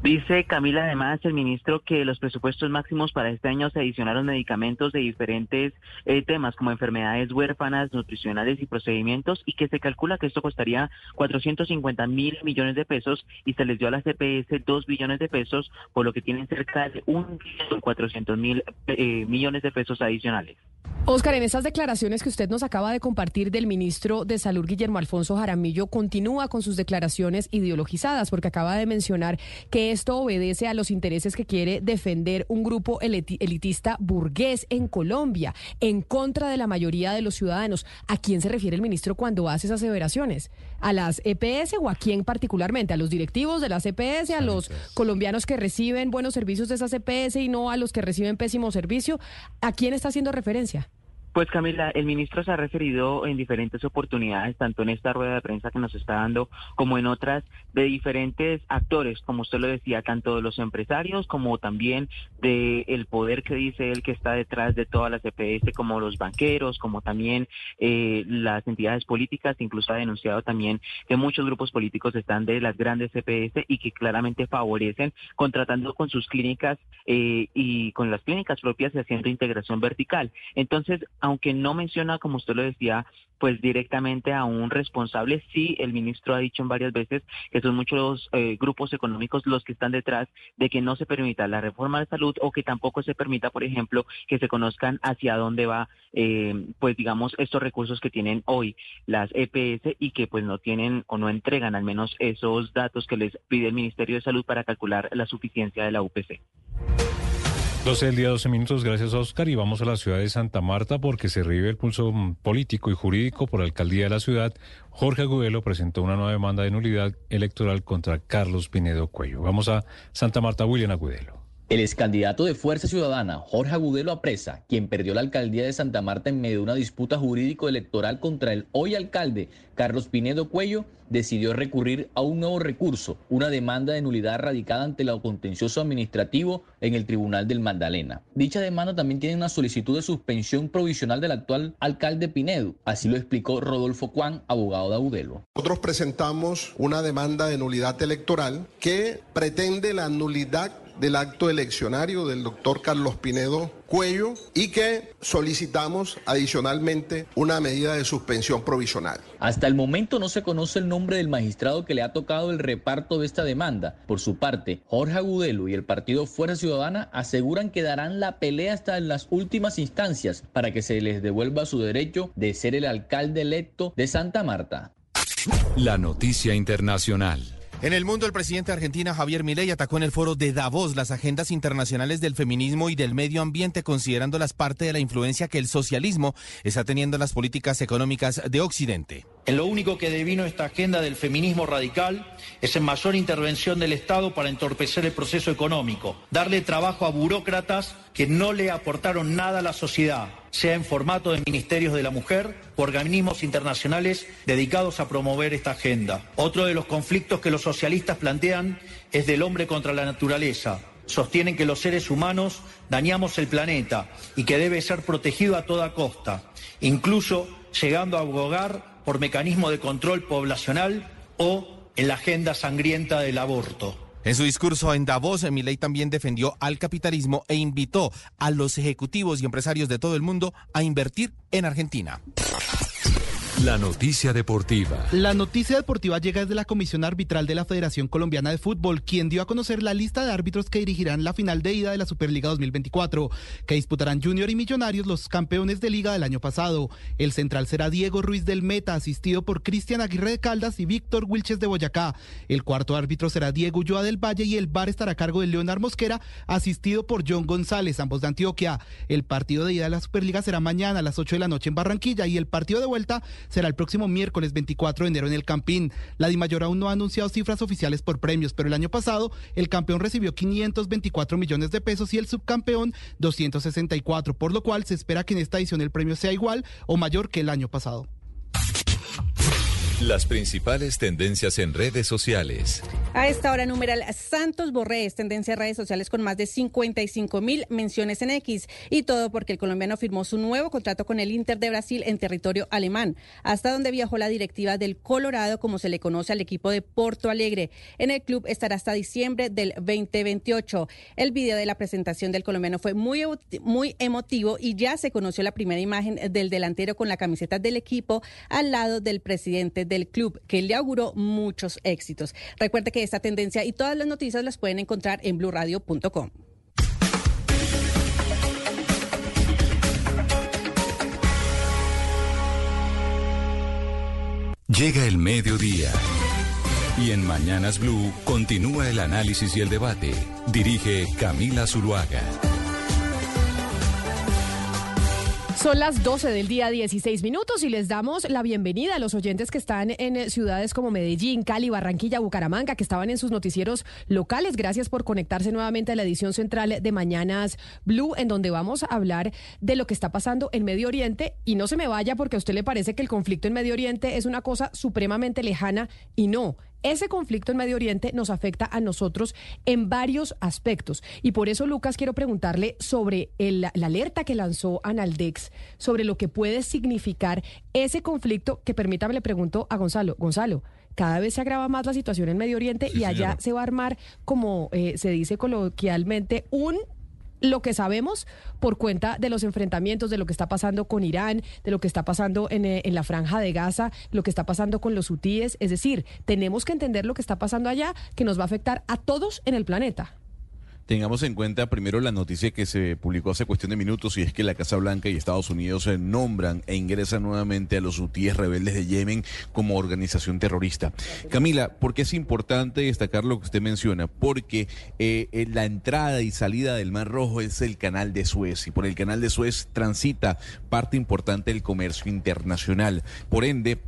S20: Dice Camila además el ministro que los presupuestos máximos para este año se adicionaron medicamentos de diferentes eh, temas como enfermedades huérfanas, nutricionales y procedimientos y que se calcula que esto costaría 450 mil millones de pesos y se les dio a la CPS 2 billones de pesos por lo que tienen cerca de 1.400.000 mil eh, millones de pesos adicionales.
S2: Oscar, en esas declaraciones que usted nos acaba de compartir del ministro de Salud, Guillermo Alfonso Jaramillo, continúa con sus declaraciones ideologizadas, porque acaba de mencionar que esto obedece a los intereses que quiere defender un grupo elitista burgués en Colombia, en contra de la mayoría de los ciudadanos. ¿A quién se refiere el ministro cuando hace esas aseveraciones? ¿A las EPS o a quién particularmente? ¿A los directivos de las EPS, a los colombianos que reciben buenos servicios de esas EPS y no a los que reciben pésimo servicio? ¿A quién está haciendo referencia?
S20: Pues Camila, el ministro se ha referido en diferentes oportunidades, tanto en esta rueda de prensa que nos está dando como en otras, de diferentes actores, como usted lo decía, tanto de los empresarios como también del el poder que dice él que está detrás de todas las EPS, como los banqueros, como también eh, las entidades políticas, incluso ha denunciado también que muchos grupos políticos están de las grandes EPS y que claramente favorecen contratando con sus clínicas eh, y con las clínicas propias y haciendo integración vertical. Entonces, aunque no menciona, como usted lo decía, pues directamente a un responsable, sí, el ministro ha dicho en varias veces que son muchos eh, grupos económicos los que están detrás de que no se permita la reforma de salud o que tampoco se permita, por ejemplo, que se conozcan hacia dónde va, eh, pues digamos, estos recursos que tienen hoy las EPS y que pues no tienen o no entregan al menos esos datos que les pide el Ministerio de Salud para calcular la suficiencia de la UPC.
S15: 12 del día, 12 minutos. Gracias, Oscar. Y vamos a la ciudad de Santa Marta porque se revive el pulso político y jurídico por la alcaldía de la ciudad. Jorge Agudelo presentó una nueva demanda de nulidad electoral contra Carlos Pinedo Cuello. Vamos a Santa Marta, William Agudelo.
S22: El excandidato de Fuerza Ciudadana, Jorge Agudelo Apresa, quien perdió la alcaldía de Santa Marta en medio de una disputa jurídico-electoral contra el hoy alcalde Carlos Pinedo Cuello, decidió recurrir a un nuevo recurso, una demanda de nulidad radicada ante el contencioso administrativo en el Tribunal del Magdalena. Dicha demanda también tiene una solicitud de suspensión provisional del actual alcalde Pinedo, así lo explicó Rodolfo Juan, abogado de Agudelo.
S23: Nosotros presentamos una demanda de nulidad electoral que pretende la nulidad del acto eleccionario del doctor Carlos Pinedo Cuello y que solicitamos adicionalmente una medida de suspensión provisional.
S22: Hasta el momento no se conoce el nombre del magistrado que le ha tocado el reparto de esta demanda. Por su parte, Jorge Agudelo y el partido Fuerza Ciudadana aseguran que darán la pelea hasta en las últimas instancias para que se les devuelva su derecho de ser el alcalde electo de Santa Marta.
S1: La noticia internacional.
S24: En el mundo, el presidente de Argentina, Javier Milei, atacó en el foro de Davos las agendas internacionales del feminismo y del medio ambiente, considerándolas parte de la influencia que el socialismo está teniendo en las políticas económicas de Occidente.
S25: En lo único que devino esta agenda del feminismo radical es en mayor intervención del Estado para entorpecer el proceso económico, darle trabajo a burócratas que no le aportaron nada a la sociedad, sea en formato de ministerios de la mujer o organismos internacionales dedicados a promover esta agenda. Otro de los conflictos que los socialistas plantean es del hombre contra la naturaleza. Sostienen que los seres humanos dañamos el planeta y que debe ser protegido a toda costa, incluso llegando a abogar por mecanismo de control poblacional o en la agenda sangrienta del aborto.
S24: En su discurso en Davos, Milei también defendió al capitalismo e invitó a los ejecutivos y empresarios de todo el mundo a invertir en Argentina.
S1: La noticia deportiva.
S26: La noticia deportiva llega desde la Comisión Arbitral de la Federación Colombiana de Fútbol, quien dio a conocer la lista de árbitros que dirigirán la final de ida de la Superliga 2024, que disputarán Junior y Millonarios, los campeones de liga del año pasado. El central será Diego Ruiz del Meta, asistido por Cristian Aguirre de Caldas y Víctor Wilches de Boyacá. El cuarto árbitro será Diego Ulloa del Valle y el bar estará a cargo de Leonard Mosquera, asistido por John González, ambos de Antioquia. El partido de ida de la Superliga será mañana a las 8 de la noche en Barranquilla y el partido de vuelta será el próximo miércoles 24 de enero en el Campín. La Dimayor aún no ha anunciado cifras oficiales por premios, pero el año pasado el campeón recibió 524 millones de pesos y el subcampeón 264, por lo cual se espera que en esta edición el premio sea igual o mayor que el año pasado.
S1: Las principales tendencias en redes sociales.
S27: A esta hora, numeral Santos Borré es tendencia en redes sociales con más de 55 mil menciones en X. Y todo porque el colombiano firmó su nuevo contrato con el Inter de Brasil en territorio alemán, hasta donde viajó la directiva del Colorado, como se le conoce al equipo de Porto Alegre. En el club estará hasta diciembre del 2028. El video de la presentación del colombiano fue muy, muy emotivo y ya se conoció la primera imagen del delantero con la camiseta del equipo al lado del presidente del club, que le auguró muchos éxitos. Recuerde que esta tendencia y todas las noticias las pueden encontrar en blurradio.com.
S1: Llega el mediodía. Y en Mañanas Blue continúa el análisis y el debate. Dirige Camila Zuluaga.
S2: Son las 12 del día 16 minutos y les damos la bienvenida a los oyentes que están en eh, ciudades como Medellín, Cali, Barranquilla, Bucaramanga, que estaban en sus noticieros locales. Gracias por conectarse nuevamente a la edición central de Mañanas Blue, en donde vamos a hablar de lo que está pasando en Medio Oriente. Y no se me vaya porque a usted le parece que el conflicto en Medio Oriente es una cosa supremamente lejana y no. Ese conflicto en Medio Oriente nos afecta a nosotros en varios aspectos. Y por eso, Lucas, quiero preguntarle sobre el- la alerta que lanzó Analdex, sobre lo que puede significar ese conflicto, que permítame le pregunto a Gonzalo. Gonzalo, cada vez se agrava más la situación en Medio Oriente y allá
S7: señora.
S2: se va a armar, como eh, se dice coloquialmente, un lo que sabemos por cuenta de los enfrentamientos, de lo que está pasando con Irán, de lo que está pasando en, eh, en la franja de Gaza, lo que está pasando con los hutíes. Es decir, tenemos que entender lo que está pasando allá, que nos va a afectar a todos en el planeta.
S7: Tengamos en cuenta primero la noticia que se publicó hace cuestión de minutos y es que la Casa Blanca y Estados Unidos se nombran e ingresan nuevamente a los hutíes rebeldes de Yemen como organización terrorista. Camila, ¿por qué es importante destacar lo que usted menciona? Porque eh, eh, la entrada y salida del Mar Rojo es el canal de Suez y por el canal de Suez transita parte importante del comercio internacional. Por ende,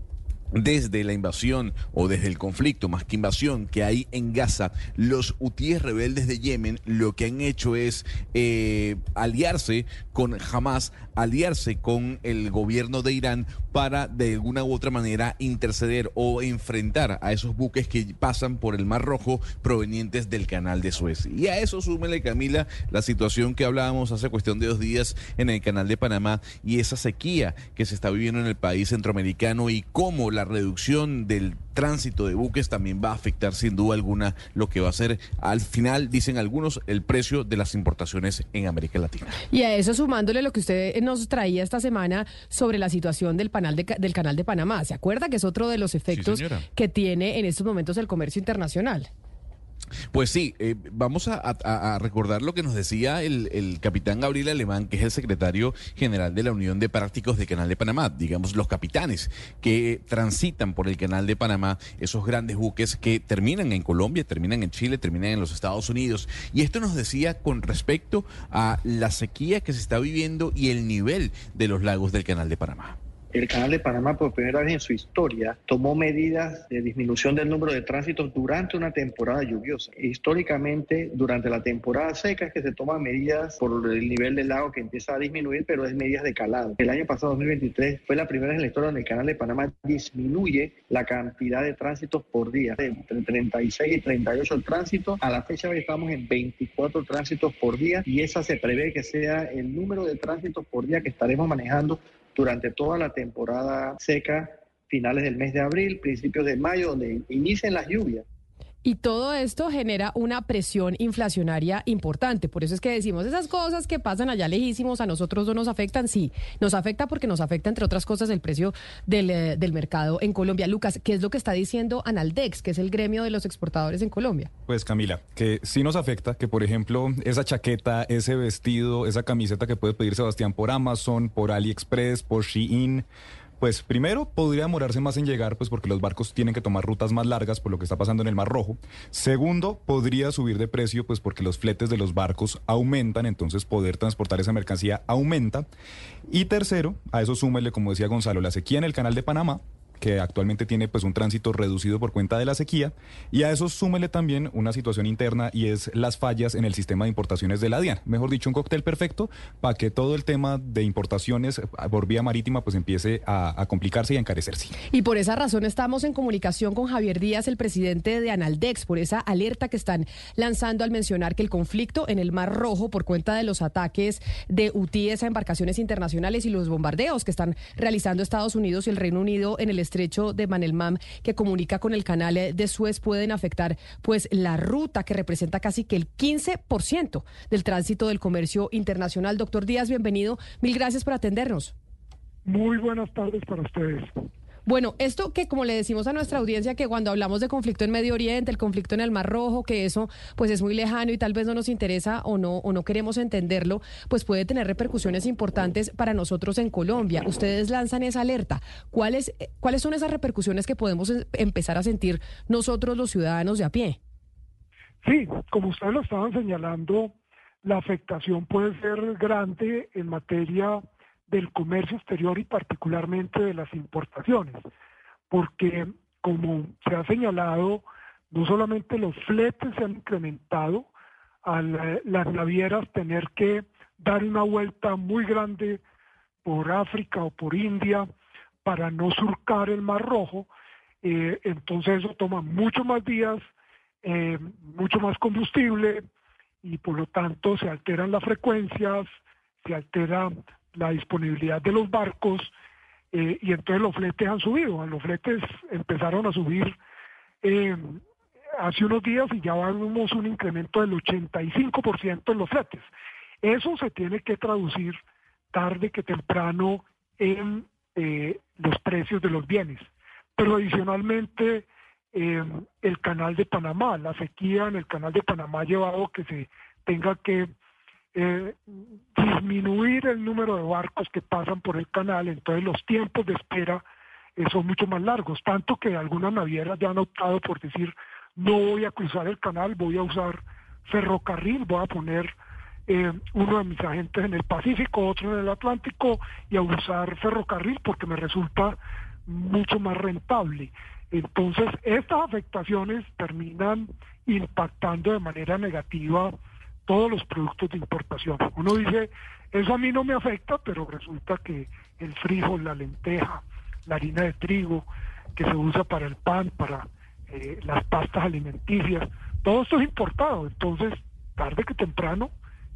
S7: desde la invasión o desde el conflicto, más que invasión, que hay en Gaza, los hutíes rebeldes de Yemen lo que han hecho es eh, aliarse con Hamas, aliarse con el gobierno de Irán para de alguna u otra manera interceder o enfrentar a esos buques que pasan por el Mar Rojo provenientes del canal de Suez. Y a eso súmele, Camila, la situación que hablábamos hace cuestión de dos días en el canal de Panamá y esa sequía que se está viviendo en el país centroamericano y cómo la reducción del tránsito de buques también va a afectar sin duda alguna lo que va a ser al final, dicen algunos, el precio de las importaciones en América Latina.
S2: Y a eso sumándole lo que usted nos traía esta semana sobre la situación del, panal de ca- del canal de Panamá. ¿Se acuerda que es otro de los efectos que tiene en estos momentos el comercio internacional?
S7: Pues sí, eh, vamos a, recordar lo que nos decía el, el capitán Gabriel Alemán, que es el secretario general de la Unión de Prácticos del Canal de Panamá, digamos los capitanes que transitan por el Canal de Panamá, esos grandes buques que terminan en Colombia, terminan en Chile, terminan en los Estados Unidos. Y esto nos decía con respecto a la sequía que se está viviendo y el nivel de los lagos del Canal de Panamá.
S28: El Canal de Panamá por primera vez en su historia tomó medidas de disminución del número de tránsitos durante una temporada lluviosa. Históricamente, durante la temporada seca es que se toman medidas por el nivel del lago que empieza a disminuir, pero es medidas de calado. El año pasado, 2023, fue la primera vez en la historia donde el Canal de Panamá disminuye la cantidad de tránsitos por día. De entre 36 y 38 tránsitos. A la fecha hoy estamos en 24 tránsitos por día y esa se prevé que sea el número de tránsitos por día que estaremos manejando durante toda la temporada seca finales del mes de abril, principios de mayo, donde inician las lluvias.
S2: Y todo esto genera una presión inflacionaria importante. Por eso es que decimos, esas cosas que pasan allá lejísimos a nosotros no nos afectan. Sí, nos afecta porque nos afecta, entre otras cosas, el precio del, eh, del mercado en Colombia. Lucas, ¿qué es lo que está diciendo Analdex, que es el gremio de los exportadores en Colombia?
S29: Pues Camila, que sí nos afecta, que por ejemplo esa chaqueta, ese vestido, esa camiseta que puede pedir Sebastián por Amazon, por AliExpress, por Shein, pues primero podría demorarse más en llegar, pues porque los barcos tienen que tomar rutas más largas por lo que está pasando en el Mar Rojo. Segundo, podría subir de precio, pues porque los fletes de los barcos aumentan, entonces poder transportar esa mercancía aumenta. Y tercero, a eso súmele, como decía Gonzalo, la sequía en el canal de Panamá, que actualmente tiene pues un tránsito reducido por cuenta de la sequía y a eso súmele también una situación interna y es las fallas en el sistema de importaciones de la DIAN. Mejor dicho, un cóctel perfecto para que todo el tema de importaciones por vía marítima pues empiece a, complicarse y a encarecerse.
S2: Y por esa razón estamos en comunicación con Javier Díaz, el presidente de Analdex, por esa alerta que están lanzando al mencionar que el conflicto en el Mar Rojo por cuenta de los ataques de UTIES a embarcaciones internacionales y los bombardeos que están realizando Estados Unidos y el Reino Unido en el estrecho de Manelmam que comunica con el canal de Suez pueden afectar pues la ruta que representa casi que el 15% del tránsito del comercio internacional. Doctor Díaz, bienvenido. Mil gracias por atendernos.
S30: Muy buenas tardes para ustedes.
S2: Bueno, esto que como le decimos a nuestra audiencia que cuando hablamos de conflicto en Medio Oriente, el conflicto en el Mar Rojo, que eso pues es muy lejano y tal vez no nos interesa o no o no queremos entenderlo, pues puede tener repercusiones importantes para nosotros en Colombia. Ustedes lanzan esa alerta. ¿Cuáles cuáles son esas repercusiones que podemos empezar a sentir nosotros los ciudadanos de a pie?
S30: Sí, como ustedes lo estaban señalando, la afectación puede ser grande en materia del comercio exterior y particularmente de las importaciones, porque como se ha señalado, no solamente los fletes se han incrementado, a las navieras tener que dar una vuelta muy grande por África o por India para no surcar el Mar Rojo, eh, entonces eso toma mucho más días, eh, mucho más combustible y por lo tanto se alteran las frecuencias, se altera la disponibilidad de los barcos eh, y entonces los fletes han subido. Los fletes empezaron a subir eh, hace unos días y ya vemos un incremento del 85% en los fletes. Eso se tiene que traducir tarde que temprano en eh, los precios de los bienes. Pero adicionalmente el canal de Panamá, la sequía en el canal de Panamá ha llevado que se tenga que eh, disminuir el número de barcos que pasan por el canal, entonces los tiempos de espera eh, son mucho más largos, tanto que algunas navieras ya han optado por decir, no voy a cruzar el canal, voy a usar ferrocarril, voy a poner eh, uno de mis agentes en el Pacífico, otro en el Atlántico, y a usar ferrocarril porque me resulta mucho más rentable. Entonces, estas afectaciones terminan impactando de manera negativa todos los productos de importación. Uno dice, eso a mí no me afecta, pero resulta que el frijol, la lenteja, la harina de trigo, que se usa para el pan, para eh, las pastas alimenticias, todo esto es importado. Entonces, tarde que temprano,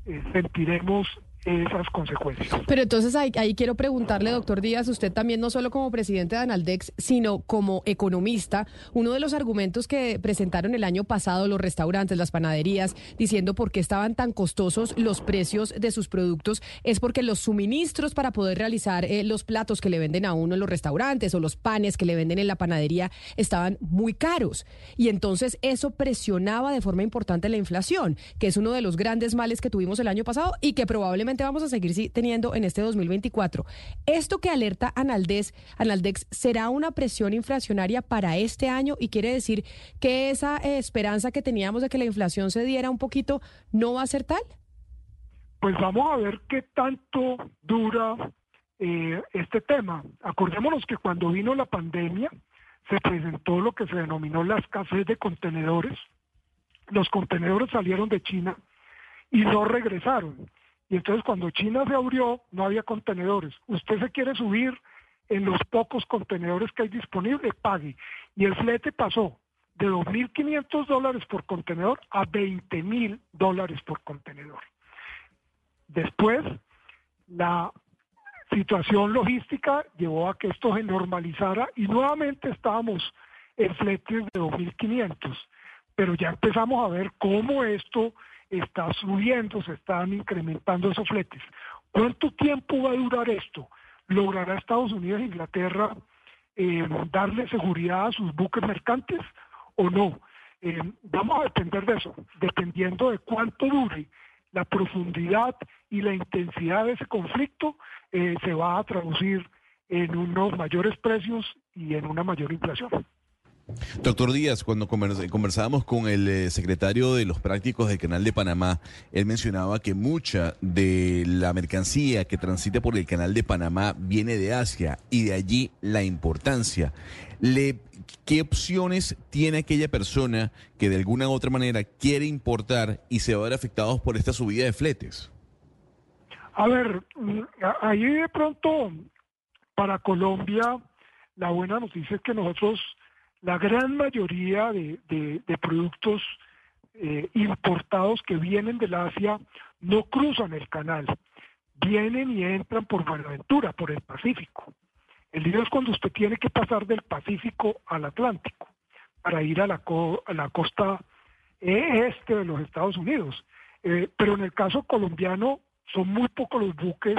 S30: eh, sentiremos esas consecuencias.
S2: Pero entonces ahí, ahí, quiero preguntarle, doctor Díaz, usted también no solo como presidente de Analdex, sino como economista, uno de los argumentos que presentaron el año pasado los restaurantes, las panaderías, diciendo por qué estaban tan costosos los precios de sus productos, es porque los suministros para poder realizar eh, los platos que le venden a uno en los restaurantes o los panes que le venden en la panadería estaban muy caros. Y entonces eso presionaba de forma importante la inflación, que es uno de los grandes males que tuvimos el año pasado y que probablemente vamos a seguir teniendo en este 2024. Esto que alerta Analdex, Analdex será una presión inflacionaria para este año y quiere decir que esa eh, esperanza que teníamos de que la inflación se diera un poquito no va a ser tal.
S30: Pues vamos a ver qué tanto dura eh, este tema. Acordémonos que cuando vino la pandemia se presentó lo que se denominó la escasez de contenedores. Los contenedores salieron de China y no regresaron. Y entonces cuando China se abrió, no había contenedores. Usted se quiere subir en los pocos contenedores que hay disponibles, pague. Y el flete pasó de 2.500 dólares por contenedor a 20.000 dólares por contenedor. Después, la situación logística llevó a que esto se normalizara y nuevamente estábamos en fletes de 2.500, pero ya empezamos a ver cómo esto está subiendo, se están incrementando esos fletes. ¿Cuánto tiempo va a durar esto? ¿Logrará Estados Unidos e Inglaterra eh, darle seguridad a sus buques mercantes o no? Eh, vamos a depender de eso, dependiendo de cuánto dure la profundidad y la intensidad de ese conflicto, eh, se va a traducir en unos mayores precios y en una mayor inflación.
S7: Doctor Díaz, cuando conversábamos con el eh, secretario de los prácticos del Canal de Panamá, él mencionaba que mucha de la mercancía que transita por el Canal de Panamá viene de Asia y de allí la importancia. ¿Qué opciones tiene aquella persona que de alguna u otra manera quiere importar y se va a ver afectados por esta subida de fletes?
S30: A ver, mm, ahí de pronto para Colombia la buena noticia es que nosotros la gran mayoría de, productos eh, importados que vienen del Asia no cruzan el canal, vienen y entran por Buenaventura, por el Pacífico. El lío es cuando usted tiene que pasar del Pacífico al Atlántico para ir a la, costa este de los Estados Unidos. Eh, pero en el caso colombiano son muy pocos los buques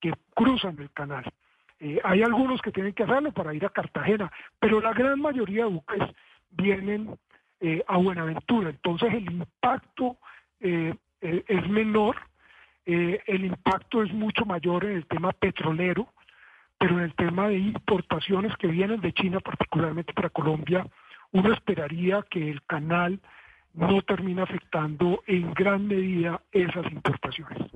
S30: que cruzan el canal. Eh, hay algunos que tienen que hacerlo para ir a Cartagena, pero la gran mayoría de buques vienen eh, a Buenaventura. Entonces el impacto eh, es menor, el impacto es mucho mayor en el tema petrolero, pero en el tema de importaciones que vienen de China, particularmente para Colombia, uno esperaría que el canal no termine afectando en gran medida esas importaciones.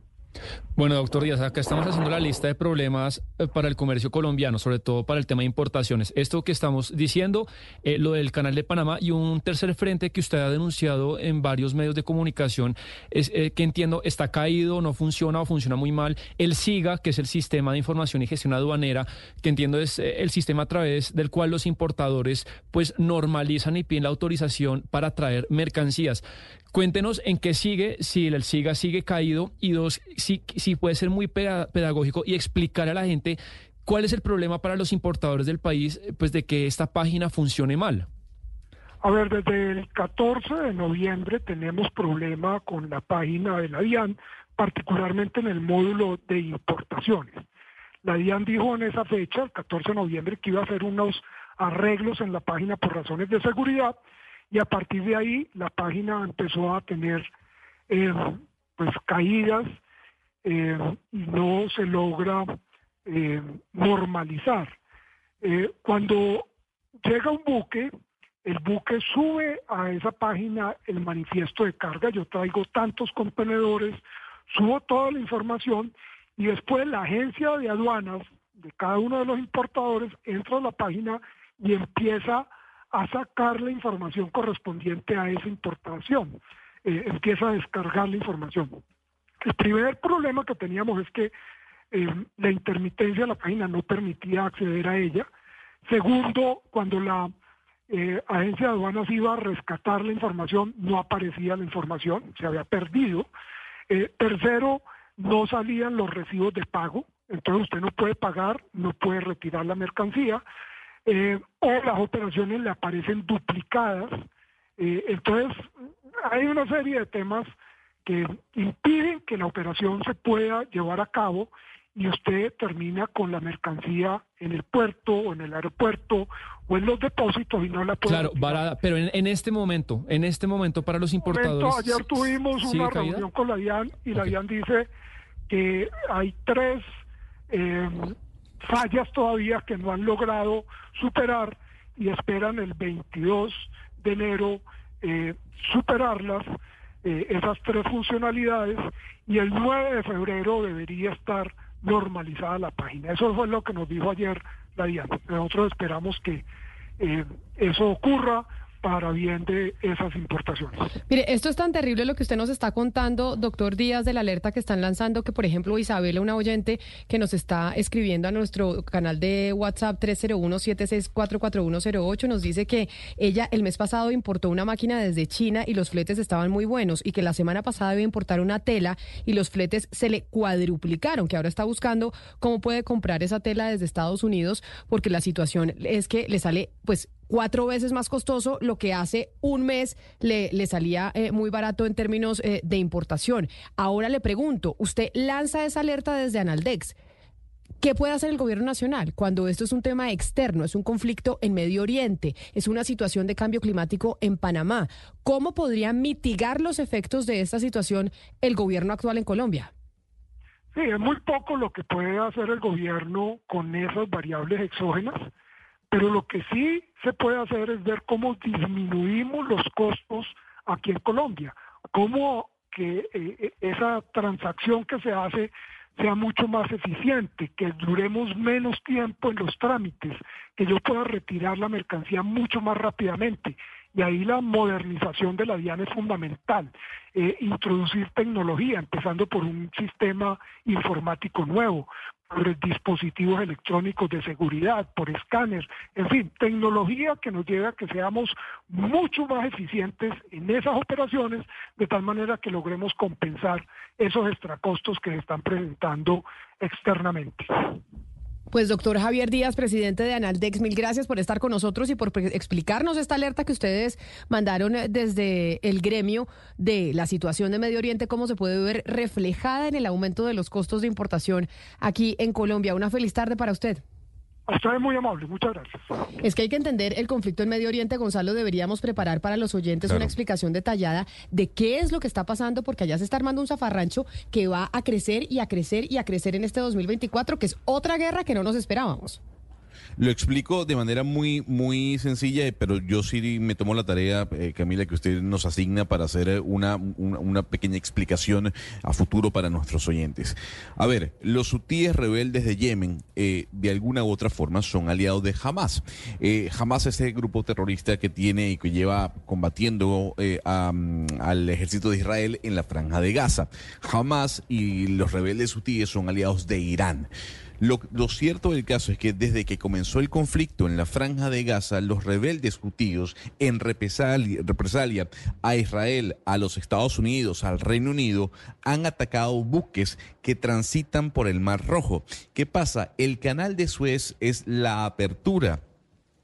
S3: Bueno, doctor Díaz, acá estamos haciendo la lista de problemas eh, para el comercio colombiano, sobre todo para el tema de importaciones. Esto que estamos diciendo, eh, lo del canal de Panamá y un tercer frente que usted ha denunciado en varios medios de comunicación, es eh, que entiendo está caído, no funciona o funciona muy mal. El SIGA, que es el Sistema de Información y Gestión Aduanera, que entiendo es el sistema a través del cual los importadores pues normalizan y piden la autorización para traer mercancías. Cuéntenos en qué sigue, si el SIGA sigue caído y dos, si puede ser muy pedagógico y explicar a la gente cuál es el problema para los importadores del país, pues de que esta página funcione mal.
S30: A ver, desde el 14 de noviembre tenemos problema con la página de la DIAN, particularmente en el módulo de importaciones. La DIAN dijo en esa fecha, el 14 de noviembre, que iba a hacer unos arreglos en la página por razones de seguridad y a partir de ahí la página empezó a tener eh, pues caídas eh, y no se logra eh, normalizar. cuando llega un buque, el buque sube a esa página el manifiesto de carga, yo traigo tantos contenedores, subo toda la información y después la agencia de aduanas de cada uno de los importadores entra a la página y empieza a sacar la información correspondiente a esa importación. Eh, empieza a descargar la información. El primer problema que teníamos es que eh, la intermitencia de la página no permitía acceder a ella. Segundo, cuando la eh, agencia de aduanas iba a rescatar la información, no aparecía la información, se había perdido. tercero, no salían los recibos de pago, entonces usted no puede pagar, no puede retirar la mercancía. Eh, o las operaciones le aparecen duplicadas. Eh, entonces, hay una serie de temas que impiden que la operación se pueda llevar a cabo y usted termina con la mercancía en el puerto o en el aeropuerto o en los depósitos y no la puede.
S3: Claro, varada, pero en, este momento, en este momento para los importadores.
S30: ayer tuvimos una reunión con la DIAN y la DIAN dice que hay tres eh, fallas todavía que no han logrado superar y esperan el 22 de enero eh, superarlas, eh, esas tres funcionalidades, y el 9 de febrero debería estar normalizada la página. Eso fue lo que nos dijo ayer la. Nosotros esperamos que eh, eso ocurra para bien de esas importaciones.
S2: Mire, esto es tan terrible lo que usted nos está contando, doctor Díaz, de la alerta que están lanzando, que por ejemplo Isabela, una oyente que nos está escribiendo a nuestro canal de WhatsApp 301-764-4108, nos dice que ella el mes pasado importó una máquina desde China y los fletes estaban muy buenos y que la semana pasada iba a importar una tela y los fletes se le cuadruplicaron, que ahora está buscando cómo puede comprar esa tela desde Estados Unidos porque la situación es que le sale pues cuatro veces más costoso lo que hace un mes le, le salía eh, muy barato en términos eh, de importación. Ahora le pregunto, usted lanza esa alerta desde Analdex. ¿Qué puede hacer el gobierno nacional cuando esto es un tema externo, es un conflicto en Medio Oriente, es una situación de cambio climático en Panamá? ¿Cómo podría mitigar los efectos de esta situación el gobierno actual en Colombia?
S30: Sí, es muy poco lo que puede hacer el gobierno con esas variables exógenas, pero lo que sí se puede hacer es ver cómo disminuimos los costos aquí en Colombia, cómo que eh, esa transacción que se hace sea mucho más eficiente, que duremos menos tiempo en los trámites, que yo pueda retirar la mercancía mucho más rápidamente. Y ahí la modernización de la DIAN es fundamental. Eh, introducir tecnología, empezando por un sistema informático nuevo, por dispositivos electrónicos de seguridad, por escáner, en fin, tecnología que nos lleve a que seamos mucho más eficientes en esas operaciones, de tal manera que logremos compensar esos extracostos que se están presentando externamente.
S2: Pues doctor Javier Díaz, presidente de Analdex, mil gracias por estar con nosotros y por explicarnos esta alerta que ustedes mandaron eh, desde el gremio de la situación de Medio Oriente, cómo se puede ver reflejada en el aumento de los costos de importación aquí en Colombia. Una feliz tarde para usted.
S30: Usted es muy amable, muchas gracias.
S2: Es que hay que entender el conflicto en Medio Oriente, Gonzalo. Deberíamos preparar para los oyentes una explicación detallada de qué es lo que está pasando, porque allá se está armando un zafarrancho que va a crecer y a crecer y a crecer en este 2024, que es otra guerra que no nos esperábamos.
S7: Lo explico de manera muy, muy sencilla, pero yo sí me tomo la tarea, eh, Camila, que usted nos asigna para hacer una, una, pequeña explicación a futuro para nuestros oyentes. A ver, los hutíes rebeldes de Yemen, eh, de alguna u otra forma, son aliados de Hamas. Eh, Hamas es el grupo terrorista que tiene y que lleva combatiendo al ejército de Israel en la franja de Gaza. Hamas y los rebeldes hutíes son aliados de Irán. Lo, cierto del caso es que desde que comenzó el conflicto en la franja de Gaza, los rebeldes judíos, en represalia, represalia a Israel, a los Estados Unidos, al Reino Unido, han atacado buques que transitan por el Mar Rojo. ¿Qué pasa? El canal de Suez es la apertura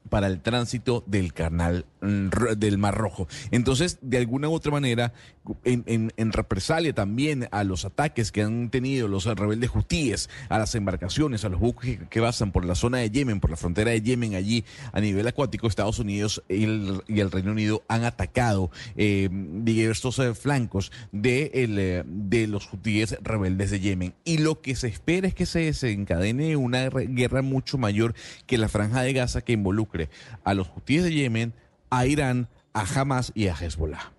S7: para el tránsito del canal mm, del Mar Rojo. Entonces, de alguna u otra manera, en, represalia también a los ataques que han tenido los rebeldes hutíes a las embarcaciones, a los buques que, pasan por la zona de Yemen, por la frontera de Yemen, allí a nivel acuático, Estados Unidos y el, Reino Unido han atacado eh, diversos eh, flancos de, eh, de los hutíes rebeldes de Yemen. Y lo que se espera es que se desencadene una guerra mucho mayor que la franja de Gaza que a los hutíes de Yemen, a Irán, a Hamas y a Hezbollah.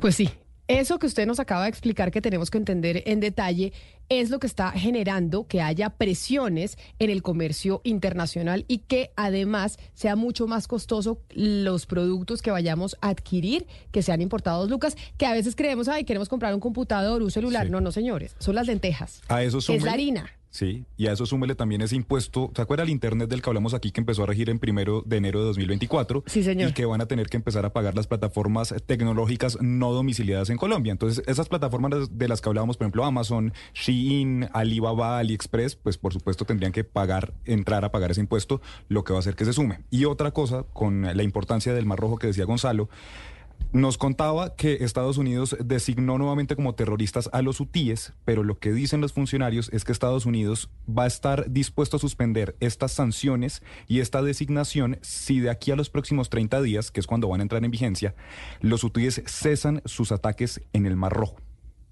S2: Pues sí, eso que usted nos acaba de explicar que tenemos que entender en detalle es lo que está generando que haya presiones en el comercio internacional y que además sea mucho más costoso los productos que vayamos a adquirir que sean importados, Lucas, que a veces creemos, ay, queremos comprar un computador, un celular. No, no, señores, son las lentejas.
S6: A eso
S2: Es la harina.
S6: Sí, y a eso súmele también ese impuesto. ¿Se acuerda el Internet del que hablamos aquí que empezó a regir en primero de enero de 2024?
S2: Sí, señor.
S6: Y que van a tener que empezar a pagar las plataformas tecnológicas no domiciliadas en Colombia. Entonces, esas plataformas de las que hablábamos, por ejemplo, Amazon, Shein, Alibaba, AliExpress, pues por supuesto tendrían que pagar, entrar a pagar ese impuesto, lo que va a hacer que se sume. Y otra cosa, con la importancia del Mar Rojo que decía Gonzalo, nos contaba que Estados Unidos designó nuevamente como terroristas a los hutíes, pero lo que dicen los funcionarios es que Estados Unidos va a estar dispuesto a suspender estas sanciones y esta designación si de aquí a los próximos 30 días, que es cuando van a entrar en vigencia, los hutíes cesan sus ataques en el Mar Rojo,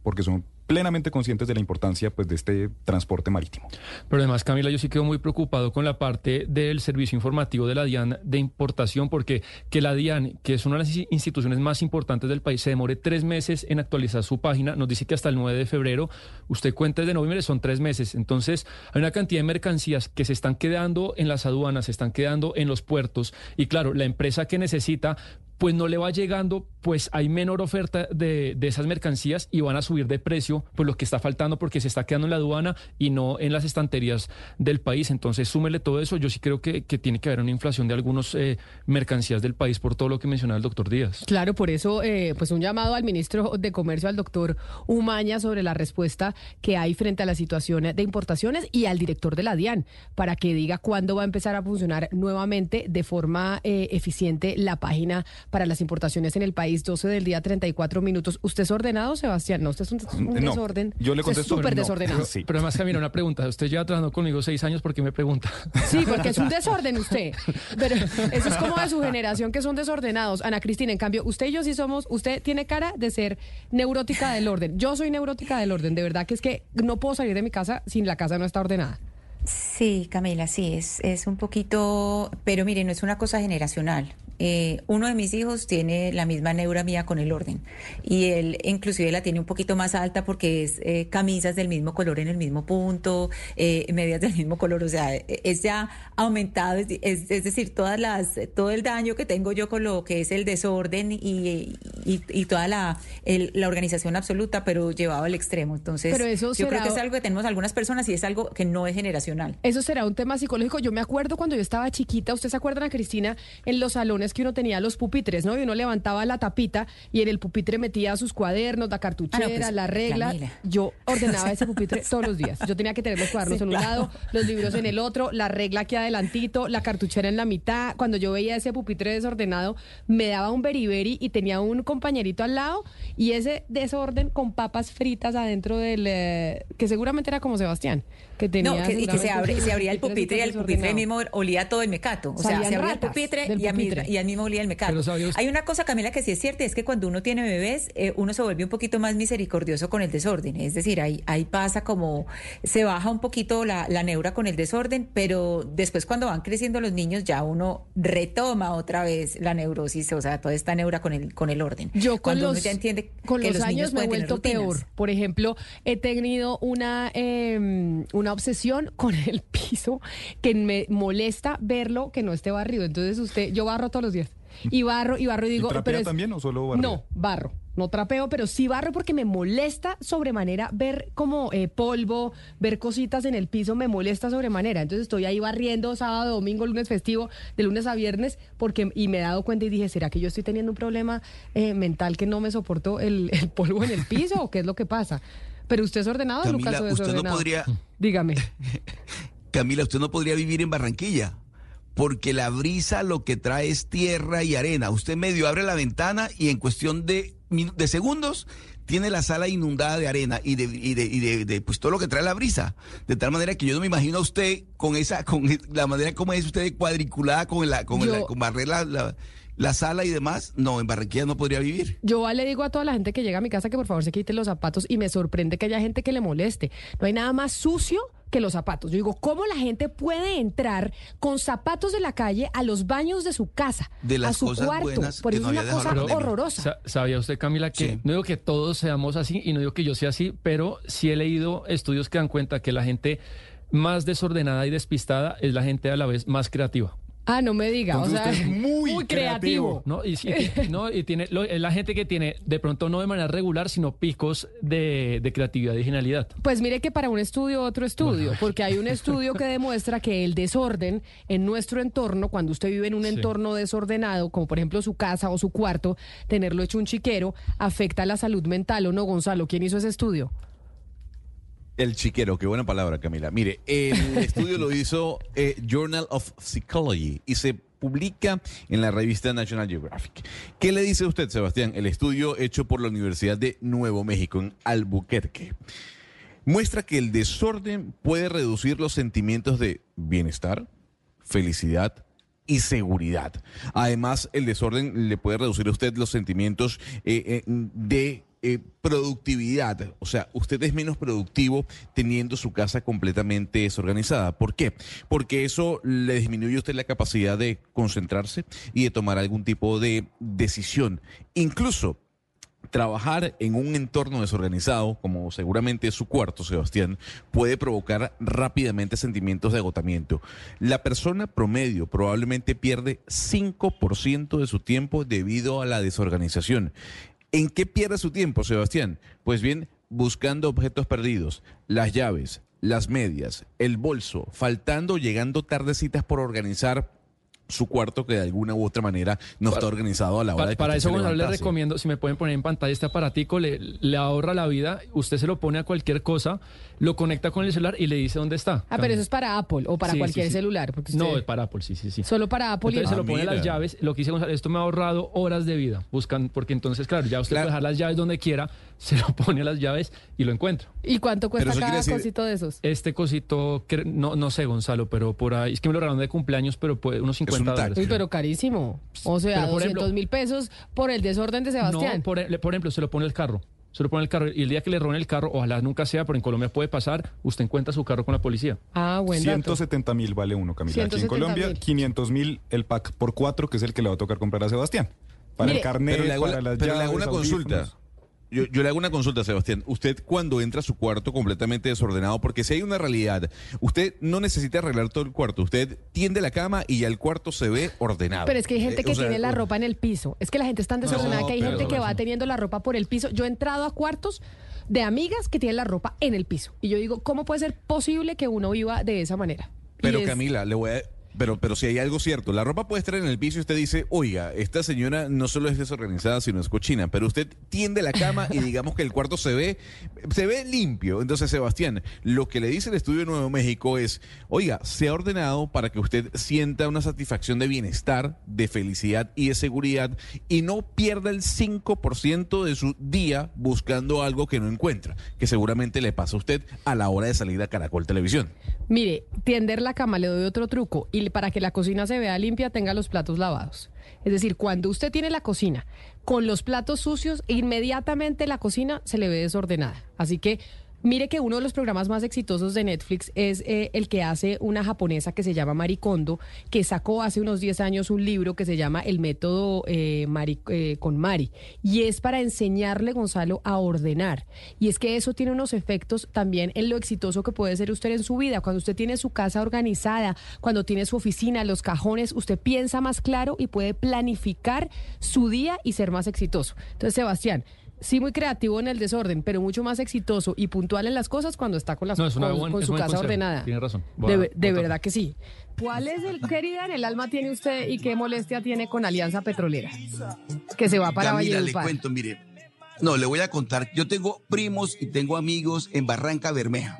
S6: porque son plenamente conscientes de la importancia pues, de este transporte marítimo.
S3: Pero además, Camila, yo sí quedo muy preocupado con la parte del servicio informativo de la DIAN de importación, porque que la DIAN, que es una de las instituciones más importantes del país, se demore tres meses en actualizar su página, nos dice que hasta el 9 de febrero, usted cuenta de noviembre, son tres meses. Entonces, hay una cantidad de mercancías que se están quedando en las aduanas, se están quedando en los puertos, y claro, la empresa que necesita pues no le va llegando, pues hay menor oferta de, de, esas mercancías y van a subir de precio, pues lo que está faltando porque se está quedando en la aduana y no en las estanterías del país. Entonces, súmele todo eso. Yo sí creo que, que tiene que haber una inflación de algunas eh, mercancías del país por todo lo que mencionaba el doctor Díaz.
S2: Claro, por eso, eh, pues un llamado al ministro de Comercio, al doctor Umaña, sobre la respuesta que hay frente a la situación de importaciones y al director de la DIAN, para que diga cuándo va a empezar a funcionar nuevamente de forma eh, eficiente la página para las importaciones en el país, 12 del día, 34 minutos. ¿Usted es ordenado, Sebastián? No, usted es un, un
S6: No,
S2: desorden.
S6: yo le contesto,
S2: súper
S6: no.
S2: desordenado.
S6: Sí.
S3: Pero además, Camila, una pregunta. Usted lleva trabajando conmigo seis años, ¿por qué me pregunta?
S2: Sí, porque es un desorden usted. Pero eso es como de su generación que son desordenados. Ana Cristina, en cambio, usted y yo sí somos, usted tiene cara de ser neurótica del orden. Yo soy neurótica del orden. De verdad que es que no puedo salir de mi casa si la casa no está ordenada.
S5: Sí, Camila, sí, es, es un poquito, pero mire, no es una cosa generacional. Eh, uno de mis hijos tiene la misma neura mía con el orden y él inclusive la tiene un poquito más alta porque es eh, camisas del mismo color en el mismo punto, eh, medias del mismo color, o sea, es ya aumentado, es, es- es decir, todas las, todo el daño que tengo yo con lo que es el desorden y, y, y toda la, el- la organización absoluta, pero llevado al extremo. Entonces,
S2: Pero eso
S5: yo creo que es algo que tenemos algunas personas y es algo que no es generacional.
S2: Eso será un tema psicológico. Yo me acuerdo cuando yo estaba chiquita, ¿usted se acuerdan, a Cristina, en los salones que uno tenía los pupitres, ¿no? Y uno levantaba la tapita y en el pupitre metía sus cuadernos, la cartuchera,
S5: Ah, no, pues,
S2: la regla.
S5: Camila.
S2: Yo ordenaba ese pupitre todos los días. Yo tenía que tener los cuadernos
S5: Sí,
S2: en un
S5: claro.
S2: lado, los libros en el otro, la regla aquí adelantito, la cartuchera en la mitad. Cuando yo veía ese pupitre desordenado, me daba un beriberi y tenía un compañerito al lado y ese desorden con papas fritas adentro del... eh, que seguramente era como Sebastián, que tenía...
S5: No, que, y que se, abre, se abría el
S2: pupitre
S5: y el
S2: súper
S5: pupitre mismo olía todo el mecato. O sea, se abría el pupitre y, a mí-
S2: pupitre.
S5: y al mismo olía el mecato. Hay una cosa, Camila, que sí es cierta, es que cuando uno tiene bebés, eh, uno se vuelve un poquito más misericordioso con el desorden. Es decir, ahí, ahí pasa como, se baja un poquito la, la neura con el desorden, pero después cuando van creciendo los niños ya uno retoma otra vez la neurosis, o sea, toda esta neura con el, con el orden.
S2: Yo con
S5: cuando
S2: los,
S5: uno ya entiende
S2: con
S5: que
S2: los,
S5: niños
S2: años me he vuelto peor. Por ejemplo, he tenido una, eh, una obsesión con el piso que me molesta verlo que no esté barrido. Entonces usted, yo barro todos los días. Y barro, y barro y digo...
S6: ¿Y trapea
S2: pero es-
S6: también o solo barrio?
S2: No, barro. No trapeo, pero sí barro porque me molesta sobremanera ver como eh, polvo, ver cositas en el piso, me molesta sobremanera. Entonces estoy ahí barriendo sábado, domingo, lunes festivo, de lunes a viernes, porque y me he dado cuenta y dije, ¿será que yo estoy teniendo un problema eh, mental que no me soporto el, el polvo en el piso o qué es lo que pasa? Pero usted es ordenado,
S10: Camila,
S2: Lucas, o
S10: usted no
S2: desordenado?
S10: podría-
S2: Dígame.
S10: Camila, usted no podría vivir en Barranquilla, porque la brisa lo que trae es tierra y arena. Usted medio abre la ventana y en cuestión de, de segundos tiene la sala inundada de arena y de, y de, y de- de, pues todo lo que trae la brisa. De tal manera que yo no me imagino a usted con esa, con la manera como es usted cuadriculada con la, con,
S2: Yo-
S10: la- con barrer la, la- la sala y demás. No, en Barranquilla no podría vivir.
S2: Yo le digo a toda la gente que llega a mi casa que por favor se quite los zapatos y me sorprende que haya gente que le moleste. No hay nada más sucio que los zapatos. Yo digo, ¿cómo la gente puede entrar con zapatos de la calle a los baños de su casa,
S10: De las
S2: a su
S10: cosas
S2: cuarto?
S10: buenas
S2: Por eso
S10: no
S2: es una cosa horrorosa.
S3: Sa- ¿Sabía usted, Camila, que
S10: Sí.
S3: no digo que todos seamos así y no digo que yo sea así, pero sí he leído estudios que dan cuenta que la gente más desordenada y despistada es la gente a la vez más creativa.
S2: Ah, no me diga, o sea,
S6: usted es muy
S2: creativo.
S6: creativo.
S3: ¿no? Y, y- no, y tiene lo- es la gente que tiene, de pronto no de manera regular, sino picos de, de creatividad y genialidad.
S2: Pues mire que para un estudio, otro estudio, porque hay un estudio que demuestra que el desorden en nuestro entorno, cuando usted vive en un
S3: Sí.
S2: entorno desordenado, como por ejemplo su casa o su cuarto, tenerlo hecho un chiquero, afecta la salud mental o no, Gonzalo. ¿Quién hizo ese estudio?
S7: El chiquero, qué buena palabra, Camila. Mire, el estudio lo hizo eh, Journal of Psychology y se publica en la revista National Geographic. ¿Qué le dice usted, Sebastián? El estudio hecho por la Universidad de Nuevo México en Albuquerque muestra que el desorden puede reducir los sentimientos de bienestar, felicidad y seguridad. Además, el desorden le puede reducir a usted los sentimientos eh, eh, de eh, productividad. O sea, usted es menos productivo teniendo su casa completamente desorganizada. ¿Por qué? Porque eso le disminuye a usted la capacidad de concentrarse y de tomar algún tipo de decisión. Incluso Trabajar en un entorno desorganizado, como seguramente es su cuarto, Sebastián, puede provocar rápidamente sentimientos de agotamiento. La persona promedio probablemente pierde 5% de su tiempo debido a la desorganización. ¿En qué pierde su tiempo, Sebastián? Pues bien, buscando objetos perdidos, las llaves, las medias, el bolso, faltando llegando tardecitas por organizar su cuarto que de alguna u otra manera no está organizado a la hora
S3: Para,
S7: de que
S3: para eso,
S7: se
S3: Gonzalo, le recomiendo, si me pueden poner en pantalla este aparatico, le, le ahorra la vida, usted se lo pone a cualquier cosa, lo conecta con el celular y le dice dónde está.
S2: Ah, pero eso es para Apple o para
S3: Sí,
S2: cualquier
S3: sí, sí.
S2: celular. Porque
S3: No, es para Apple, sí, sí, sí.
S2: Solo para Apple y-
S3: Entonces se
S2: Ah,
S3: lo pone
S2: mira.
S3: las llaves. Lo que hice Gonzalo, esto me ha ahorrado horas de vida. Buscan, porque entonces, claro, ya usted puede dejar las llaves donde quiera, se lo pone a las llaves y lo encuentra.
S2: ¿Y cuánto cuesta cada
S3: decir-
S2: cosito de esos?
S3: Este cosito, que no, no sé, Gonzalo, pero por ahí, es que me lo regalaron de cumpleaños, pero puede, unos 50 dólares.
S2: Uy, pero carísimo. O sea,
S3: Pero, por
S2: 200
S3: ejemplo-
S2: mil pesos por el desorden de Sebastián.
S3: No, por, e- por ejemplo, se lo pone el carro. Se lo pone el carro y el día que le roben el carro, ojalá nunca sea, pero en Colombia puede pasar, usted encuentra su carro con la policía.
S2: Ah, buen dato.
S6: 170 mil vale uno, Camila. Aquí en
S3: 170.000.
S6: Colombia, 500 mil el pack por cuatro, que es el que le va a tocar comprar a Sebastián. Para
S7: Mire,
S6: el carnet,
S7: pero le hago,
S6: para
S7: la-
S6: las
S7: pero le hago una consulta. Yo, yo le hago una consulta, Sebastián. Usted cuando entra a su cuarto completamente desordenado, porque si hay una realidad, usted no necesita arreglar todo el cuarto. Usted tiende la cama y ya el cuarto se ve ordenado.
S2: Pero es que hay gente
S7: Eh,
S2: que
S7: o sea,
S2: tiene la ropa en el piso. Es que la gente es tan desordenada
S7: No,
S2: que hay gente que va teniendo la ropa por el piso. Yo he entrado a cuartos de amigas que tienen la ropa en el piso. Y yo digo, ¿cómo puede ser posible que uno viva de esa manera?
S7: Pero
S2: es-
S7: Camila, le voy a... Pero, pero si hay algo cierto, la ropa puede estar en el piso y usted dice, oiga, esta señora no solo es desorganizada, sino es cochina, pero usted tiende la cama y digamos que el cuarto se ve, se ve limpio. Entonces, Sebastián, lo que le dice el estudio de Nuevo México es, oiga, se ha ordenado para que usted sienta una satisfacción de bienestar, de felicidad y de seguridad y no pierda el 5% de su día buscando algo que no encuentra, que seguramente le pasa a usted a la hora de salir a Caracol Televisión.
S2: Mire, tender la cama, le doy otro truco. Y para que la cocina se vea limpia, tenga los platos lavados. Es decir, cuando usted tiene la cocina con los platos sucios, inmediatamente la cocina se le ve desordenada. Así que mire que uno de los programas más exitosos de Netflix es eh, el que hace una japonesa que se llama Maricondo, que sacó hace unos 10 años un libro que se llama El método eh, eh, con Mari. Y es para enseñarle, Gonzalo, a ordenar. Y es que eso tiene unos efectos también en lo exitoso que puede ser usted en su vida. Cuando usted tiene su casa organizada, cuando tiene su oficina, los cajones, usted piensa más claro y puede planificar su día y ser más exitoso. Entonces, Sebastián. Sí, muy creativo en el desorden, pero mucho más exitoso y puntual en las cosas cuando está con, las,
S3: No, es una
S2: con,
S3: buen-
S2: con
S3: es
S2: su casa
S3: consejo.
S2: ordenada.
S3: Tiene razón. Voy
S2: De,
S3: a-
S2: verdad que sí. ¿Cuál es el, qué herida en el alma tiene usted y qué molestia tiene con Alianza Petrolera? Que se va para
S10: Camila, le
S2: Valledupar.
S10: cuento, mire. No, le voy a contar. Yo tengo primos y tengo amigos en Barranca Bermeja.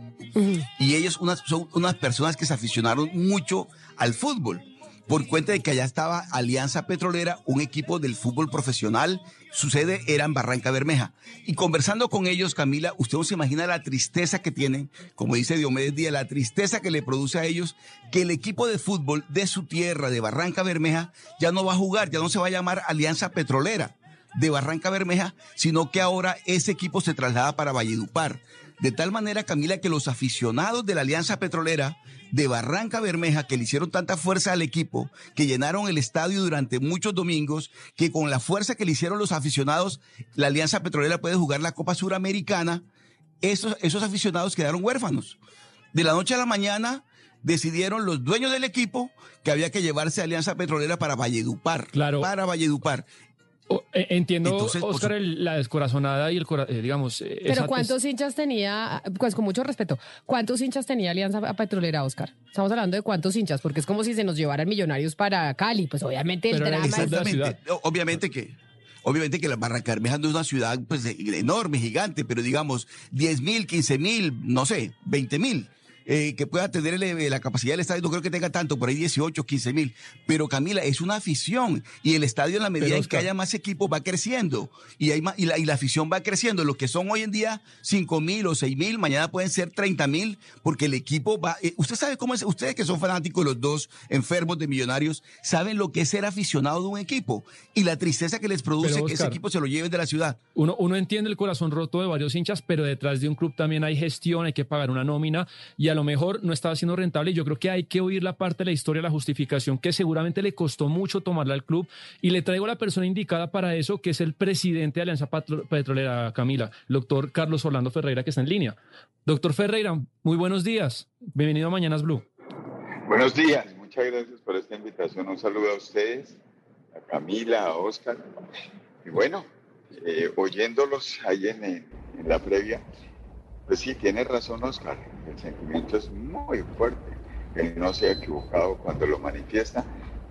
S10: Y ellos unas, son unas personas que se aficionaron mucho al fútbol. Por cuenta de que allá estaba Alianza Petrolera, un equipo del fútbol profesional. Su sede era en Barranca Bermeja. Y conversando con ellos, Camila, usted no se imagina la tristeza que tienen, como dice Diomedes Díaz, la tristeza que le produce a ellos que el equipo de fútbol de su tierra, de Barranca Bermeja, ya no va a jugar, ya no se va a llamar Alianza Petrolera de Barranca Bermeja, sino que ahora ese equipo se traslada para Valledupar. De tal manera, Camila, que los aficionados de la Alianza Petrolera de Barranca Bermeja, que le hicieron tanta fuerza al equipo, que llenaron el estadio durante muchos domingos, que con la fuerza que le hicieron los aficionados, la Alianza Petrolera puede jugar la Copa Suramericana, esos, esos aficionados quedaron huérfanos. De la noche a la mañana decidieron los dueños del equipo que había que llevarse a Alianza Petrolera para Valledupar.
S3: Claro.
S10: Para Valledupar.
S3: Eh, Entiendo,
S10: Entonces, por
S3: Oscar, el- la descorazonada y el cora- eh, digamos. eh,
S2: Pero
S3: esa-
S2: ¿cuántos hinchas tenía, pues con mucho respeto, cuántos hinchas tenía Alianza Petrolera, Oscar? Estamos hablando de cuántos hinchas, porque es como si se nos llevaran millonarios para Cali, pues obviamente el drama es...
S10: Exactamente. Obviamente que. Obviamente que la Barranca Bermeja no es una ciudad pues, enorme, gigante, pero digamos 10 mil, 15 mil, no sé, 20 mil. Eh, que pueda tener el- la capacidad del estadio, no creo que tenga tanto, por ahí 18, 15 mil. Pero Camila, es una afición y el estadio en la medida
S3: Pero,
S10: en que haya más equipos va creciendo y, hay más, y, la, y la afición va creciendo. Lo que son hoy en día 5 mil o 6 mil, mañana pueden ser 30 mil porque el equipo va... eh, usted sabe cómo es, ustedes que son fanáticos los dos, enfermos de millonarios, saben lo que es ser aficionado de un equipo y la tristeza que les produce
S3: Pero,
S10: que ese equipo se lo lleven de la ciudad.
S3: Uno, uno entiende el corazón roto de varios hinchas, pero detrás de un club también hay gestión, hay que pagar una nómina y a lo mejor no estaba siendo rentable. Y yo creo que hay que oír la parte de la historia, la justificación, que seguramente le costó mucho tomarla al club. Y le traigo a la persona indicada para eso, que es el presidente de Alianza Petrolera, Camila, el doctor Carlos Orlando Ferreira, que está en línea. Doctor Ferreira, muy buenos días. Bienvenido a Mañanas Blue.
S31: Buenos días, muchas gracias por esta invitación. Un saludo a ustedes, a Camila, a Oscar. Y bueno, eh, oyéndolos ahí en, en, la previa, pues sí, tiene razón Oscar, el sentimiento es muy fuerte. Él no se ha equivocado cuando lo manifiesta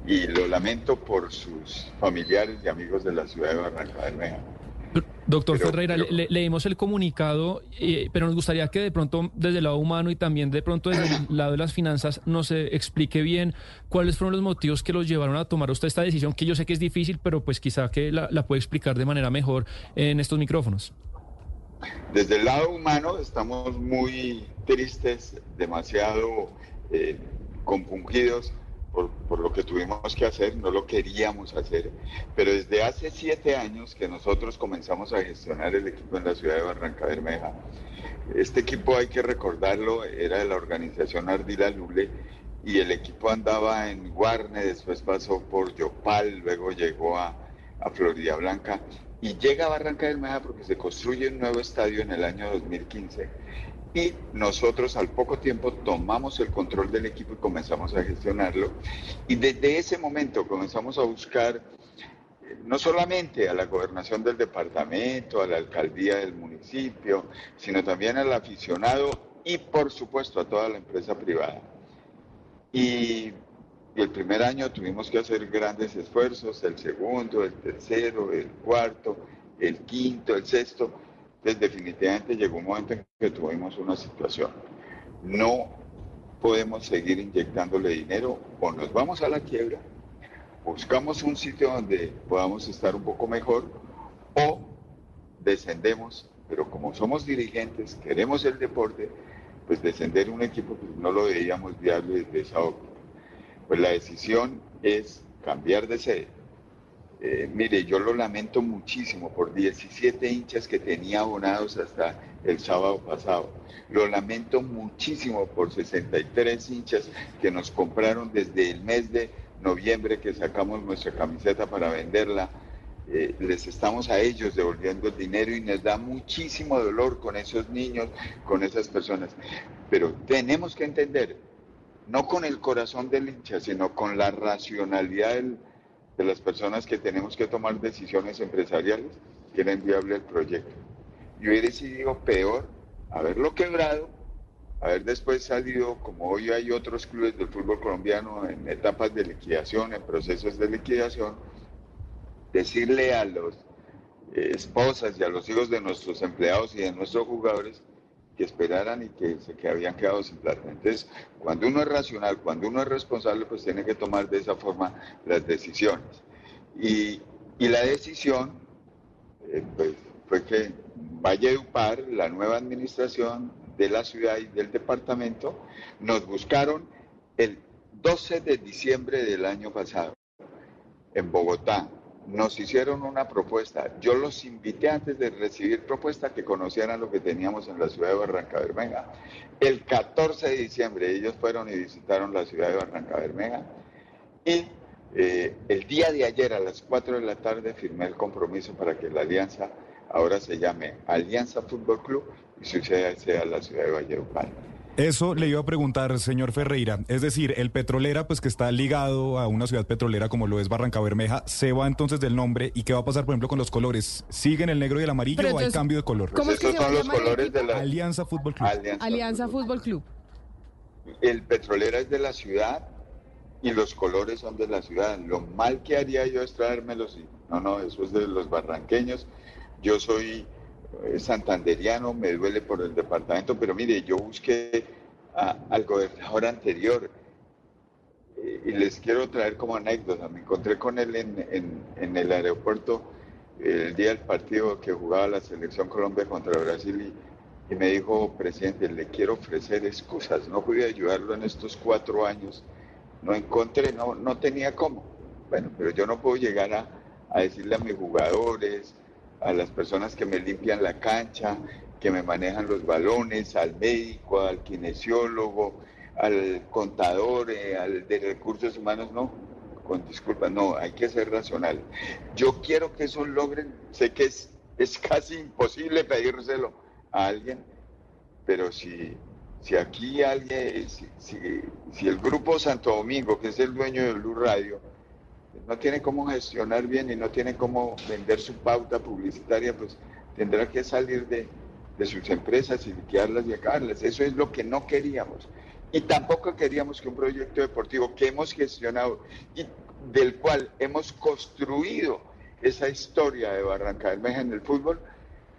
S31: y lo lamento por sus familiares y amigos de la ciudad de Barranca Bermeja.
S3: Doctor Ferreira, leímos el comunicado, eh, pero nos gustaría que de pronto desde el lado humano y también de pronto desde el lado de las finanzas nos explique bien cuáles fueron los motivos que los llevaron a tomar usted esta decisión, que yo sé que es difícil, pero pues quizá que la, puede explicar de manera mejor en estos micrófonos.
S31: Desde el lado humano estamos muy tristes, demasiado eh, compungidos por, lo que tuvimos que hacer, no lo queríamos hacer, pero desde hace siete años que nosotros comenzamos a gestionar el equipo en la ciudad de Barranca Bermeja. Este equipo, hay que recordarlo, era de la organización Ardila Lule y el equipo andaba en Guarne, después pasó por Yopal, luego llegó a, a Florida Blanca y llega a Barranca Bermeja porque se construye un nuevo estadio en el año 2015 y nosotros al poco tiempo tomamos el control del equipo y comenzamos a gestionarlo. Y desde ese momento comenzamos a buscar eh, no solamente a la gobernación del departamento, a la alcaldía del municipio, sino también al aficionado y por supuesto a toda la empresa privada. Y, y el primer año tuvimos que hacer grandes esfuerzos, el segundo, el tercero, el cuarto, el quinto, el sexto, definitivamente llegó un momento en que tuvimos una situación. No podemos seguir inyectándole dinero o nos vamos a la quiebra, buscamos un sitio donde podamos estar un poco mejor o descendemos, pero como somos dirigentes, queremos el deporte, pues descender un equipo pues no lo veíamos viable desde esa óptica. Pues la decisión es cambiar de sede eh, mire, yo lo lamento muchísimo por 17 hinchas que tenía abonados hasta el sábado pasado. Lo lamento muchísimo por 63 hinchas que nos compraron desde el mes de noviembre que sacamos nuestra camiseta para venderla. Eh, les estamos a ellos devolviendo el dinero y nos da muchísimo dolor con esos niños, con esas personas. Pero tenemos que entender, no con el corazón del hincha, sino con la racionalidad de las personas que tenemos que tomar decisiones empresariales que era viable el proyecto. Yo hubiera decidido peor haberlo quebrado, haber después salido, como hoy hay otros clubes del fútbol colombiano en etapas de liquidación, en procesos de liquidación, decirle a las eh, esposas y a los hijos de nuestros empleados y de nuestros jugadores que esperaran y que se que habían quedado sin plata. Entonces, cuando uno es racional, cuando uno es responsable, pues tiene que tomar de esa forma las decisiones. Y, y la decisión eh, pues, fue que Valledupar, la nueva administración de la ciudad y del departamento, nos buscaron el 12 de diciembre del año pasado en Bogotá nos hicieron una propuesta. Yo los invité antes de recibir propuesta que conocieran lo que teníamos en la ciudad de Barranca Bermeja. El 14 de diciembre ellos fueron y visitaron la ciudad de Barranca Bermeja y eh, el día de ayer a las 4 de la tarde firmé el compromiso para que la alianza ahora se llame Alianza Fútbol Club y su sede sea la ciudad de Valledupar.
S6: Eso le iba a preguntar, señor Ferreira. Es decir, el petrolera, pues que está ligado a una ciudad petrolera como lo es Barranca Bermeja, se va entonces del nombre. ¿Y qué va a pasar, por ejemplo, con los colores? ¿Siguen el negro y el amarillo o hay cambio de color?
S31: ¿Cómo es que son los colores de la
S6: Alianza Fútbol Club?
S2: Alianza, Fútbol Club.
S31: El petrolera es de la ciudad y los colores son de la ciudad. Lo mal que haría yo es traérmelos. No, no, eso es de los barranqueños. Yo soy santanderiano, me duele por el departamento, pero mire, yo busqué al gobernador anterior eh, y les quiero traer como anécdota. Me encontré con él en, el aeropuerto el día del partido que jugaba la selección Colombia contra Brasil y, me dijo, presidente, le quiero ofrecer excusas, no pude ayudarlo en estos cuatro años, no encontré, no, no tenía cómo. Bueno, pero yo no puedo llegar a, a decirle a mis jugadores, a las personas que me limpian la cancha, que me manejan los balones, al médico, al kinesiólogo, al contador, eh, al de recursos humanos, no, con disculpas, no, hay que ser racional. Yo quiero que eso logren, sé que es, es casi imposible pedírselo a alguien, pero si, si aquí alguien, si, si, el grupo Santo Domingo, que es el dueño de Blue Radio, no tiene cómo gestionar bien y no tiene cómo vender su pauta publicitaria, pues tendrá que salir de, de sus empresas y liquidarlas y acabarlas. Eso es lo que no queríamos. Y tampoco queríamos que un proyecto deportivo que hemos gestionado y del cual hemos construido esa historia de Barranca Bermeja en el fútbol,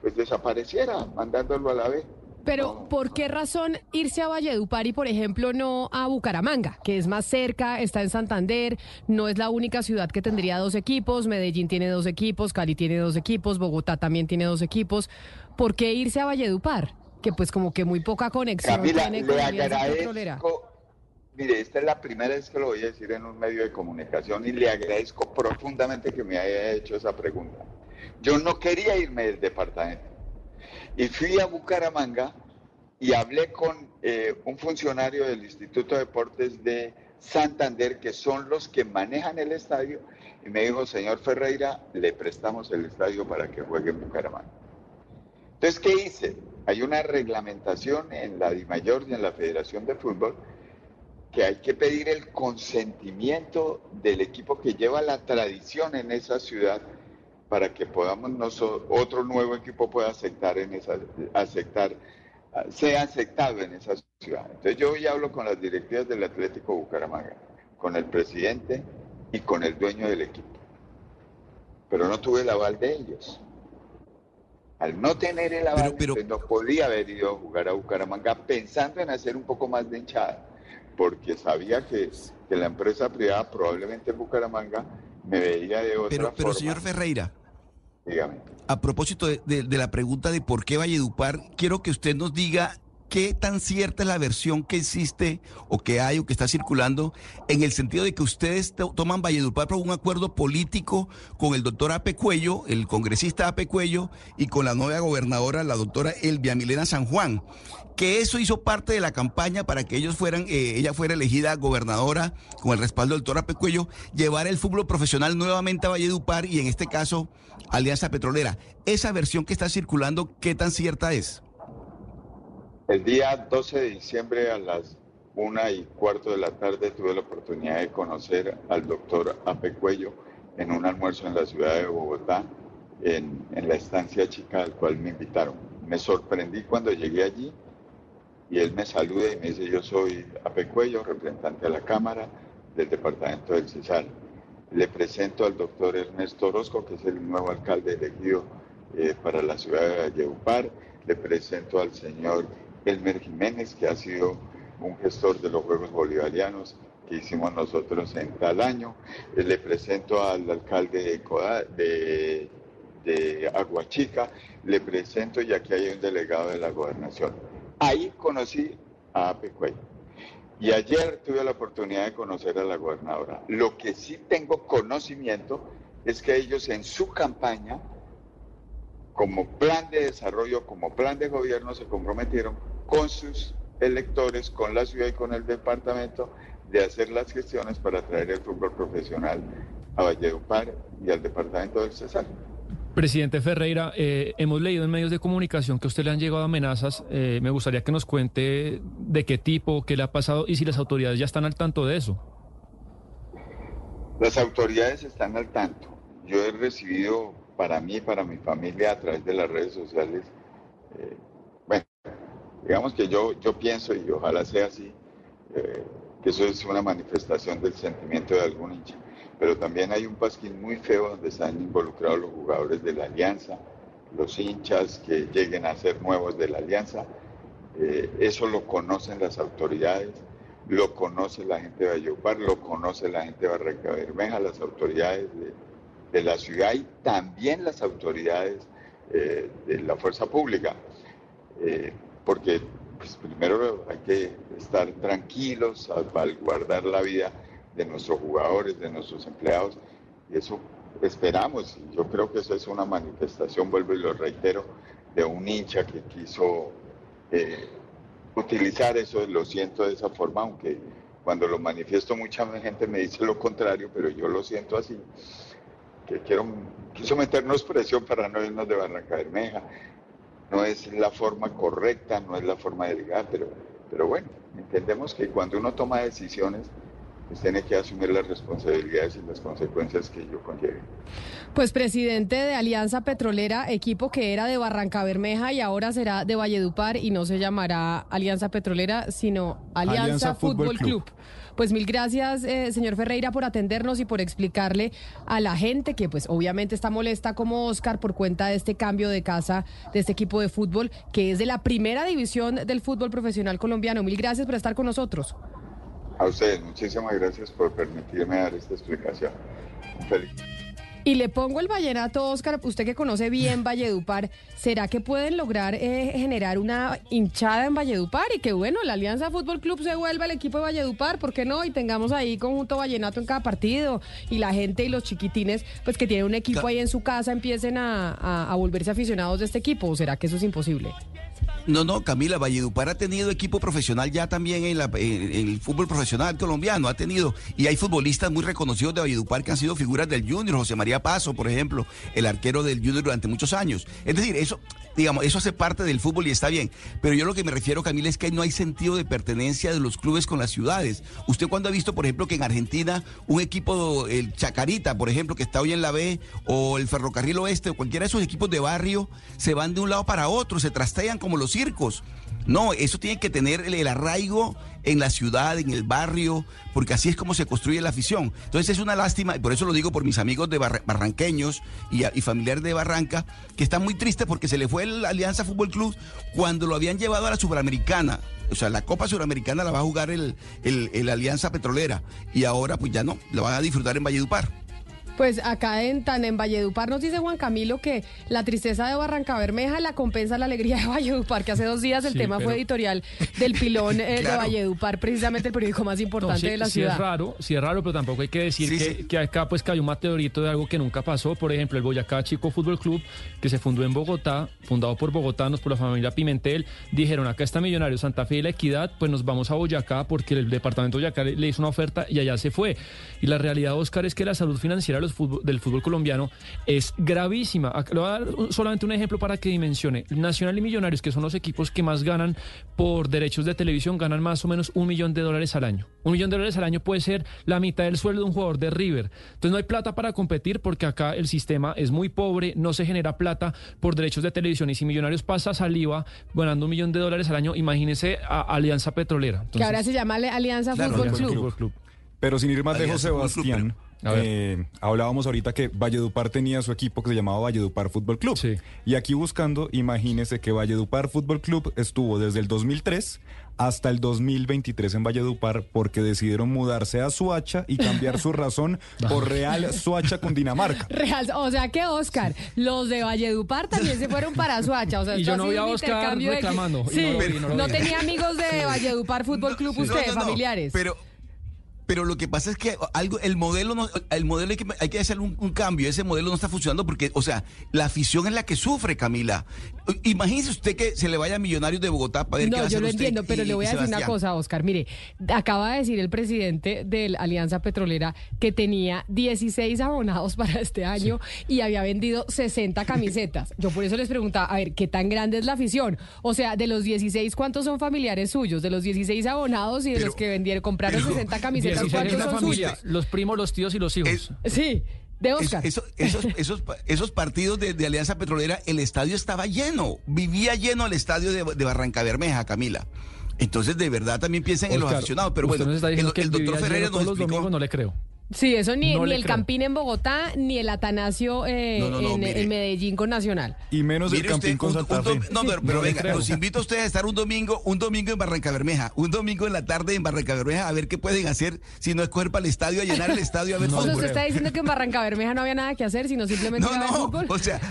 S31: pues desapareciera, mandándolo a la vez.
S2: Pero, ¿por qué razón irse a Valledupar y, por ejemplo, no a Bucaramanga, que es más cerca, está en Santander, no es la única ciudad que tendría dos equipos, Medellín tiene dos equipos, Cali tiene dos equipos, Bogotá también tiene dos equipos. ¿Por qué irse a Valledupar? Que pues como que muy poca conexión tiene con la.
S31: Mire, esta es la primera vez que lo voy a decir en un medio de comunicación y le agradezco profundamente que me haya hecho esa pregunta. Yo no quería irme del departamento y fui a Bucaramanga y hablé con eh, un funcionario del Instituto de Deportes de Santander, que son los que manejan el estadio, y me dijo, señor Ferreira, le prestamos el estadio para que juegue en Bucaramanga. Entonces, ¿qué hice? Hay una reglamentación en la DIMAYOR y en la Federación de Fútbol que hay que pedir el consentimiento del equipo que lleva la tradición en esa ciudad para que podamos nosotros, otro nuevo equipo pueda aceptar en esa, aceptar, sea aceptado en esa ciudad. Entonces yo hoy hablo con las directivas del Atlético Bucaramanga, con el presidente y con el dueño del equipo. Pero no tuve el aval de ellos. Al no tener el aval, pues, no podía haber ido a jugar a Bucaramanga pensando en hacer un poco más de hinchada, porque sabía que, que la empresa privada, probablemente en Bucaramanga, me veía de otra
S10: pero,
S31: Pero,
S10: señor Ferreira,
S31: dígame.
S10: A propósito de, de, la pregunta de por qué Valledupar, quiero que usted nos diga qué tan cierta es la versión que existe o que hay o que está circulando en el sentido de que ustedes toman Valledupar por un acuerdo político con el doctor Ape Cuello, el congresista Ape Cuello, y con la nueva gobernadora, la doctora Elvia Milena San Juan que eso hizo parte de la campaña para que ellos fueran, eh, ella fuera elegida gobernadora con el respaldo del doctor Apecuello, llevar el fútbol profesional nuevamente a Valledupar y en este caso Alianza Petrolera. Esa versión que está circulando, ¿qué tan cierta es?
S31: El día 12 de diciembre a las una y cuarto de la tarde tuve la oportunidad de conocer al doctor Apecuello en un almuerzo en la ciudad de Bogotá, en, la estancia chica al cual me invitaron. Me sorprendí cuando llegué allí y él me saluda y me dice, yo soy Apecuello, representante de la Cámara del Departamento del Cesar. Le presento al doctor Ernesto Orozco, que es el nuevo alcalde elegido eh, para la ciudad de Valledupar. Le presento al señor Elmer Jiménez, que ha sido un gestor de los Juegos Bolivarianos que hicimos nosotros en tal año. Eh, le presento al alcalde de, de, de Aguachica. Le presento, y aquí hay un delegado de la gobernación Ahí conocí a Apecuey. Y ayer tuve la oportunidad de conocer a la gobernadora. Lo que sí tengo conocimiento es que ellos en su campaña, como plan de desarrollo, como plan de gobierno, se comprometieron con sus electores, con la ciudad y con el departamento, de hacer las gestiones para traer el fútbol profesional a Valledupar y al departamento del Cesar.
S32: Presidente Ferreira, eh, hemos leído en medios de comunicación que a usted le han llegado amenazas. Eh, me gustaría que nos cuente de qué tipo, qué le ha pasado y si las autoridades ya están al tanto de eso.
S31: Las autoridades están al tanto. Yo he recibido para mí, para mi familia, a través de las redes sociales, eh, digamos que yo, yo pienso, y ojalá sea así, que eso es una manifestación del sentimiento de algún hincha pero también hay un pasquín muy feo donde están involucrados los jugadores de la alianza, los hinchas que lleguen a ser nuevos de la alianza. Eh, eso lo conocen las autoridades, lo conoce la gente de Ayopar, lo conoce la gente de Barranca Bermeja, las autoridades de, la ciudad y también las autoridades eh, de la fuerza pública. Eh, porque pues, primero hay que estar tranquilos, salvaguardar la vida de nuestros jugadores, de nuestros empleados. Y eso esperamos. Yo creo que eso es una manifestación, vuelvo y lo reitero, de un hincha que quiso eh, utilizar eso, lo siento de esa forma, aunque cuando lo manifiesto mucha gente me dice lo contrario, pero yo lo siento así, que quiero, quiso meternos presión para no irnos de Barranca Bermeja. No es la forma correcta, no es la forma de llegar, pero, pero bueno, entendemos que cuando uno toma decisiones, pues tiene que asumir las responsabilidades y las consecuencias que ello conlleve.
S2: Pues presidente de Alianza Petrolera, equipo que era de Barranca Bermeja y ahora será de Valledupar y no se llamará Alianza Petrolera, sino Alianza,
S6: Alianza
S2: Fútbol,
S6: Fútbol
S2: Club. Pues mil gracias, eh, señor Ferreira, por atendernos y por explicarle a la gente que pues obviamente está molesta como Oscar por cuenta de este cambio de casa de este equipo de fútbol que es de la primera división del fútbol profesional colombiano. Mil gracias por estar con nosotros.
S31: A ustedes, muchísimas gracias por permitirme dar esta explicación. Feliz.
S2: Y le pongo el vallenato, Oscar, usted que conoce bien Valledupar, ¿será que pueden lograr eh, generar una hinchada en Valledupar y que, bueno, la Alianza Fútbol Club se vuelva el equipo de Valledupar, ¿por qué no? Y tengamos ahí conjunto vallenato en cada partido y la gente y los chiquitines, pues que tienen un equipo ahí en su casa, empiecen a, a- a volverse aficionados de este equipo, ¿o será que eso es imposible?
S10: No, no, Camila, Valledupar ha tenido equipo profesional ya también en, la- el fútbol profesional colombiano, ha tenido, y hay futbolistas muy reconocidos de Valledupar que han sido figuras del Junior, José María Paso, por ejemplo, el arquero del Junior durante muchos años. Es decir, eso, digamos, eso hace parte del fútbol y está bien, pero yo lo que me refiero, Camila, es que no hay sentido de pertenencia de los clubes con las ciudades. ¿Usted cuando ha visto, por ejemplo, que en Argentina un equipo, el Chacarita, por ejemplo, que está hoy en la B, o el Ferrocarril Oeste, o cualquiera de esos equipos de barrio, se van de un lado para otro, se trastean como los circos. No, eso tiene que tener el, arraigo en la ciudad, en el barrio, porque así es como se construye la afición. Entonces es una lástima, y por eso lo digo por mis amigos de barra- barranqueños y, familiares de Barranca, que están muy tristes porque se le fue el Alianza Fútbol Club cuando lo habían llevado a la Sudamericana. O sea, la Copa Suramericana la va a jugar el, el- el Alianza Petrolera y ahora pues ya no, la van a disfrutar en Valledupar.
S2: Pues acá en tan en Valledupar nos dice Juan Camilo que la tristeza de Barranca Bermeja la compensa la alegría de Valledupar, que hace dos días el
S3: Sí,
S2: tema
S3: pero-
S2: fue editorial del pilón eh, de
S3: Claro.
S2: Valledupar, precisamente el periódico más importante
S3: No, sí,
S2: de la
S3: sí
S2: ciudad.
S3: es raro, sí es raro, pero tampoco hay que decir que, que acá pues cayó un meteorito de algo que nunca pasó. Por ejemplo, el Boyacá Chico Fútbol Club, que se fundó en Bogotá, fundado por bogotanos, por la familia Pimentel, dijeron, acá está Millonario Santa Fe y La Equidad, pues nos vamos a Boyacá porque el departamento de Boyacá le, le hizo una oferta y allá se fue. Y la realidad, Oscar, es que la salud financiera de los fútbol- del fútbol colombiano es gravísima. Le voy a dar un- solamente un ejemplo para que dimensione. Nacional y Millonarios, que son los equipos que más ganan por derechos de televisión, ganan más o menos un millón de dólares al año. Un millón de dólares al año puede ser la mitad del sueldo de un jugador de River. Entonces no hay plata para competir porque acá el sistema es muy pobre, no se genera plata por derechos de televisión. Y si Millonarios pasa saliva ganando un millón de dólares al año, imagínese a Alianza Petrolera.
S2: que ahora se llama Alianza Fútbol Club.
S6: Pero sin ir más lejos, Sebastián. Eh, hablábamos ahorita que Valledupar tenía su equipo que se llamaba Valledupar Fútbol Club. Y aquí buscando, imagínese que Valledupar Fútbol Club estuvo desde el 2003 hasta el 2023 en Valledupar porque decidieron mudarse a Suacha y cambiar su razón por Real Suacha con Dinamarca.
S2: Real, o sea que Oscar, los de Valledupar también se fueron para Suacha. O sea,
S3: Y yo no vi a Oscar
S2: de-
S3: reclamando,
S2: Sí,
S3: no vi,
S2: tenía amigos de Valledupar Fútbol Club usted,
S10: No, no, no,
S2: familiares.
S10: Pero, pero lo que pasa es que algo, el modelo, no, el modelo hay que, hay que hacer un, un cambio. Ese modelo no está funcionando porque, o sea, la afición es la que sufre, Camila. Imagínese usted que se le vaya a Millonarios de Bogotá para ver qué va
S2: No,
S10: a
S2: yo
S10: hacer
S2: lo
S10: usted
S2: entiendo, pero
S10: y-
S2: le voy a decir una cosa, Oscar. Mire, acaba de decir el presidente de la Alianza Petrolera que tenía 16 abonados para este año y había vendido 60 camisetas. Yo por eso les preguntaba, a ver, ¿qué tan grande es la afición? O sea, de los 16, ¿cuántos son familiares suyos? De los 16 abonados y de los que vendieron, compraron 60 camisetas,
S3: 16
S2: ¿cuántos
S3: es la
S2: son
S3: familia,
S2: suyos?
S3: los primos, los tíos y los hijos.
S2: Sí, de Oscar.
S10: Es- eso- esos, esos, pa- esos partidos de, de Alianza Petrolera, el estadio estaba lleno, vivía lleno el estadio de, de Barranca Bermeja, Camila. Entonces, de verdad, también piensen en los aficionados. Pero bueno, el, el
S3: él
S10: doctor Ferreira nos
S3: los
S10: explicó.
S3: domingos, no le creo.
S2: Sí, eso ni,
S3: No
S2: ni el
S3: creo.
S2: Campín en Bogotá, ni el Atanasio eh,
S10: No, no, no,
S2: en, Medellín con Nacional.
S6: Y menos
S10: Mire usted, un- un dom- no, pero, pero venga, los invito a ustedes a estar un domingo, un domingo en Barranca Bermeja, un domingo en la tarde en Barranca Bermeja, a ver qué pueden hacer, si no es coger para el estadio, a llenar el estadio a ver
S2: o sea,
S10: fútbol.
S2: usted está diciendo que en Barranca Bermeja no había nada que hacer, sino simplemente
S10: No, no,
S2: fútbol.
S10: o sea,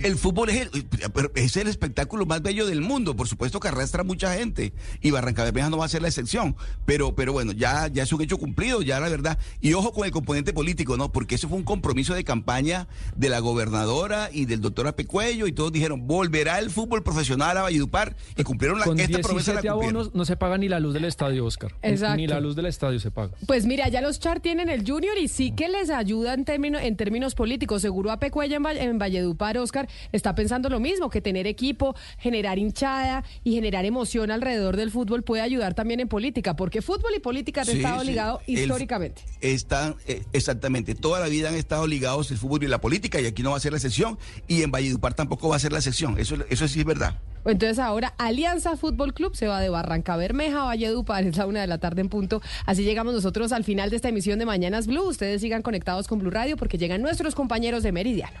S10: El fútbol es el, pero es el espectáculo más bello del mundo. Por supuesto que arrastra mucha gente. Y Barranca Bermeja no va a ser la excepción. Pero, pero bueno, ya, ya es un hecho cumplido, ya la verdad. Y ojo con el componente político, ¿no? Porque eso fue un compromiso de campaña de la gobernadora y del doctor Apecuello. Y todos dijeron, volverá el fútbol profesional a Valledupar. Y cumplieron la,
S3: Con
S10: esta promesa. La
S3: 17
S10: cumplieron.
S3: abonos no se paga ni la luz del estadio, Oscar.
S2: Exacto.
S3: Ni la luz del estadio se paga.
S2: Pues mira, ya los Char tienen el Junior y sí que les ayuda en, términos en términos políticos. Seguro a Pecuella en, Valle- en Valledupar, Oscar, está pensando lo mismo, que tener equipo, generar hinchada y generar emoción alrededor del fútbol puede ayudar también en política, porque fútbol y política han
S10: Sí,
S2: estado
S10: sí.
S2: ligados históricamente.
S10: Están, eh, exactamente, toda la vida han estado ligados el fútbol y la política y aquí no va a ser la excepción y en Valledupar tampoco va a ser la excepción, eso, eso sí es verdad.
S2: Entonces ahora Alianza Fútbol Club se va de Barranca Bermeja a Valledupar, es la una de la tarde en punto. Así llegamos nosotros al final de esta emisión de Mañanas Blue. Ustedes sigan conectados con Blue Radio porque llegan nuestros compañeros de Meridiano.